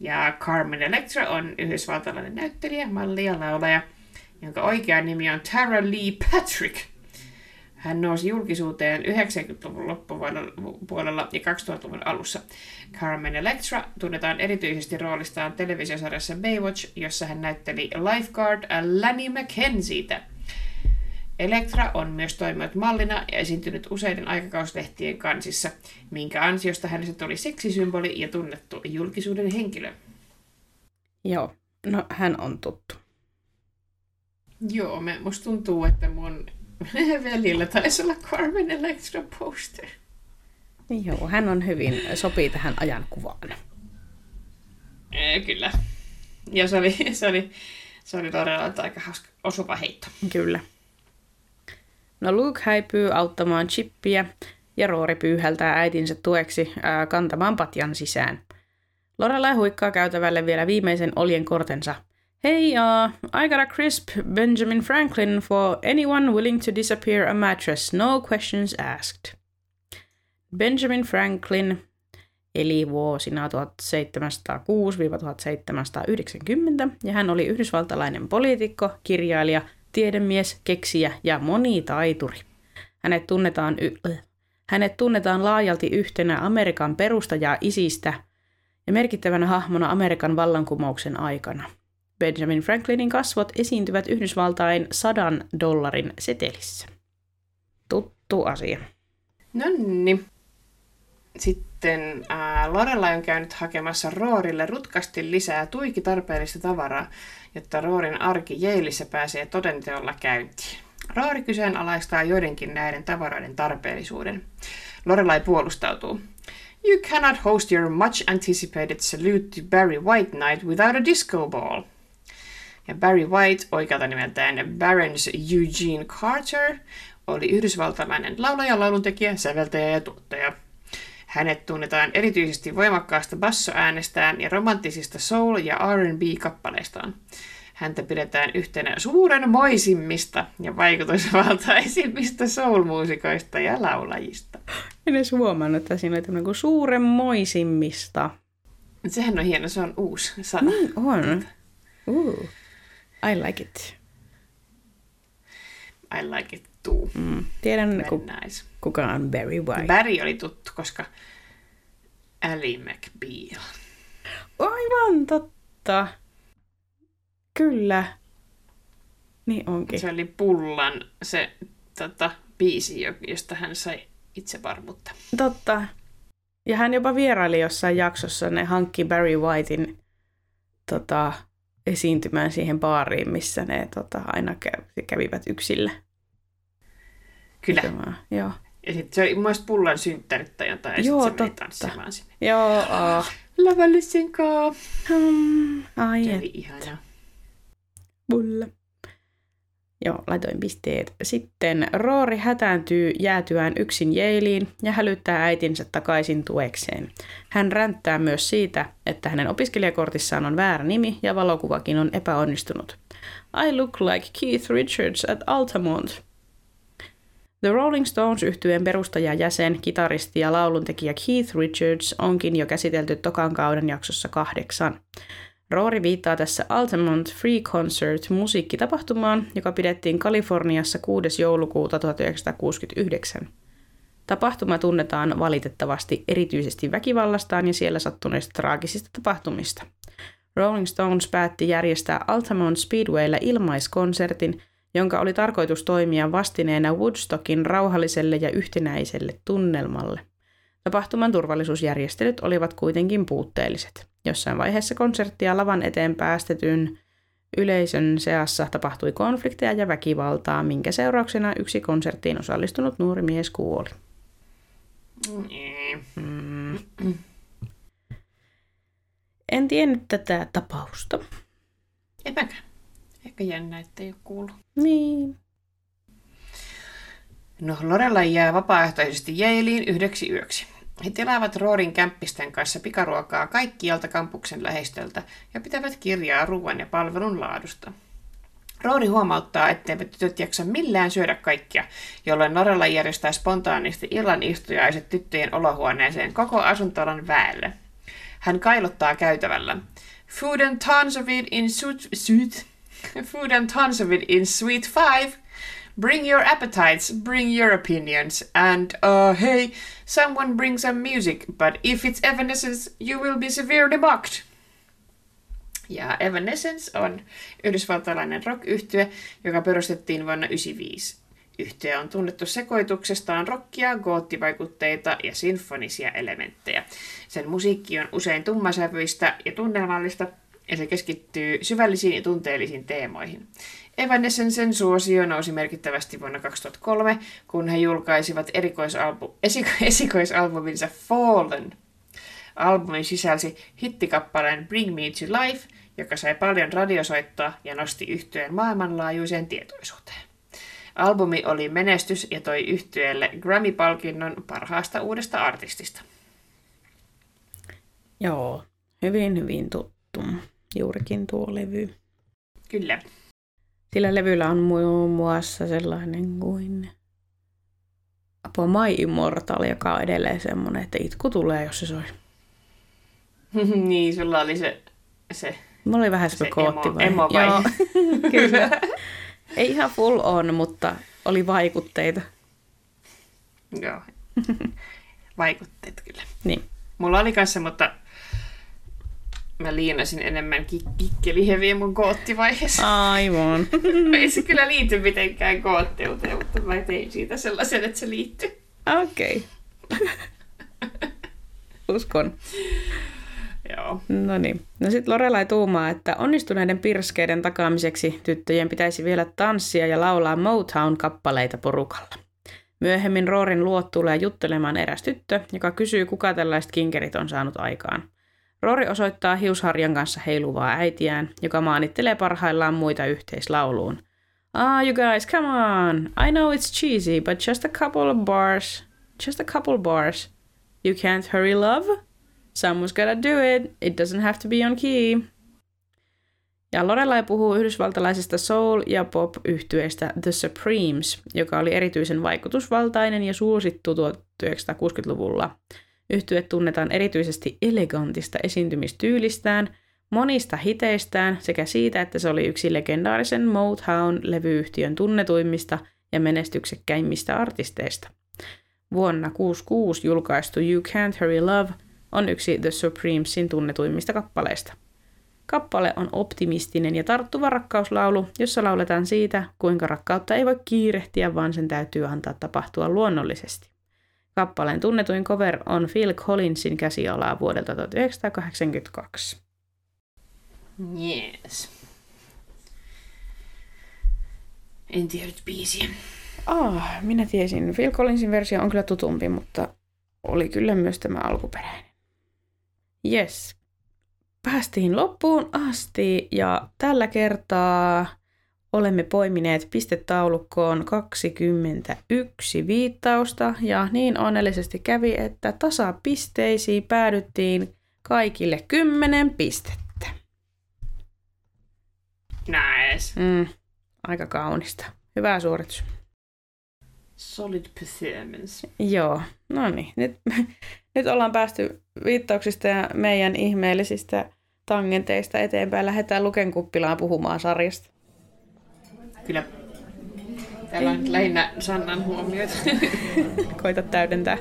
[SPEAKER 1] Ja Carmen Electra on yhdysvaltalainen näyttelijä, malli ja laulaja, jonka oikea nimi on Tara Lee Patrick. Hän nousi julkisuuteen 90-luvun loppupuolella ja 2000-luvun alussa. Carmen Electra tunnetaan erityisesti roolistaan televisiosarjassa Baywatch, jossa hän näytteli lifeguard Lanny McKenzietä. Electra on myös toiminut mallina ja esiintynyt useiden aikakauslehtien kansissa, minkä ansiosta hänestä tuli seksisymboli ja tunnettu julkisuuden henkilö.
[SPEAKER 2] Joo. No, hän on tuttu.
[SPEAKER 1] Joo, me, musta tuntuu, että mun [laughs] veljellä taisi olla Carmen Electra poster.
[SPEAKER 2] Joo, hän on hyvin, sopii tähän ajankuvaan.
[SPEAKER 1] Ee, kyllä. Ja se oli, se oli, se oli todella aika hauska, osuva heitto.
[SPEAKER 2] Kyllä. No Luke häipyy auttamaan Chippiä ja Roori pyyhältää äitinsä tueksi ää, kantamaan patjan sisään. Lorelai huikkaa käytävälle vielä viimeisen oljen kortensa. Hey, uh, I got a crisp Benjamin Franklin for anyone willing to disappear a mattress, no questions asked. Benjamin Franklin eli vuosina 1706-1790, ja hän oli yhdysvaltalainen poliitikko, kirjailija, tiedemies, keksijä ja monitaituri. Hänet tunnetaan, y- hänet tunnetaan laajalti yhtenä Amerikan perustajaa isistä ja merkittävänä hahmona Amerikan vallankumouksen aikana. Benjamin Franklinin kasvot esiintyvät Yhdysvaltain sadan dollarin setelissä. tuttu asia.
[SPEAKER 1] No niin. Sitten ää, Lorelai on käynyt hakemassa Roorille rutkasti lisää tuiki tarpeellista tavaraa, jotta Roorin arki Jeilissä pääsee todenteolla käyntiin. Roori kyseenalaistaa joidenkin näiden tavaroiden tarpeellisuuden. Lorelai puolustautuu. You cannot host your much anticipated salute to Barry White night without a disco ball. Ja Barry White, oikealta nimeltään Barons Eugene Carter, oli yhdysvaltalainen laulaja, lauluntekijä, säveltäjä ja tuottaja. Hänet tunnetaan erityisesti voimakkaasta bassoäänestään ja romanttisista soul- ja R&B-kappaleistaan. Häntä pidetään yhtenä suuren moisimmista ja vaikutusvaltaisimmista soul-muusikoista ja laulajista.
[SPEAKER 2] En edes huomannut, että siinä oli tämmöinen kuin suuren moisimmista.
[SPEAKER 1] Sehän on hieno, se on uusi sana.
[SPEAKER 2] Niin on. Uh, I like it.
[SPEAKER 1] I like it too.
[SPEAKER 2] Mm. Tiedän, ku,
[SPEAKER 1] Nice.
[SPEAKER 2] kuka on Barry White.
[SPEAKER 1] Barry oli tuttu, koska Ally McBeal.
[SPEAKER 2] Aivan totta. Kyllä. Niin onkin.
[SPEAKER 1] Se oli Pullan se tota, biisi, jo- josta hän sai itse varmuutta.
[SPEAKER 2] Totta. Ja hän jopa vieraili jossain jaksossa, ne hankki Barry Whitein tota, esiintymään siihen baariin, missä ne tota, aina kä- kävivät yksillä.
[SPEAKER 1] Kyllä.
[SPEAKER 2] tekemään. Joo.
[SPEAKER 1] Ja sitten se oli mielestä Pullan synttärit tai jotain, ja
[SPEAKER 2] Joo,
[SPEAKER 1] sitten se meni
[SPEAKER 2] totta.
[SPEAKER 1] tanssimaan sinne.
[SPEAKER 2] Joo. Oh.
[SPEAKER 1] Lavallisen kaa.
[SPEAKER 2] Hmm, ai
[SPEAKER 1] Se oli ihana.
[SPEAKER 2] mulla. Joo, laitoin pisteet. Sitten Roori hätääntyy jäätyään yksin Jeiliin ja hälyttää äitinsä takaisin tuekseen. Hän ränttää myös siitä, että hänen opiskelijakortissaan on väärä nimi ja valokuvakin on epäonnistunut. I look like Keith Richards at Altamont. The Rolling Stones yhtyeen perustajajäsen, kitaristi ja lauluntekijä Keith Richards onkin jo käsitelty tokan kauden jaksossa kahdeksan. Roori viittaa tässä Altamont Free Concert musiikkitapahtumaan, joka pidettiin Kaliforniassa 6. joulukuuta 1969. Tapahtuma tunnetaan valitettavasti erityisesti väkivallastaan ja siellä sattuneista traagisista tapahtumista. Rolling Stones päätti järjestää Altamont Speedwayllä ilmaiskonsertin, jonka oli tarkoitus toimia vastineena Woodstockin rauhalliselle ja yhtenäiselle tunnelmalle. Tapahtuman turvallisuusjärjestelyt olivat kuitenkin puutteelliset. Jossain vaiheessa konserttia lavan eteen päästetyn yleisön seassa tapahtui konflikteja ja väkivaltaa, minkä seurauksena yksi konserttiin osallistunut nuori mies kuoli. Mm. En tiennyt tätä tapausta.
[SPEAKER 1] En mäkään. Ehkä jännä, ettei ole kuullut.
[SPEAKER 2] Niin.
[SPEAKER 1] No, Lorella jää vapaaehtoisesti Jeiliin yhdeksi yöksi. He tilaavat Roorin kämppisten kanssa pikaruokaa kaikkialta kampuksen lähestöltä ja pitävät kirjaa ruoan ja palvelun laadusta. Roori huomauttaa, etteivät tytöt jaksa millään syödä kaikkia, jolloin Lorella järjestää spontaanisti illan istujaiset tyttöjen olohuoneeseen koko asuntolan väelle. Hän kailottaa käytävällä. Food and tons of it in suit, suit. [laughs] Food and tons of it in suite five. Bring your appetites, bring your opinions, and uh, hey, someone bring some music, but if it's Evanescence, you will be severely mocked. Ja Evanescence on yhdysvaltalainen rock-yhtye, joka perustettiin vuonna 1995. Yhtye on tunnettu sekoituksestaan rockia, goottivaikutteita ja sinfonisia elementtejä. Sen musiikki on usein tummasävyistä ja tunnelmallista, ja se keskittyy syvällisiin ja tunteellisiin teemoihin. Evanescencen suosio nousi merkittävästi vuonna 2003, kun he julkaisivat erikoisalbu- esiko- [laughs] esikoisalbuminsa Fallen. Albumi sisälsi hittikappaleen Bring Me to Life, joka sai paljon radiosoittoa ja nosti yhtyeen maailmanlaajuiseen tietoisuuteen. Albumi oli menestys ja toi yhtyeelle Grammy-palkinnon parhaasta uudesta artistista.
[SPEAKER 2] Joo, hyvin hyvin tuttu. Juurikin tuo levy.
[SPEAKER 1] Kyllä.
[SPEAKER 2] Sillä levyllä on muun muassa sellainen kuin Apo My Immortal, joka on edelleen semmoinen, että itku tulee, jos se soi. [laughs]
[SPEAKER 1] niin, sulla oli se, se
[SPEAKER 2] Mulla oli vähän
[SPEAKER 1] Se
[SPEAKER 2] kootti vai?
[SPEAKER 1] emo vai?
[SPEAKER 2] Joo, [laughs] kyllä. [laughs] Ei ihan full on, mutta oli vaikutteita.
[SPEAKER 1] joo, vaikutteet kyllä.
[SPEAKER 2] Niin.
[SPEAKER 1] Mulla oli kanssa, mutta Mä liinasin enemmän kik- kikkeliheviä mun koottivaiheessa.
[SPEAKER 2] Aivan. [laughs]
[SPEAKER 1] Ei se kyllä liity mitenkään kootteuteen, mutta mä tein siitä sellaisen, että se liittyy.
[SPEAKER 2] Okei. Okay. [laughs] Uskon.
[SPEAKER 1] Joo.
[SPEAKER 2] No niin. No sitten Lorelai tuumaa, että onnistuneiden pirskeiden takaamiseksi tyttöjen pitäisi vielä tanssia ja laulaa Motown-kappaleita porukalla. Myöhemmin Roorin luot tulee juttelemaan eräs tyttö, joka kysyy, kuka tällaiset kinkerit on saanut aikaan. Roori osoittaa hiusharjan kanssa heiluvaa äitiään, joka maanittelee parhaillaan muita yhteislauluun. Ah, you guys, come on! I know it's cheesy, but just a couple of bars. Just a couple bars. You can't hurry love? Someone's gotta do it. It doesn't have to be on key. Ja Lorelai puhuu yhdysvaltalaisesta soul- ja pop-yhtyeestä The Supremes, joka oli erityisen vaikutusvaltainen ja suosittu 1960-luvulla. Yhtye tunnetaan erityisesti elegantista esiintymistyylistään, monista hiteistään sekä siitä, että se oli yksi legendaarisen Motown-levyyhtiön tunnetuimmista ja menestyksekkäimmistä artisteista. Vuonna 1966 julkaistu You Can't Hurry Love on yksi The Supremesin tunnetuimmista kappaleista. Kappale on optimistinen ja tarttuva rakkauslaulu, jossa lauletaan siitä, kuinka rakkautta ei voi kiirehtiä, vaan sen täytyy antaa tapahtua luonnollisesti. Kappaleen tunnetuin cover on Phil Collinsin käsialaa vuodelta 1982.
[SPEAKER 1] Yes. En tiedä biisiä.
[SPEAKER 2] Ah, minä tiesin. Phil Collinsin versio on kyllä tutumpi, mutta oli kyllä myös tämä alkuperäinen. Yes. Päästiin loppuun asti ja tällä kertaa olemme poimineet pistetaulukkoon 21 viittausta ja niin onnellisesti kävi, että tasapisteisiin päädyttiin kaikille 10 pistettä.
[SPEAKER 1] Nice.
[SPEAKER 2] Mm, aika kaunista. Hyvä suoritus.
[SPEAKER 1] Solid performance.
[SPEAKER 2] Joo, no niin. Nyt, [laughs] nyt ollaan päästy viittauksista ja meidän ihmeellisistä tangenteista eteenpäin. Lähdetään Luken kuppilaan puhumaan sarjasta.
[SPEAKER 1] Kyllä. Täällä on nyt lähinnä Sannan huomioita. [laughs]
[SPEAKER 2] Koita täydentää.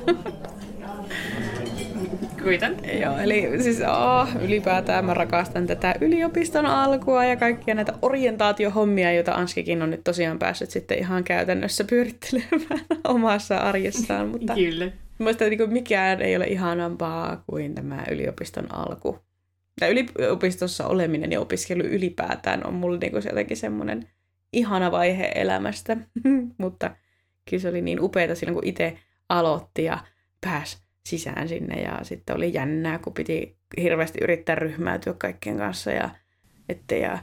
[SPEAKER 1] Kuitan.
[SPEAKER 2] Joo, eli siis oh, ylipäätään mä rakastan tätä yliopiston alkua ja kaikkia näitä orientaatiohommia, joita Anskikin on nyt tosiaan päässyt sitten ihan käytännössä pyörittelemään [laughs] omassa arjessaan. Mutta
[SPEAKER 1] Kyllä.
[SPEAKER 2] Mielestäni niin mikään ei ole ihanampaa kuin tämä yliopiston alku. Tai yliopistossa oleminen ja opiskelu ylipäätään on mulle niin jotenkin semmoinen ihana vaihe elämästä. [laughs] Mutta kyllä se oli niin upeaa silloin, kun itse aloitti ja pääsi sisään sinne. Ja sitten oli jännää, kun piti hirveästi yrittää ryhmäytyä kaikkien kanssa ja ettei ja,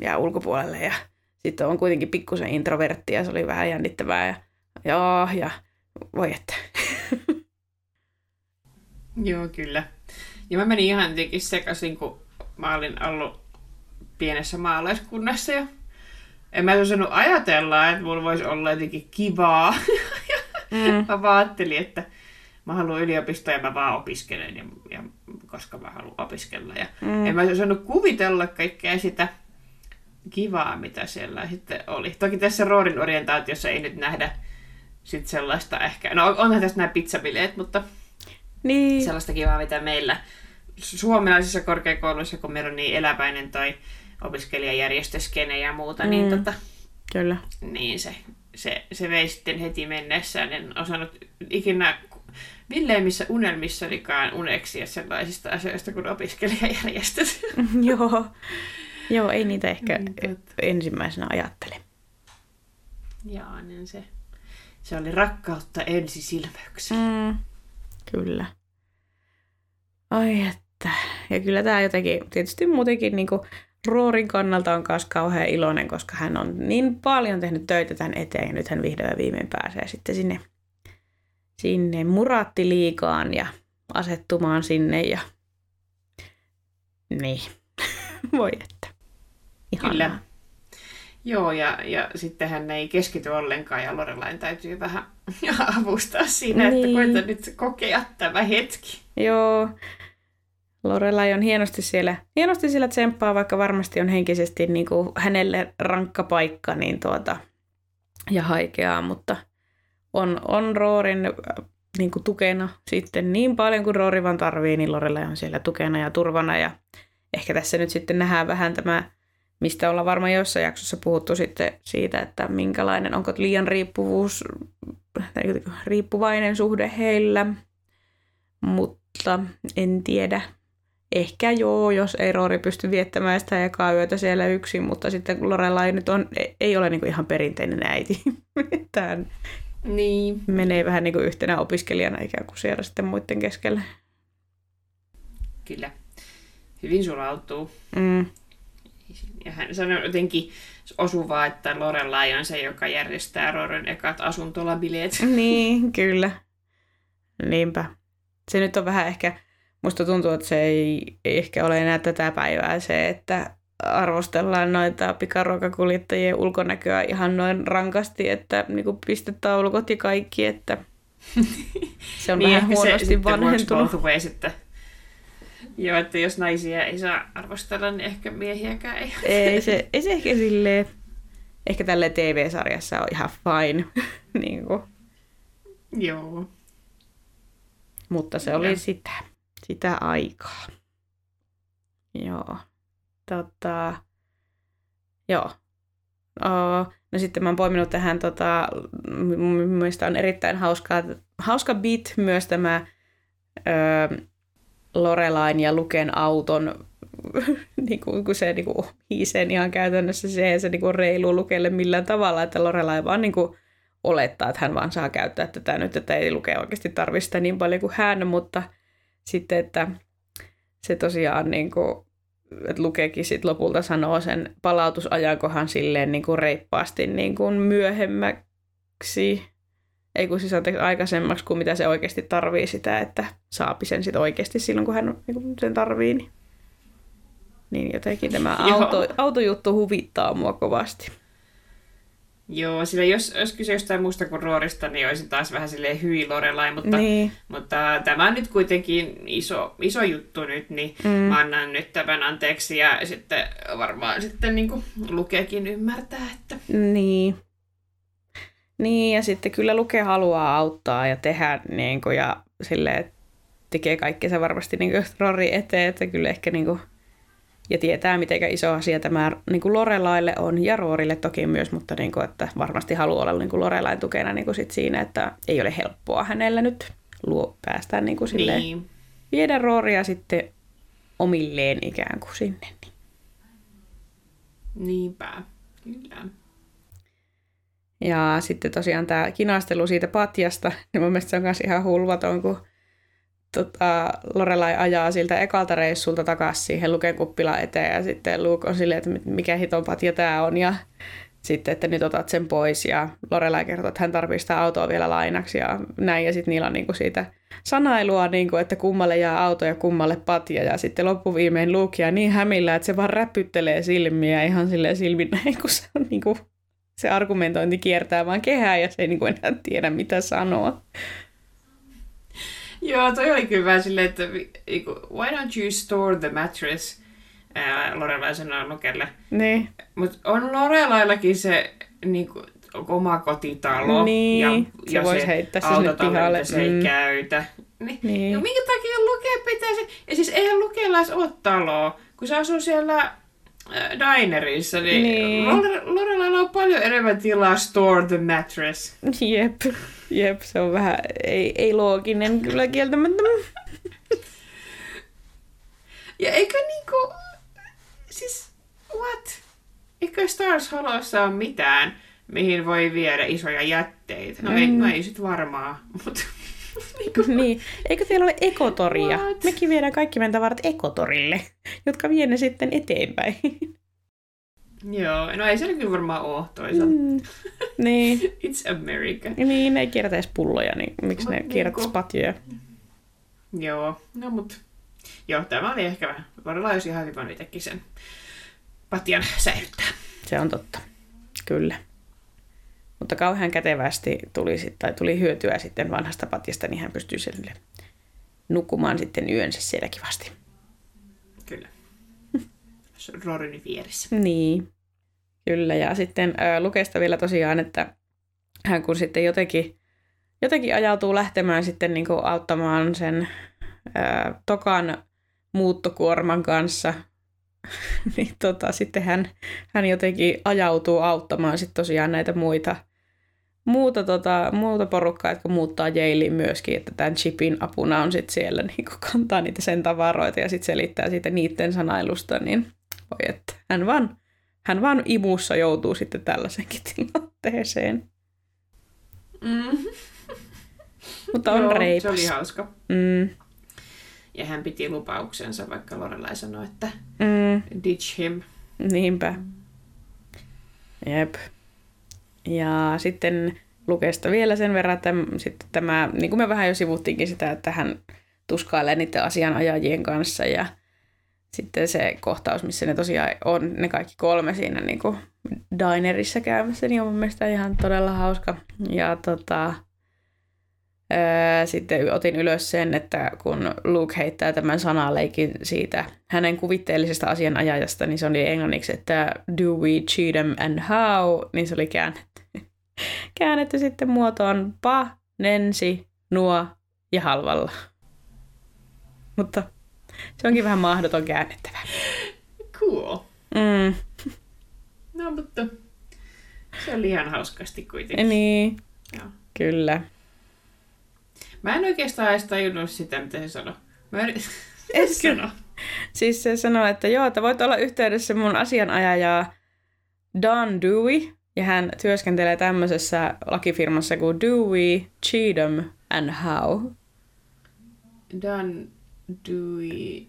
[SPEAKER 2] ja ulkopuolelle. Ja sitten on kuitenkin pikkusen introvertti ja se oli vähän jännittävää. Ja, joo, ja voi että. [laughs]
[SPEAKER 1] Joo, kyllä. Ja mä menin ihan jotenkin sekaisin, kun mä olin ollut pienessä maalaiskunnassa ja en mä osannut ajatella, että mulla voisi olla jotenkin kivaa. Mm. mä vaan ajattelin, että mä haluan yliopistoa ja mä vaan opiskelen, ja, ja, koska mä haluan opiskella. Ja mm. En mä osannut kuvitella kaikkea sitä kivaa, mitä siellä sitten oli. Toki tässä Roorin orientaatiossa ei nyt nähdä sit sellaista ehkä, no onhan tässä nämä pizzabileet, mutta
[SPEAKER 2] niin.
[SPEAKER 1] sellaista kivaa, mitä meillä suomalaisissa korkeakouluissa, kun meillä on niin eläväinen toi opiskelijajärjestöskene ja muuta, mm. niin, tota,
[SPEAKER 2] Kyllä.
[SPEAKER 1] niin se, se, se vei sitten heti mennessään. En osannut ikinä villeimmissä unelmissanikaan uneksia sellaisista asioista kuin opiskelijajärjestöt. [laughs]
[SPEAKER 2] Joo. Joo, ei niitä ehkä mm, ensimmäisenä ajattele.
[SPEAKER 1] Joo, niin se, se oli rakkautta ensisilmäyksiä.
[SPEAKER 2] Mm, kyllä. Ai että. Ja kyllä tämä jotenkin, tietysti muutenkin niin kuin Roorin kannalta on myös kauhean iloinen, koska hän on niin paljon tehnyt töitä tämän eteen ja nyt hän vihdoin ja viimein pääsee sitten sinne, sinne muraattiliikaan ja asettumaan sinne ja niin, [laughs] voi että. Ihanaa.
[SPEAKER 1] Kyllä. Joo, ja, ja sitten hän ei keskity ollenkaan ja Lorelain täytyy vähän [laughs] avustaa siinä, niin. että koita nyt kokea tämä hetki.
[SPEAKER 2] Joo, Lorelai on hienosti siellä, hienosti siellä tsemppaa, vaikka varmasti on henkisesti niin kuin hänelle rankka paikka niin tuota, ja haikeaa, mutta on, on Roorin niin kuin tukena sitten niin paljon kuin Roori vaan tarvii, niin Lorelai on siellä tukena ja turvana ja ehkä tässä nyt sitten nähdään vähän tämä, mistä ollaan varmaan jossain jaksossa puhuttu sitten siitä, että minkälainen, onko liian riippuvuus, riippuvainen suhde heillä, mutta en tiedä. Ehkä joo, jos ei Roori pysty viettämään sitä ekaa yötä siellä yksin, mutta sitten Lorelai nyt on, ei ole niin ihan perinteinen äiti. [laughs] Tämä
[SPEAKER 1] Niin.
[SPEAKER 2] menee vähän niin kuin yhtenä opiskelijana ikään kuin siellä sitten muiden keskellä.
[SPEAKER 1] Kyllä. Hyvin sulautuu.
[SPEAKER 2] Mm.
[SPEAKER 1] Ja hän sanoi jotenkin osuvaa, että Lorelai on se, joka järjestää Roren ekat asuntolabileet.
[SPEAKER 2] Niin, kyllä. Niinpä. Se nyt on vähän ehkä, musta tuntuu, että se ei, ei ehkä ole enää tätä päivää se, että arvostellaan noita pikaruokakuljettajien ulkonäköä ihan noin rankasti, että niinku pistetaulukot ja kaikki, että [laughs] se on niin, vähän huonosti
[SPEAKER 1] works
[SPEAKER 2] vanhentunut.
[SPEAKER 1] ways, että Joo, että jos naisia ei saa arvostella, niin ehkä miehiäkään ei.
[SPEAKER 2] Ei se, ei se ehkä silleen, ehkä tälle TV-sarjassa on ihan fine, [laughs] niin kuin.
[SPEAKER 1] Joo.
[SPEAKER 2] mutta se oli sitä, sitä aikaa. Joo. Tota, joo. Oh, no sitten mä oon poiminut tähän, tota, mun mielestä on erittäin hauska, hauska beat myös tämä ö, Lorelain ja Luken auton, [laughs] niin kuin, kun se niin kuin, hiisee ihan käytännössä se ei se niin reilu Lukelle millään tavalla, että Lorelai vaan niin kuin, olettaa, että hän vaan saa käyttää tätä nyt, että ei Luke oikeasti tarvitse sitä niin paljon kuin hän, mutta sitten, että se tosiaan niin kuin, että Lukekin sit lopulta sanoo sen palautusajankohan silleen niin kuin reippaasti niin kuin myöhemmäksi, ei kun siis anteeksi aikaisemmaksi kuin mitä se oikeasti tarvii sitä, että saapi sen sitten oikeasti silloin, kun hän niin kuin sen tarvii. Niin, niin jotenkin tämä auto, autojuttu huvittaa mua kovasti.
[SPEAKER 1] Joo, sillä jos olisi kyse jostain muusta kuin Roorista, niin olisi taas vähän silleen hyi Lorelai, mutta,
[SPEAKER 2] Niin.
[SPEAKER 1] mutta tämä on nyt kuitenkin iso, iso juttu nyt, niin
[SPEAKER 2] Mm.
[SPEAKER 1] mä annan nyt tämän anteeksi ja sitten varmaan sitten niin kuin Lukeekin ymmärtää, että
[SPEAKER 2] Niin. Niin, ja sitten kyllä Luke haluaa auttaa ja tehdä niin kuin, ja silleen, tekee kaikkea varmasti niin kuin Rory eteen, että kyllä ehkä niin kuin, ja tietää, miten iso asia tämä niin kuin Lorelaille on, ja Roorille toki myös, mutta niin kuin, että varmasti haluaa olla niin kuin Lorelain tukena niin kuin sit siinä, että ei ole helppoa hänellä nyt luo, päästään niin kuin silleen, niin. viedä Rooria sitten omilleen ikään kuin sinne. Niin.
[SPEAKER 1] Niinpä, kyllä.
[SPEAKER 2] Ja sitten tosiaan tämä kinastelu siitä patjasta, niin mun mielestä se on myös ihan hulvaton, kun tota, Lorelai ajaa siltä ekalta reissulta takaisin siihen Luken kuppilan eteen ja sitten Luke on silleen, että mikä hiton patja tämä on ja sitten, että nyt otat sen pois ja Lorelai kertoo, että hän tarvitsee sitä autoa vielä lainaksi ja näin ja sitten niillä on niinku siitä sanailua, niinku, että kummalle jää auto ja kummalle patja ja sitten loppuviimein Luke jää niin hämillä, että se vaan räpyttelee silmiä ihan silleen silmin näin, kun se on niinku se argumentointi kiertää vaan kehää ja se ei kuin enää tiedä, mitä sanoa.
[SPEAKER 1] Joo, toi oli kyllä vähän silleen, että why don't you store the mattress, ää, Lorelai sanoo Lukelle.
[SPEAKER 2] Niin,
[SPEAKER 1] Mutta on Lorelaillakin se niinku, oma kotitalo
[SPEAKER 2] Niin,
[SPEAKER 1] ja,
[SPEAKER 2] se
[SPEAKER 1] ja
[SPEAKER 2] vois
[SPEAKER 1] se
[SPEAKER 2] heittää se sinne pihalle,
[SPEAKER 1] se ei
[SPEAKER 2] mm.
[SPEAKER 1] käytä. Niin.
[SPEAKER 2] niin.
[SPEAKER 1] Ja minkä takia Luke pitäisi... Ja siis eihän Lukella edes ole taloa, kun se asuu siellä dinerissa, niin,
[SPEAKER 2] Niin.
[SPEAKER 1] Lore- Lorelailla on paljon enemmän tilaa store the mattress.
[SPEAKER 2] Jep, jep, se on vähän, ei, ei looginen kyllä kieltämättä.
[SPEAKER 1] Ja eikö niinku... Siis, what? Eikö Stars Hollowssa ole mitään, mihin voi viedä isoja jätteitä? No, ei,
[SPEAKER 2] Mm.
[SPEAKER 1] no ei sit varmaan, mutta... [laughs]
[SPEAKER 2] niin, eikö teillä ole ekotoria?
[SPEAKER 1] What?
[SPEAKER 2] Mekin viedään kaikki meidän tavarat ekotorille, jotka vie ne sitten eteenpäin. [laughs]
[SPEAKER 1] Joo, no ei se kyllä varmaan ole toisaalta.
[SPEAKER 2] Mm. [laughs] niin,
[SPEAKER 1] It's America.
[SPEAKER 2] niin, ne ei kierrätä edes pulloja, niin miksi
[SPEAKER 1] Mut
[SPEAKER 2] ne kierrättäisi
[SPEAKER 1] niinku-
[SPEAKER 2] patjoja?
[SPEAKER 1] Joo, no mut... Joo, tämä oli ehkä vähän... Lorelai olisi ihan hyvä itsekin sen patjan säilyttää.
[SPEAKER 2] Se on totta, kyllä. Mutta kauhean kätevästi tuli, sit, tai tuli hyötyä sitten vanhasta patjasta, niin hän pystyy sille nukkumaan sitten yönsä siellä kivasti.
[SPEAKER 1] Kyllä. [laughs] Rorin vieressä.
[SPEAKER 2] Niin, kyllä. Ja sitten ää, Lukesta vielä tosiaan, että hän kun sitten jotenkin, jotenkin ajautuu lähtemään sitten niin kuin auttamaan sen ää, Tokan muuttokuorman kanssa [laughs] niin tota, sitten hän, hän jotenkin ajautuu auttamaan sitten tosiaan näitä muita, muuta, tota, muuta porukkaa, jotka muuttaa Jailiin myöskin, että tämän chipin apuna on sitten siellä [laughs] niin kantaa niitä sen tavaroita ja sitten selittää siitä niiden sanailusta, niin voi että hän vaan, hän vaan imussa joutuu sitten tällaisenkin [laughs] tilanteeseen.
[SPEAKER 1] Mm.
[SPEAKER 2] Mutta on
[SPEAKER 1] Joo,
[SPEAKER 2] reipas.
[SPEAKER 1] Se oli hauska.
[SPEAKER 2] Mm,
[SPEAKER 1] Ja hän piti lupauksensa, vaikka Lorelai sanoi, että
[SPEAKER 2] mm,
[SPEAKER 1] ditch him.
[SPEAKER 2] niinpä. Jep. Ja sitten Lukesta vielä sen verran, että sitten tämä, niin kuin me vähän jo sivuttiinkin sitä, että hän tuskailee niiden asianajajien kanssa ja sitten se kohtaus, missä ne tosiaan on ne kaikki kolme siinä niin kuin dinerissa käymässä, niin on mun mielestä ihan todella hauska. Ja tota, Öö, sitten otin ylös sen, että kun Luke heittää tämän sanaleikin siitä hänen kuvitteellisesta asianajajasta, niin se oli englanniksi, että do we cheat them and how, niin se oli käännetty, käännetty sitten muotoon pa, nensi, nuo ja halvalla. Mutta se onkin vähän mahdoton käännettävä.
[SPEAKER 1] Cool.
[SPEAKER 2] Mm,
[SPEAKER 1] No, mutta se oli ihan hauskasti kuitenkin.
[SPEAKER 2] niin,
[SPEAKER 1] Joo.
[SPEAKER 2] kyllä.
[SPEAKER 1] Mä en oikeastaan edes tajunnut sitä, mitä se sanoi. Mä yritin [laughs]
[SPEAKER 2] Etkö?
[SPEAKER 1] sanoa.
[SPEAKER 2] Siis se sanoi, että joo, että voit olla yhteydessä mun asianajajaa Don Dewey, ja hän työskentelee tämmöisessä lakifirmassa kuin Dewey, Cheatham and Howe.
[SPEAKER 1] Dan Dewey...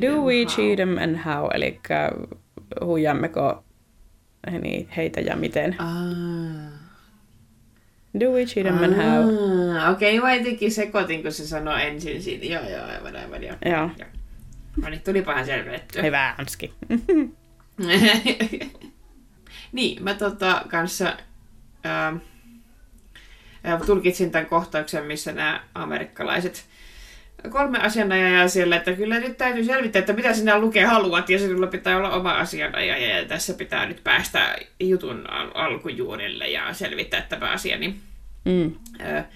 [SPEAKER 2] Dewey,
[SPEAKER 1] Howe.
[SPEAKER 2] Cheatham and Howe, eli huijammeko niin, heitä ja miten.
[SPEAKER 1] Ah.
[SPEAKER 2] Dewey, Cheatham and Howe.
[SPEAKER 1] Ah, Okei, okay, mä jotenkin sekoitin, kun se sanoi ensin siinä. Joo, joo, aivan, aivan, joo.
[SPEAKER 2] Joo,
[SPEAKER 1] No niin, tulipahan selvennettyä.
[SPEAKER 2] hyvä Hanski. [laughs]
[SPEAKER 1] niin, mä tota kanssa ää, ää, tulkitsin tämän kohtauksen, missä nämä amerikkalaiset kolme asianajajaa siellä, että kyllä nyt täytyy selvittää, että mitä sinä lukee haluat, ja sinulla pitää olla oma asianajaja, ja tässä pitää nyt päästä jutun al- alkujuonelle ja selvittää tämä asia, niin
[SPEAKER 2] Mm.
[SPEAKER 1] ää,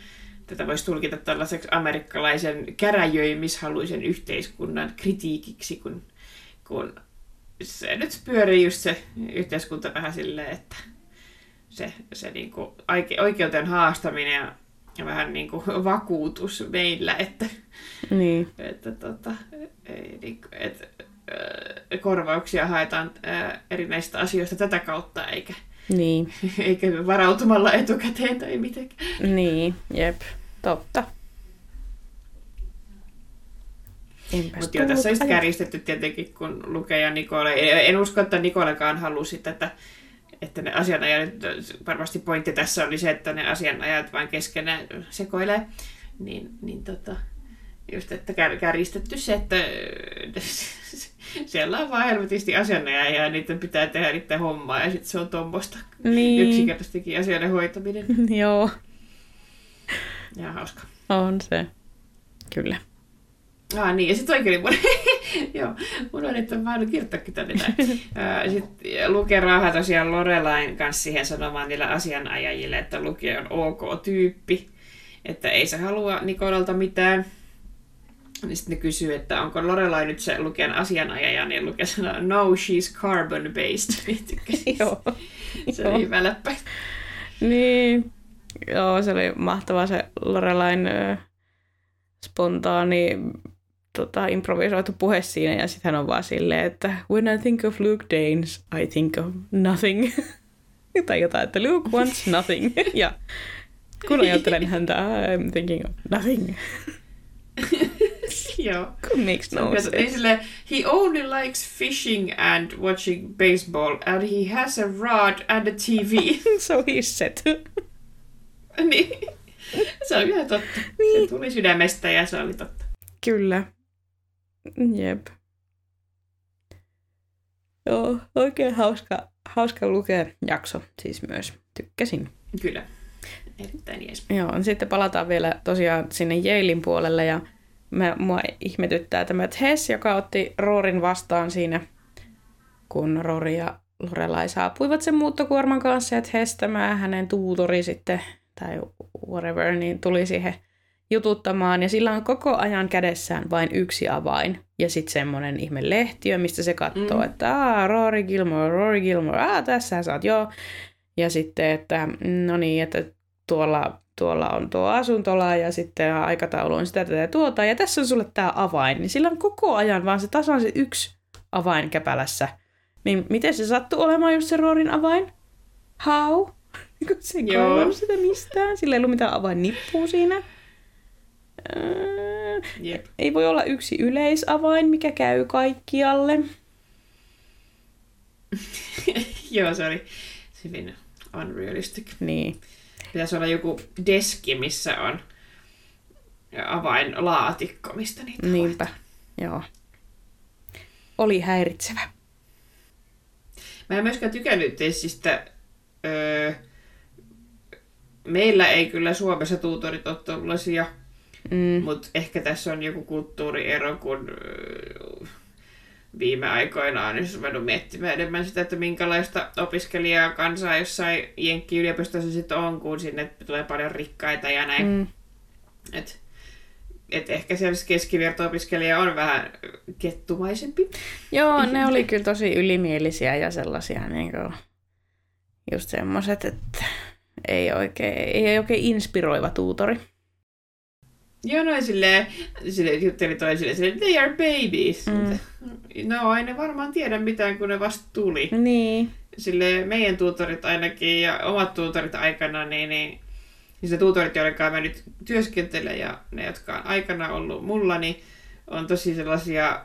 [SPEAKER 1] tätä voisi tulkita tällaiseksi amerikkalaisen käräjöimishaluisen yhteiskunnan kritiikiksi, kun, kun se nyt pyörii just se yhteiskunta vähän silleen, että se, se niinku aike- oikeuteen haastaminen ja, ja vähän niinku vakuutus meillä, että,
[SPEAKER 2] Niin,
[SPEAKER 1] että, tota, ei, niinku, että ää, korvauksia haetaan ää, erinäisistä asioista tätä kautta, eikä,
[SPEAKER 2] niin,
[SPEAKER 1] eikä varautumalla etukäteen tai mitenkään.
[SPEAKER 2] niin, jep, totta.
[SPEAKER 1] Mutta joo, tässä just kärjistetty tietenkin, kun Luke ja Nikole, en usko, että Nikolekaan halusi tätä, että ne asianajat, varmasti pointti tässä oli se, että ne asianajat vain keskenään sekoilee, niin, niin tota, just, että kär, kärjistetty se, että [laughs] siellä on vaan helvetisti asianajajia ja niiden pitää tehdä niiden hommaa ja sitten se on tuommoista
[SPEAKER 2] Niin,
[SPEAKER 1] yksinkertaistakin asioiden hoitaminen. [laughs]
[SPEAKER 2] joo,
[SPEAKER 1] Ja hauska.
[SPEAKER 2] on se. Kyllä.
[SPEAKER 1] Ah niin, ja sitten oikein mun... [laughs] Joo, mun on, että mä en kirjoittaakin tänne näin. [laughs] Sitten Luke raahaa tosiaan Lorelain kanssa siihen sanomaan niille asianajajille, että Luke on ok tyyppi, että ei se halua Nikolalta mitään. Niin sitten ne kysyy, että onko Lorelai nyt se Luken asianajaja, niin Luke sanoo, no, she's carbon-based. [laughs]
[SPEAKER 2] Joo.
[SPEAKER 1] Se oli hyvä läppä.
[SPEAKER 2] Niin, joo, se oli mahtava se Lorelain spontaani tota, improvisoitu puhe siinä, ja sitten hän on vaan silleen, että when I think of Luke Danes, I think of nothing. [laughs] tai jotain, että Luke wants nothing. [laughs] ja kun ajattelen häntä, I'm thinking of nothing. [laughs]
[SPEAKER 1] Joo.
[SPEAKER 2] Kun makes no sense.
[SPEAKER 1] sille, he only likes fishing and watching baseball, and he has a rod and a TV.
[SPEAKER 2] So he's set.
[SPEAKER 1] niin. Se on ihan totta.
[SPEAKER 2] Niin.
[SPEAKER 1] Se tuli sydämestä ja se oli totta.
[SPEAKER 2] Kyllä. Jep. Joo, oikein hauska, hauska lukea jakso siis myös. Tykkäsin.
[SPEAKER 1] Kyllä. Erittäin jees.
[SPEAKER 2] Joo, sitten palataan vielä tosiaan sinne Jailin puolelle ja mä, mua ihmetyttää tämä Tess, joka otti Roorin vastaan siinä, kun Rory ja Lorelai saapuivat sen muuttokuorman kanssa ja Tess, tämä hänen tuutori sitten, tai whatever, niin tuli siihen jututtamaan ja sillä on koko ajan kädessään vain yksi avain ja sitten semmoinen ihme lehtiö, mistä se katsoo, mm. että Aa, Rory Gilmore, Rory Gilmore, Aa, tässä sä oot, joo. Ja sitten, että no niin, että tuolla, tuolla on tuo asuntola ja sitten aikataulu on sitä tätä tuota. Ja tässä on sulle tämä avain. Niin sillä on koko ajan vaan se tasan se yksi avain käpälässä. Niin miten se sattuu olemaan just se Rorin avain? How? [laughs] se ei sitä mistään. Sillä ei ollut mitään avain nippua siinä. Yep. Ei voi olla yksi yleisavain, mikä käy kaikkialle. [laughs]
[SPEAKER 1] Joo, se oli hyvin unrealistic.
[SPEAKER 2] Niin.
[SPEAKER 1] Pitäisi olla joku deski, missä on avainlaatikko, mistä niitä
[SPEAKER 2] Niinpä, hoitaa. joo. Oli häiritsevä.
[SPEAKER 1] Mä en myöskään tykännyt tessistä. Öö, meillä ei kyllä Suomessa tuutorit ole tuollaisia Mm. Mutta ehkä tässä on joku kulttuuriero, kun viime aikoina on siis ruvennut miettimään enemmän sitä, että minkälaista opiskelijaa kansaa jossain Jenkki-yliopistossa sitten on, kun sinne tulee paljon rikkaita ja näin. Mm. Et, et ehkä se keskiverto-opiskelija on vähän kettumaisempi.
[SPEAKER 2] Joo, [laughs] ne oli kyllä tosi ylimielisiä ja sellaisia niin kuin, just semmoiset, että ei oikein, ei oikein inspiroiva tuutori.
[SPEAKER 1] Joo, noin silleen, silleen jutteli toisille, silleen, they are babies. Mm. No, ei ne varmaan tiedä mitään, kun ne vasta tuli.
[SPEAKER 2] Niin.
[SPEAKER 1] Sille meidän tuutorit ainakin ja omat tuutorit aikana, niin, niin niin se tuutorit, joiden kanssa mä nyt työskentelen ja ne, jotka on aikana ollut mulla, niin on tosi sellaisia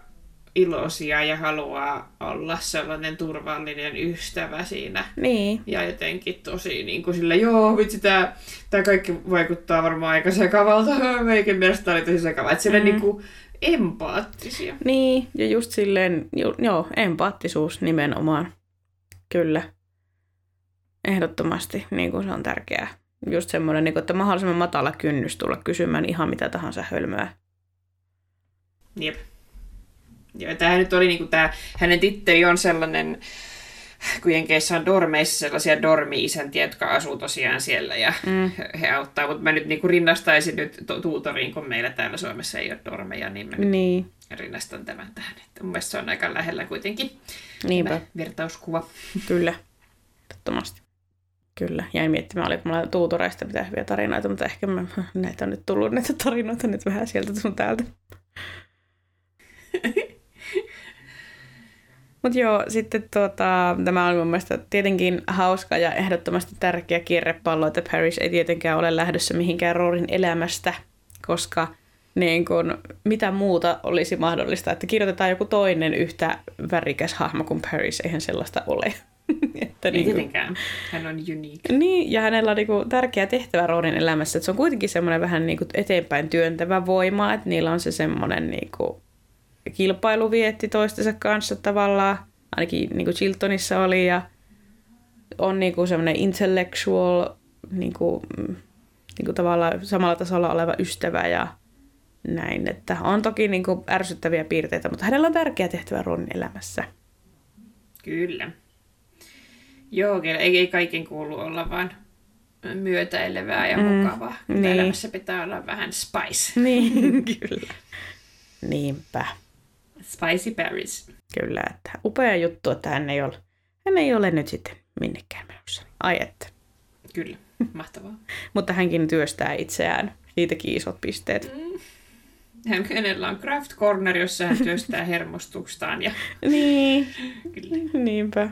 [SPEAKER 1] iloisia ja haluaa olla sellainen turvallinen ystävä siinä.
[SPEAKER 2] Niin.
[SPEAKER 1] Ja jotenkin tosi niin kuin sille, joo, vitsi, tämä, tämä kaikki vaikuttaa varmaan aika sekavalta. [laughs] Meikin mielestä oli tosi sekava. Että mm. niin kuin empaattisia.
[SPEAKER 2] Niin, ja just silleen, joo, empaattisuus nimenomaan. Kyllä. Ehdottomasti, niin kuin se on tärkeää. Just semmoinen, niin kuin, että mahdollisimman matala kynnys tulla kysymään ihan mitä tahansa hölmöä.
[SPEAKER 1] Jep. Joo, tämä nyt oli niinku tämä, hänen titteli on sellainen, kun Jenkeissä on dormeissa sellaisia dormi-isäntiä, jotka asuu tosiaan siellä ja mm. he auttaa, mutta mä nyt niinku rinnastaisin nyt tuutoriin, kun meillä täällä Suomessa ei ole dormeja, niin mä niin. rinnastan tämän tähän. Että mun mielestä se on aika lähellä kuitenkin Niinpä. vertauskuva.
[SPEAKER 2] Kyllä, ehdottomasti. Kyllä, jäin miettimään, oliko mulla tuutoreista mitä hyviä tarinoita, mutta ehkä mä, näitä on nyt tullut näitä tarinoita nyt vähän sieltä sun täältä. [laughs] Mutta joo, sitten tuota, tämä on mun mielestä tietenkin hauska ja ehdottomasti tärkeä kierrepallo, että Paris ei tietenkään ole lähdössä mihinkään Roorin elämästä, koska niin kun, mitä muuta olisi mahdollista, että kirjoitetaan joku toinen yhtä värikäs hahmo kuin Paris, eihän sellaista ole. [laughs]
[SPEAKER 1] että ei niin tietenkään. Hän on unique.
[SPEAKER 2] Niin, ja hänellä on niin kuin, tärkeä tehtävä Roorin elämässä, että se on kuitenkin semmoinen vähän niin kuin, eteenpäin työntävä voima, että niillä on se semmoinen niin kuin, kilpailu vietti toistensa kanssa tavallaan, ainakin niin kuin Chiltonissa oli, ja on niin kuin semmoinen intellectual, niin kuin, niin kuin tavallaan samalla tasolla oleva ystävä ja näin. Että on toki niin kuin ärsyttäviä piirteitä, mutta hänellä on tärkeä tehtävä Ronin elämässä.
[SPEAKER 1] Kyllä. Joo, ei, ei kaiken kuulu olla vain myötäilevää ja mm, mukavaa. Niin. Elämässä pitää olla vähän spice.
[SPEAKER 2] Niin, [laughs] kyllä. Niinpä.
[SPEAKER 1] Spicy Paris.
[SPEAKER 2] Kyllä, että upea juttu, että hän ei ole, hän ei ole nyt sitten minnekään menossa. Ai että.
[SPEAKER 1] Kyllä, mahtavaa. [laughs]
[SPEAKER 2] Mutta hänkin työstää itseään. Siitäkin isot pisteet. Mm.
[SPEAKER 1] Hän, hänellä on craft corner, jossa hän työstää [laughs] hermostukstaan. Ja...
[SPEAKER 2] niin, [laughs] Kyllä. niinpä.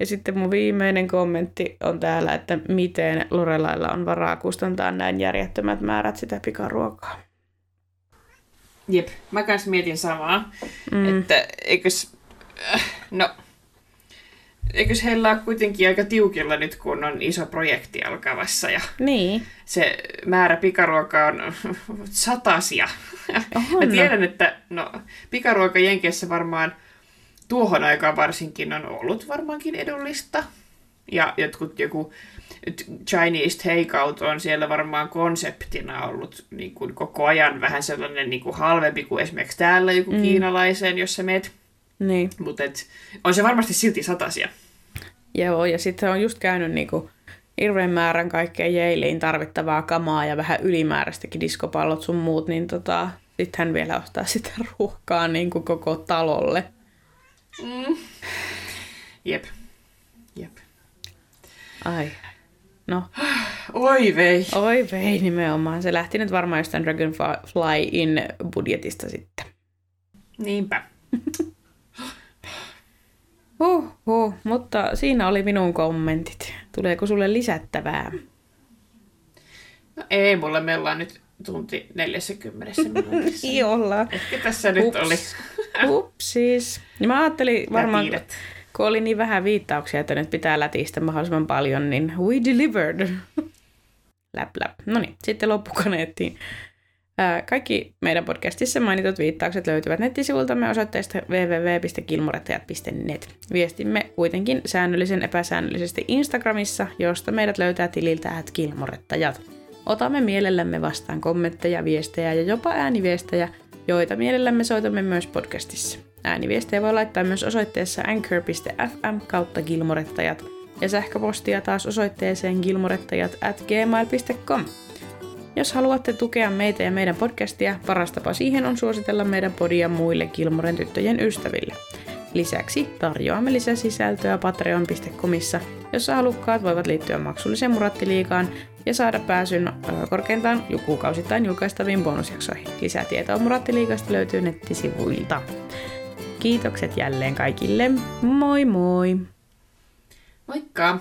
[SPEAKER 2] Ja sitten mun viimeinen kommentti on täällä, että miten Lorelailla on varaa kustantaa näin järjettömät määrät sitä pikaruokaa.
[SPEAKER 1] Jep, mä kanssa mietin samaa, mm. että eikös, äh, no, eikös heillä ole kuitenkin aika tiukilla nyt, kun on iso projekti alkavassa ja
[SPEAKER 2] niin.
[SPEAKER 1] se määrä pikaruokaa on [laughs] satasia. Oho, mä tiedän, että no, pikaruoka Jenkeissä varmaan tuohon aikaan varsinkin on ollut varmaankin edullista. Ja jotkut joku Chinese takeout on siellä varmaan konseptina ollut niin kuin koko ajan vähän sellainen niin kuin halvempi kuin esimerkiksi täällä joku mm. kiinalaisen, jos sä meet.
[SPEAKER 2] Niin.
[SPEAKER 1] Mutta on se varmasti silti satasia.
[SPEAKER 2] Joo, ja sitten on just käynyt niin kuin hirveän määrän kaikkea Jaileen tarvittavaa kamaa ja vähän ylimääräistäkin diskopallot sun muut, niin tota, Sitten hän vielä ostaa [laughs] sitä ruokaa niin kuin koko talolle.
[SPEAKER 1] Mm. Jep. Jep.
[SPEAKER 2] Ai. No,
[SPEAKER 1] Oi vei.
[SPEAKER 2] oi vei nimenomaan. Se lähti nyt varmaan jostain Dragonflyin budjetista sitten.
[SPEAKER 1] Niinpä. [laughs]
[SPEAKER 2] Huh, huh, mutta siinä oli minun kommentit. Tuleeko sulle lisättävää?
[SPEAKER 1] No ei, mulle me ollaan nyt tunti 40 minuutissa. [laughs]
[SPEAKER 2] Ei olla.
[SPEAKER 1] Ehkä tässä nyt oli.
[SPEAKER 2] Upsis. Ja mä ajattelin varmaan,
[SPEAKER 1] Lätiidet.
[SPEAKER 2] Kun oli niin vähän viittauksia, että nyt pitää lätistä mahdollisimman paljon, niin we delivered. [laughs] Läp, läp. No niin, sitten loppukaneettiin. Ää, Kaikki meidän podcastissa mainitut viittaukset löytyvät nettisivultamme osoitteesta www.kilmorettajat.net. Viestimme kuitenkin säännöllisen epäsäännöllisesti Instagramissa, josta meidät löytää tililtä at kilmorettajat. Otamme mielellämme vastaan kommentteja, viestejä ja jopa ääniviestejä, joita mielellämme soitamme myös podcastissa. Ääniviestejä voi laittaa myös osoitteessa anchor.fm kautta gilmorettajat ja sähköpostia taas osoitteeseen gilmorettajat at gmail.com. Jos haluatte tukea meitä ja meidän podcastia, paras tapa siihen on suositella meidän podia muille Gilmoren tyttöjen ystäville. Lisäksi tarjoamme lisäsisältöä patreon.comissa, jossa halukkaat voivat liittyä maksulliseen murattiliikaan ja saada pääsyn korkeintaan kuukausittain julkaistaviin bonusjaksoihin. Lisää tietoa murattiliikasta löytyy nettisivuilta. Kiitokset jälleen kaikille. Moi moi!
[SPEAKER 1] Moikka!